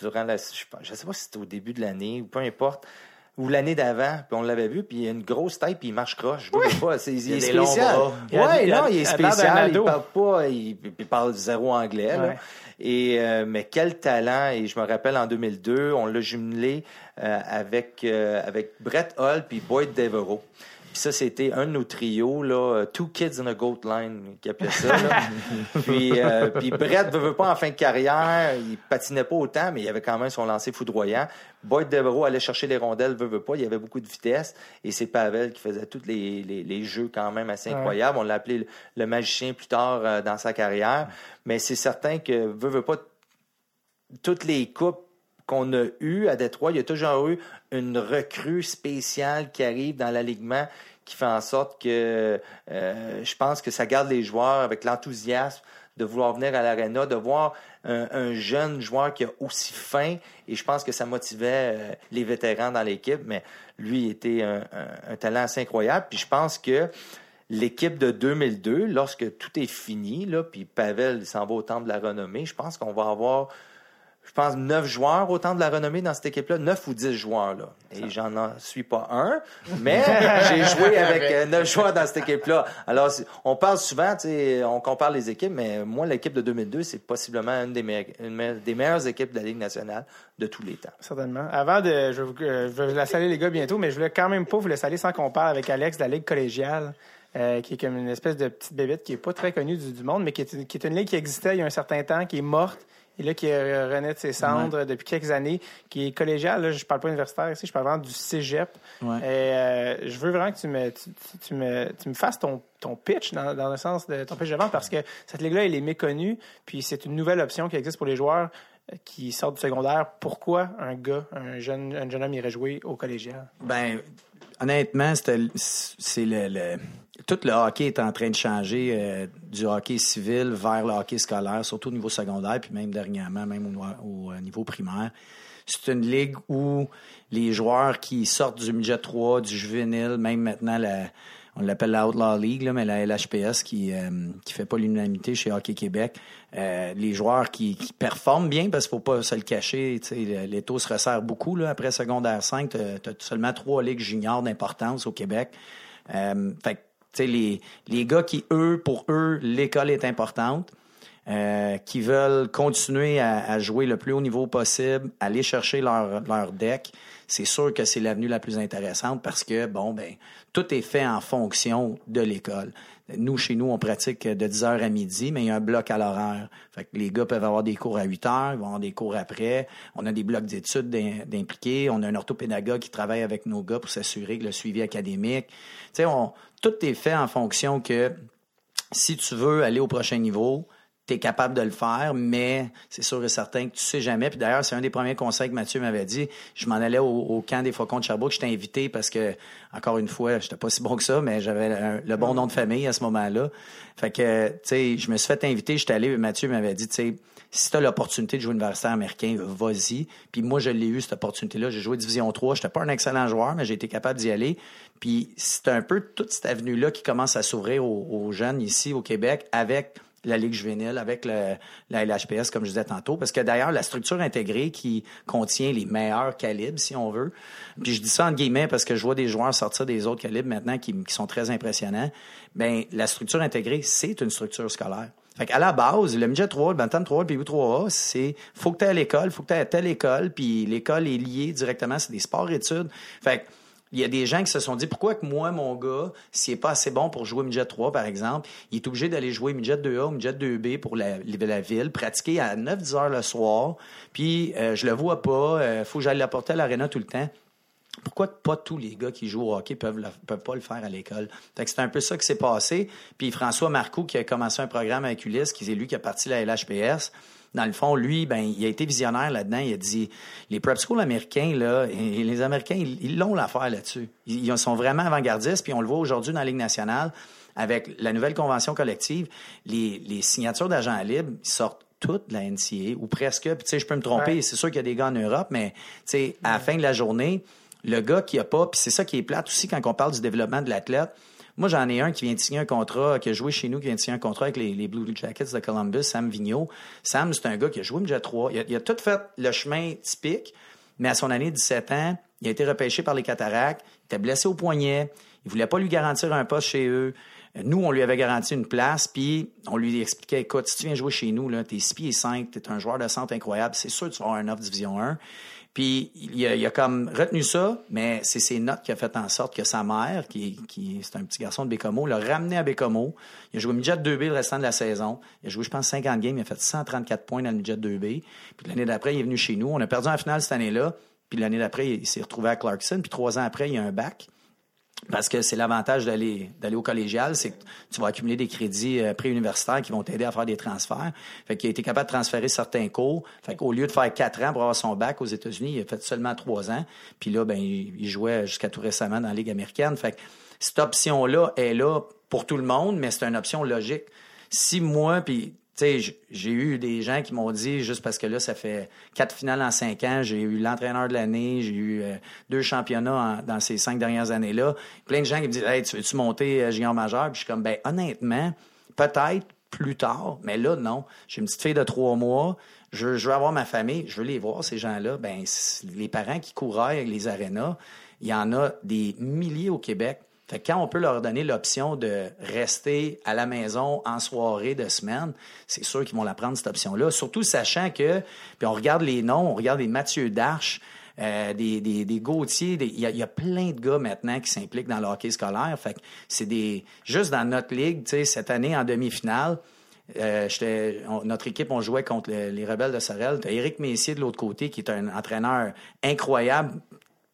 durant la je, je sais pas si c'était au début de l'année ou peu importe. Ou l'année d'avant, puis on l'avait vu, puis il a une grosse tête, puis il marche croche. Je veux pas, c'est, il, est spécial. Il Ouais, non, il est spécial. Il parle pas, il, il parle zéro anglais. là. Et euh, mais quel talent Et je me rappelle en 2002, on l'a jumelé euh, avec euh, avec Brett Hull puis Boyd Devereaux. Puis ça, c'était un de nos trios, là, euh, Two Kids in a Goat Line, qui appelait ça. Là. <laughs> puis, euh, puis Brett veut, veut pas en fin de carrière, il patinait pas autant, mais il avait quand même son lancer foudroyant. Boyd Devereaux allait chercher les rondelles, veut, veut pas, il y avait beaucoup de vitesse. Et c'est Pavel qui faisait tous les, les, les jeux quand même assez Ouais. incroyables. On l'a appelé le, le magicien plus tard euh, dans sa carrière. Mais c'est certain que veut, veut pas, toutes les coupes qu'on a eues à Détroit, il y a toujours eu une recrue spéciale qui arrive dans l'alignement qui fait en sorte que euh, je pense que ça garde les joueurs avec l'enthousiasme de vouloir venir à l'aréna, de voir un, un jeune joueur qui a aussi faim. Et je pense que ça motivait euh, les vétérans dans l'équipe, mais lui était un, talent assez incroyable. Puis je pense que l'équipe de 2002, lorsque tout est fini, là, puis Pavel s'en va au temple de la renommée, je pense qu'on va avoir je pense, neuf joueurs au temps de la renommée dans cette équipe-là, neuf ou dix joueurs. Là. Et j'en en suis pas un, mais <laughs> j'ai joué avec euh, neuf joueurs dans cette équipe-là. Alors, on parle souvent, tu sais, on compare les équipes, mais moi, l'équipe de 2002, c'est possiblement une des, meilleures- une me- des meilleures équipes de la Ligue nationale de tous les temps. Certainement. Avant de. Je vais, vous- euh, je vais la saluer, les gars, bientôt, mais je voulais quand même pas vous laisser aller sans qu'on parle avec Alex de la Ligue collégiale, euh, qui est comme une espèce de petite bébête qui est pas très connue du, du monde, mais qui est, une- qui est une ligue qui existait il y a un certain temps, qui est morte. Et là, qui euh, renaît de ses cendres depuis quelques années, qui est collégiale. Là, je parle pas universitaire ici, je parle vraiment du cégep. Ouais. Et, euh, je veux vraiment que tu me, tu, me, tu me fasses ton, ton pitch dans, dans le sens de ton pitch de vente parce que cette ligue-là, elle est méconnue. Puis c'est une nouvelle option qui existe pour les joueurs euh, qui sortent du secondaire. Pourquoi un gars, un jeune, un jeune homme irait jouer au collégial? Ben, honnêtement, c'est le, le- tout le hockey est en train de changer euh, du hockey civil vers le hockey scolaire, surtout au niveau secondaire, puis même dernièrement, même au, euh, niveau primaire. C'est une ligue où les joueurs qui sortent du midget 3, du juvénile, même maintenant la, on l'appelle la Outlaw League, là, mais la LHPS qui euh, qui fait pas l'unanimité chez Hockey Québec. Euh, les joueurs qui, qui performent bien, parce qu'il faut pas se le cacher, les taux se resserrent beaucoup. Là, après secondaire 5, tu as seulement trois ligues juniors d'importance au Québec. Euh, fait les, les gars qui, eux, pour eux, l'école est importante, euh, qui veulent continuer à, jouer le plus haut niveau possible, aller chercher leur, leur deck, c'est sûr que c'est l'avenue la plus intéressante parce que, bon, ben, tout est fait en fonction de l'école. Nous, chez nous, on pratique de 10h à midi, mais il y a un bloc à l'horaire. Fait que les gars peuvent avoir des cours à 8 heures, ils vont avoir des cours après. On a des blocs d'études d'im- d'impliqués. On a un orthopédagogue qui travaille avec nos gars pour s'assurer que le suivi académique. Tu sais, tout est fait en fonction que si tu veux aller au prochain niveau, tu es capable de le faire, mais c'est sûr et certain que tu sais jamais. Puis d'ailleurs, c'est un des premiers conseils que Mathieu m'avait dit. Je m'en allais au, au camp des Faucons de Sherbrooke. J'étais invité parce que, encore une fois, j'étais pas si bon que ça, mais j'avais le bon nom de famille à ce moment-là. Fait que, tu sais, je me suis fait inviter. J'étais allé, Mathieu m'avait dit, tu sais, si tu as l'opportunité de jouer universitaire américain, vas-y. Puis moi, je l'ai eu, cette opportunité-là. J'ai joué Division 3. J'étais pas un excellent joueur, mais j'ai été capable d'y aller. Puis c'est un peu toute cette avenue-là qui commence à s'ouvrir aux, jeunes ici au Québec avec la Ligue juvénile, avec la LHPS, comme je disais tantôt. Parce que d'ailleurs, la structure intégrée qui contient les meilleurs calibres, si on veut. Puis je dis ça en guillemets parce que je vois des joueurs sortir des autres calibres maintenant qui, qui sont très impressionnants. Ben, la structure intégrée, c'est une structure scolaire. Fait qu'à la base, le midget 3, le bantam 3, le PU 3A, c'est faut que tu à l'école, faut que tu à telle école, puis l'école est liée directement, c'est des sports-études. Fait que il y a des gens qui se sont dit pourquoi que moi, mon gars, s'il n'est pas assez bon pour jouer midget 3, par exemple, il est obligé d'aller jouer midget 2A ou midget 2B pour la, ville, pratiquer à 9-10 heures le soir, puis euh, je le vois pas, euh, faut que j'aille l'apporter à l'aréna tout le temps pourquoi pas tous les gars qui jouent au hockey peuvent, le- peuvent pas le faire à l'école? C'est un peu ça qui s'est passé. Puis François Marcoux, qui a commencé un programme avec Ulysse, qui c'est lui qui a parti la LHPS, dans le fond, lui, ben, il a été visionnaire là-dedans. Il a dit, les prep schools américains, là, et les Américains, ils l'ont l'affaire là-dessus. Ils, ils sont vraiment avant-gardistes, puis on le voit aujourd'hui dans la Ligue nationale, avec la nouvelle convention collective, les, les signatures d'agents libres sortent toutes de la NCA, ou presque. Puis, tu sais, je peux me tromper, Ouais. c'est sûr qu'il y a des gars en Europe, mais, tu sais, à la fin de la journée, le gars qui a pas, puis c'est ça qui est plate aussi quand on parle du développement de l'athlète. Moi, j'en ai un qui vient de signer un contrat, qui a joué chez nous, qui vient de signer un contrat avec les, Blue Jackets de Columbus, Sam Vigneault. Sam, c'est un gars qui a joué Midget 3. Il a, il a tout fait le chemin typique, mais à son année de 17 ans, Il a été repêché par les Cataractes. Il était blessé au poignet. Il voulait pas lui garantir un poste chez eux. Nous, on lui avait garanti une place, puis on lui expliquait, écoute, si tu viens jouer chez nous, là, t'es 6 pieds 5, t'es un joueur de centre incroyable, c'est sûr que tu vas avoir un offre Division 1. Puis il a, comme retenu ça, mais c'est ses notes qui a fait en sorte que sa mère, qui, qui c'est un petit garçon de Bécomo, l'a ramené à Bécomo. Il a joué midget 2B le restant de la saison. Il a joué, je pense, 50 games. Il a fait 134 points dans le midget 2B. Puis l'année d'après, il est venu chez nous. On a perdu en finale cette année-là. Puis l'année d'après, il s'est retrouvé à Clarkson. Puis trois ans après, il a un bac. Parce que c'est l'avantage d'aller d'aller au collégial, c'est que tu vas accumuler des crédits euh, préuniversitaires qui vont t'aider à faire des transferts. Fait qu'il a été capable de transférer certains cours. Fait qu'au lieu de faire quatre ans pour avoir son bac aux États-Unis, il a fait seulement trois ans. Puis là, ben il, jouait jusqu'à tout récemment dans la Ligue américaine. Fait que cette option-là est là pour tout le monde, mais c'est une option logique. Si moi, puis sais, j'ai eu des gens qui m'ont dit, juste parce que là, ça fait quatre finales en cinq ans, j'ai eu l'entraîneur de l'année, j'ai eu euh, deux championnats dans ces cinq dernières années-là. Plein de gens qui me disent, hey, tu veux-tu monter euh, junior majeur? Puis je suis comme, ben, honnêtement, peut-être plus tard, mais là, non. J'ai une petite fille de trois mois, je, veux avoir ma famille, je veux les voir, ces gens-là. Ben, les parents qui couraient les arénas, il y en a des milliers au Québec. Fait que quand on peut leur donner l'option de rester à la maison en soirée de semaine, c'est sûr qu'ils vont la prendre, cette option-là. Surtout sachant que, puis on regarde les noms, on regarde les Mathieu Darche, euh, des, des, des Gauthier, il y, a, plein de gars maintenant qui s'impliquent dans le hockey scolaire. Fait que c'est des. Juste dans notre ligue, tu sais, cette année en demi-finale, euh, notre équipe, on jouait contre le- les Rebelles de Sorel. T'as Éric Messier de l'autre côté, qui est un entraîneur incroyable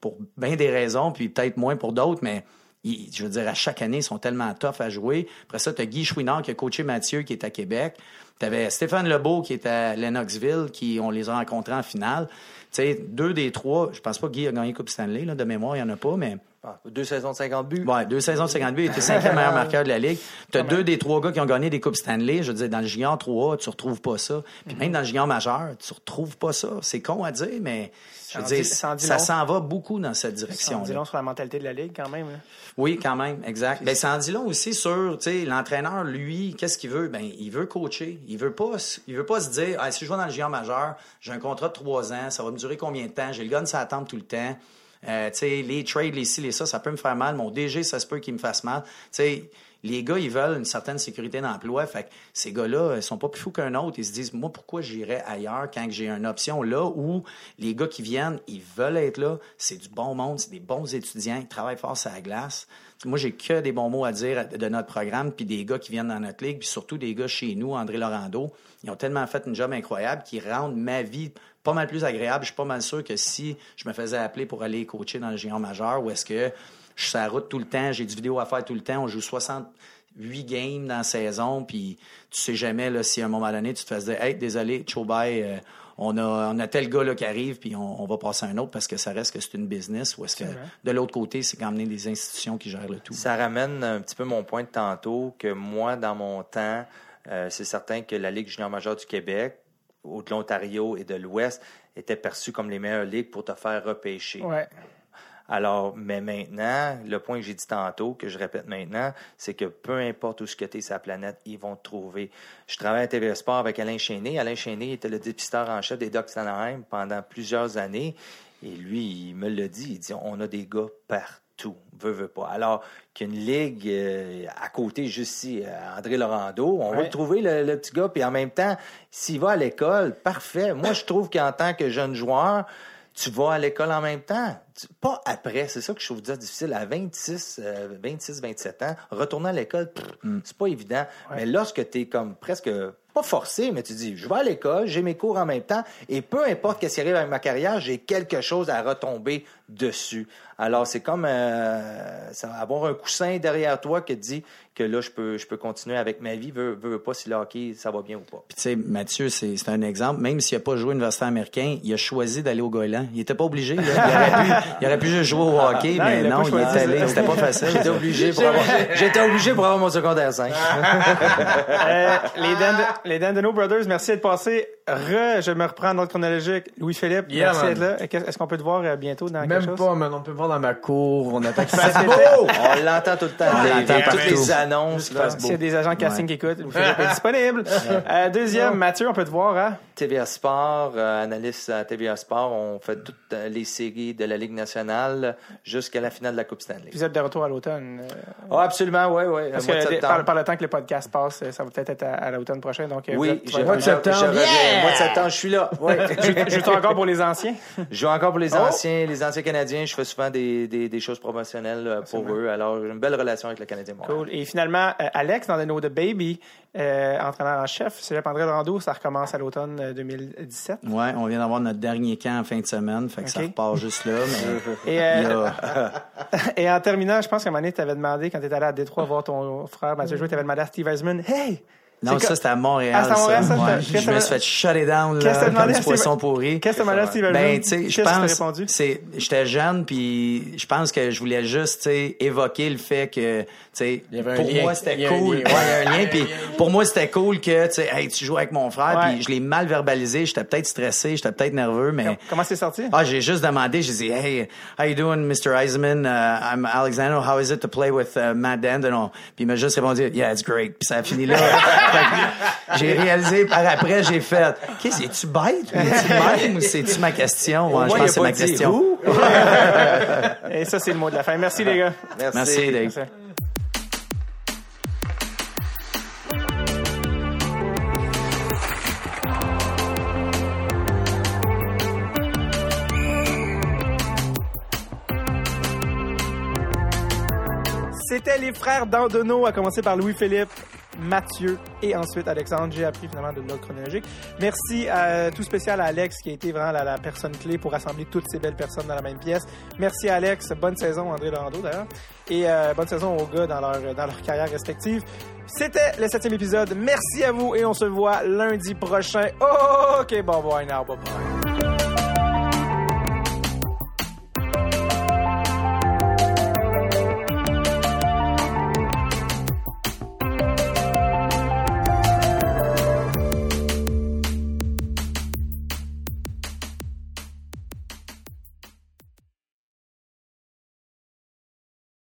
pour bien des raisons, puis peut-être moins pour d'autres, mais je veux dire, à chaque année, ils sont tellement tough à jouer. Après ça, tu as Guy Chouinard qui a coaché Mathieu, qui est à Québec. Tu Stéphane Lebeau qui est à Lennoxville, qui on les a rencontrés en finale. Tu sais, deux des trois, je pense pas que Guy a gagné Coupe Stanley, là, de mémoire, il n'y en a pas, mais Ah, deux saisons de 50 buts. Ouais, deux saisons de 50 buts, il était cinquième meilleur marqueur de la Ligue. Tu as deux des trois gars qui ont gagné des Coupes Stanley. Je veux dire, dans le junior 3A, tu retrouves pas ça. Puis même dans le junior majeur, tu retrouves pas ça. C'est con à dire, mais je veux dire, ça s'en va beaucoup dans cette Ça en direction. dit long sur la mentalité de la Ligue, quand même. là. Oui, quand même, exact. Ben, ça en dit long aussi sur, tu sais, l'entraîneur, lui, qu'est-ce qu'il veut? Ben, il veut coacher. Il veut pas, il veut pas se dire, ah, si je vais dans le junior majeur, j'ai un contrat de trois ans, ça va me durer combien de temps? J'ai le gun, ça attend tout le temps. Euh, les trades, les ci, les ça, ça peut me faire mal. Mon DG, ça se peut qu'il me fasse mal. Tu sais, les gars, ils veulent une certaine sécurité d'emploi. Fait que ces gars-là, ils sont pas plus fous qu'un autre. Ils se disent, moi, pourquoi j'irais ailleurs quand j'ai une option là où les gars qui viennent, ils veulent être là. C'est du bon monde, c'est des bons étudiants, ils travaillent fort sur la glace. Moi, j'ai que des bons mots à dire de notre programme, puis des gars qui viennent dans notre ligue, puis surtout des gars chez nous, André Laurando. Ils ont tellement fait une job incroyable qui rendent ma vie pas mal plus agréable. Je suis pas mal sûr que si je me faisais appeler pour aller coacher dans le géant majeur, ou est-ce que je suis sur la route tout le temps, j'ai du vidéo à faire tout le temps, on joue 68 games dans la saison, puis tu sais jamais là, si à un moment donné, tu te fais dire Hey, désolé, Chobay, euh, on a, on a tel gars là, qui arrive, puis on, on va passer à un autre parce que ça reste que c'est une business, ou est-ce que de l'autre côté, c'est quand même des institutions qui gèrent le tout. Ça ramène un petit peu mon point de tantôt que moi, dans mon temps, euh, c'est certain que la Ligue junior majeure du Québec, ou de l'Ontario et de l'Ouest, était perçue comme les meilleures ligues pour te faire repêcher. Ouais. Alors, mais maintenant, le point que j'ai dit tantôt, que je répète maintenant, c'est que peu importe où ce que tu es sur la planète, ils vont te trouver. Je travaille à TV Sport avec Alain Chéné. Alain Chéné était le dépisteur en chef des Ducks d'Anaheim pendant plusieurs années. Et lui, il me l'a dit. Il dit, on a des gars partout. Veut, veut pas. Alors qu'une ligue euh, à côté, juste ici, euh, André Laurando, on va le trouver, le, le petit gars. Puis en même temps, s'il va à l'école, parfait. Moi, je trouve qu'en tant que jeune joueur, tu vas à l'école en même temps. Tu- pas après. C'est ça que je trouve difficile. À 26, euh, 26, 27 ans, retourner à l'école, pff, c'est pas évident. Mais lorsque tu es comme presque pas forcé, mais tu dis, je vais à l'école, j'ai mes cours en même temps, et peu importe qu'est-ce qui arrive avec ma carrière, j'ai quelque chose à retomber dessus. Alors, c'est comme euh, avoir un coussin derrière toi qui te dit que là, je peux, je peux continuer avec ma vie, veux, veux, veux pas si le hockey, ça va bien ou pas. Puis tu sais, Mathieu, c'est c'est un exemple. Même s'il n'a pas joué à l'université américain, il a choisi d'aller au Golan. Il était pas obligé. là. Il, aurait pu, <laughs> il aurait pu juste jouer au hockey, Non, mais il non, il est allé. C'était pas facile. J'étais obligé pour avoir, j'étais obligé pour avoir mon secondaire 5. <laughs> Euh, les, Dan, les Dandino Brothers, merci d'être passé. Re, je me reprends dans le chronologique. Louis-Philippe, Yeah, merci d'être là. Est-ce qu'on peut te voir euh, bientôt dans quelque Même chose? pas, man. On peut me voir dans ma cour. On attend <laughs> qu'il fasse beau. On l'entend tout le temps. On l'entend les- toutes les annonces. S'il y a des agents de casting qui écoutent, Louis-Philippe est disponible. Euh, deuxième, Mathieu, on peut te voir, hein? TVA Sport, euh, analyste à TVA Sport. On fait toutes euh, les séries de la Ligue nationale jusqu'à la finale de la Coupe Stanley. Vous êtes de retour à l'automne. euh, Oh, absolument, oui, oui. Parce que par, par le temps que le podcast passe, ça va peut-être être à, à l'automne prochain. Donc, Oui, je, mois de je- septembre. je reviens. Yeah! Mois de septembre, je suis là. Ouais. <laughs> Je joue encore pour les anciens. Je joue encore pour les Oh! anciens, les anciens Canadiens. Je fais souvent des, des, des choses promotionnelles pour eux. Alors, j'ai une belle relation avec le Canadien. Cool. Et finalement, euh, Alex, dans le Know the Baby, euh, entraîneur en chef, Cégep André Rando, ça recommence à l'automne euh, 2017. Ouais, on vient d'avoir notre dernier camp en fin de semaine, fait que ça repart juste là. Mais <laughs> Et, euh, <laughs> et en terminant, je pense qu'à un moment donné, tu avais demandé, quand tu étais allé à Détroit voir ton frère Mathieu jouer, tu avais demandé à Steve Eisman, Hey! Non, ça, c'était à Montréal. Ah, à Montréal, ça? Ouais. Je me suis fait shut it down, t'as là, comme du poisson pourri. Qu'est-ce que tu as demandé à Steve? Ben, tu sais, je t'as pense, répondu? c'est, j'étais jeune, puis je pense que je voulais juste, tu sais, évoquer le fait que, tu sais, pour lien. moi, c'était cool. Ouais, il y a un lien, <laughs> puis pour moi, c'était cool que, tu sais, hey, tu joues avec mon frère, Ouais. puis je l'ai mal verbalisé, j'étais peut-être stressé, j'étais peut-être nerveux, mais... Comment c'est sorti? Ah, j'ai juste demandé, j'ai dit, hey, how you doing, Mr. Eisman? Uh, I'm Alexander. How is it to play with uh, Matt Dandon? Puis il m'a juste répondu, yeah, it's great. Puis ça a fini là. <laughs> J'ai réalisé, par après, j'ai fait, qu'est-ce que c'est-tu bête? C'est-tu même ou c'est-tu ma question? Ouais, je pense que c'est ma question. Et ça, c'est le mot de la fin. Merci, les gars. Merci. Merci, Dave. Merci. C'était les frères Dandonneau, à commencer par Louis-Philippe, Mathieu et ensuite Alexandre. J'ai appris finalement de l'ordre chronologique. Merci à, tout spécial à Alex qui a été vraiment la, personne clé pour rassembler toutes ces belles personnes dans la même pièce. Merci Alex. Bonne saison, André Lando d'ailleurs. Et euh, bonne saison aux gars dans leur, dans leur carrière respective. C'était le septième épisode. Merci à vous et on se voit lundi prochain. OK, bye bye now. Bye bye.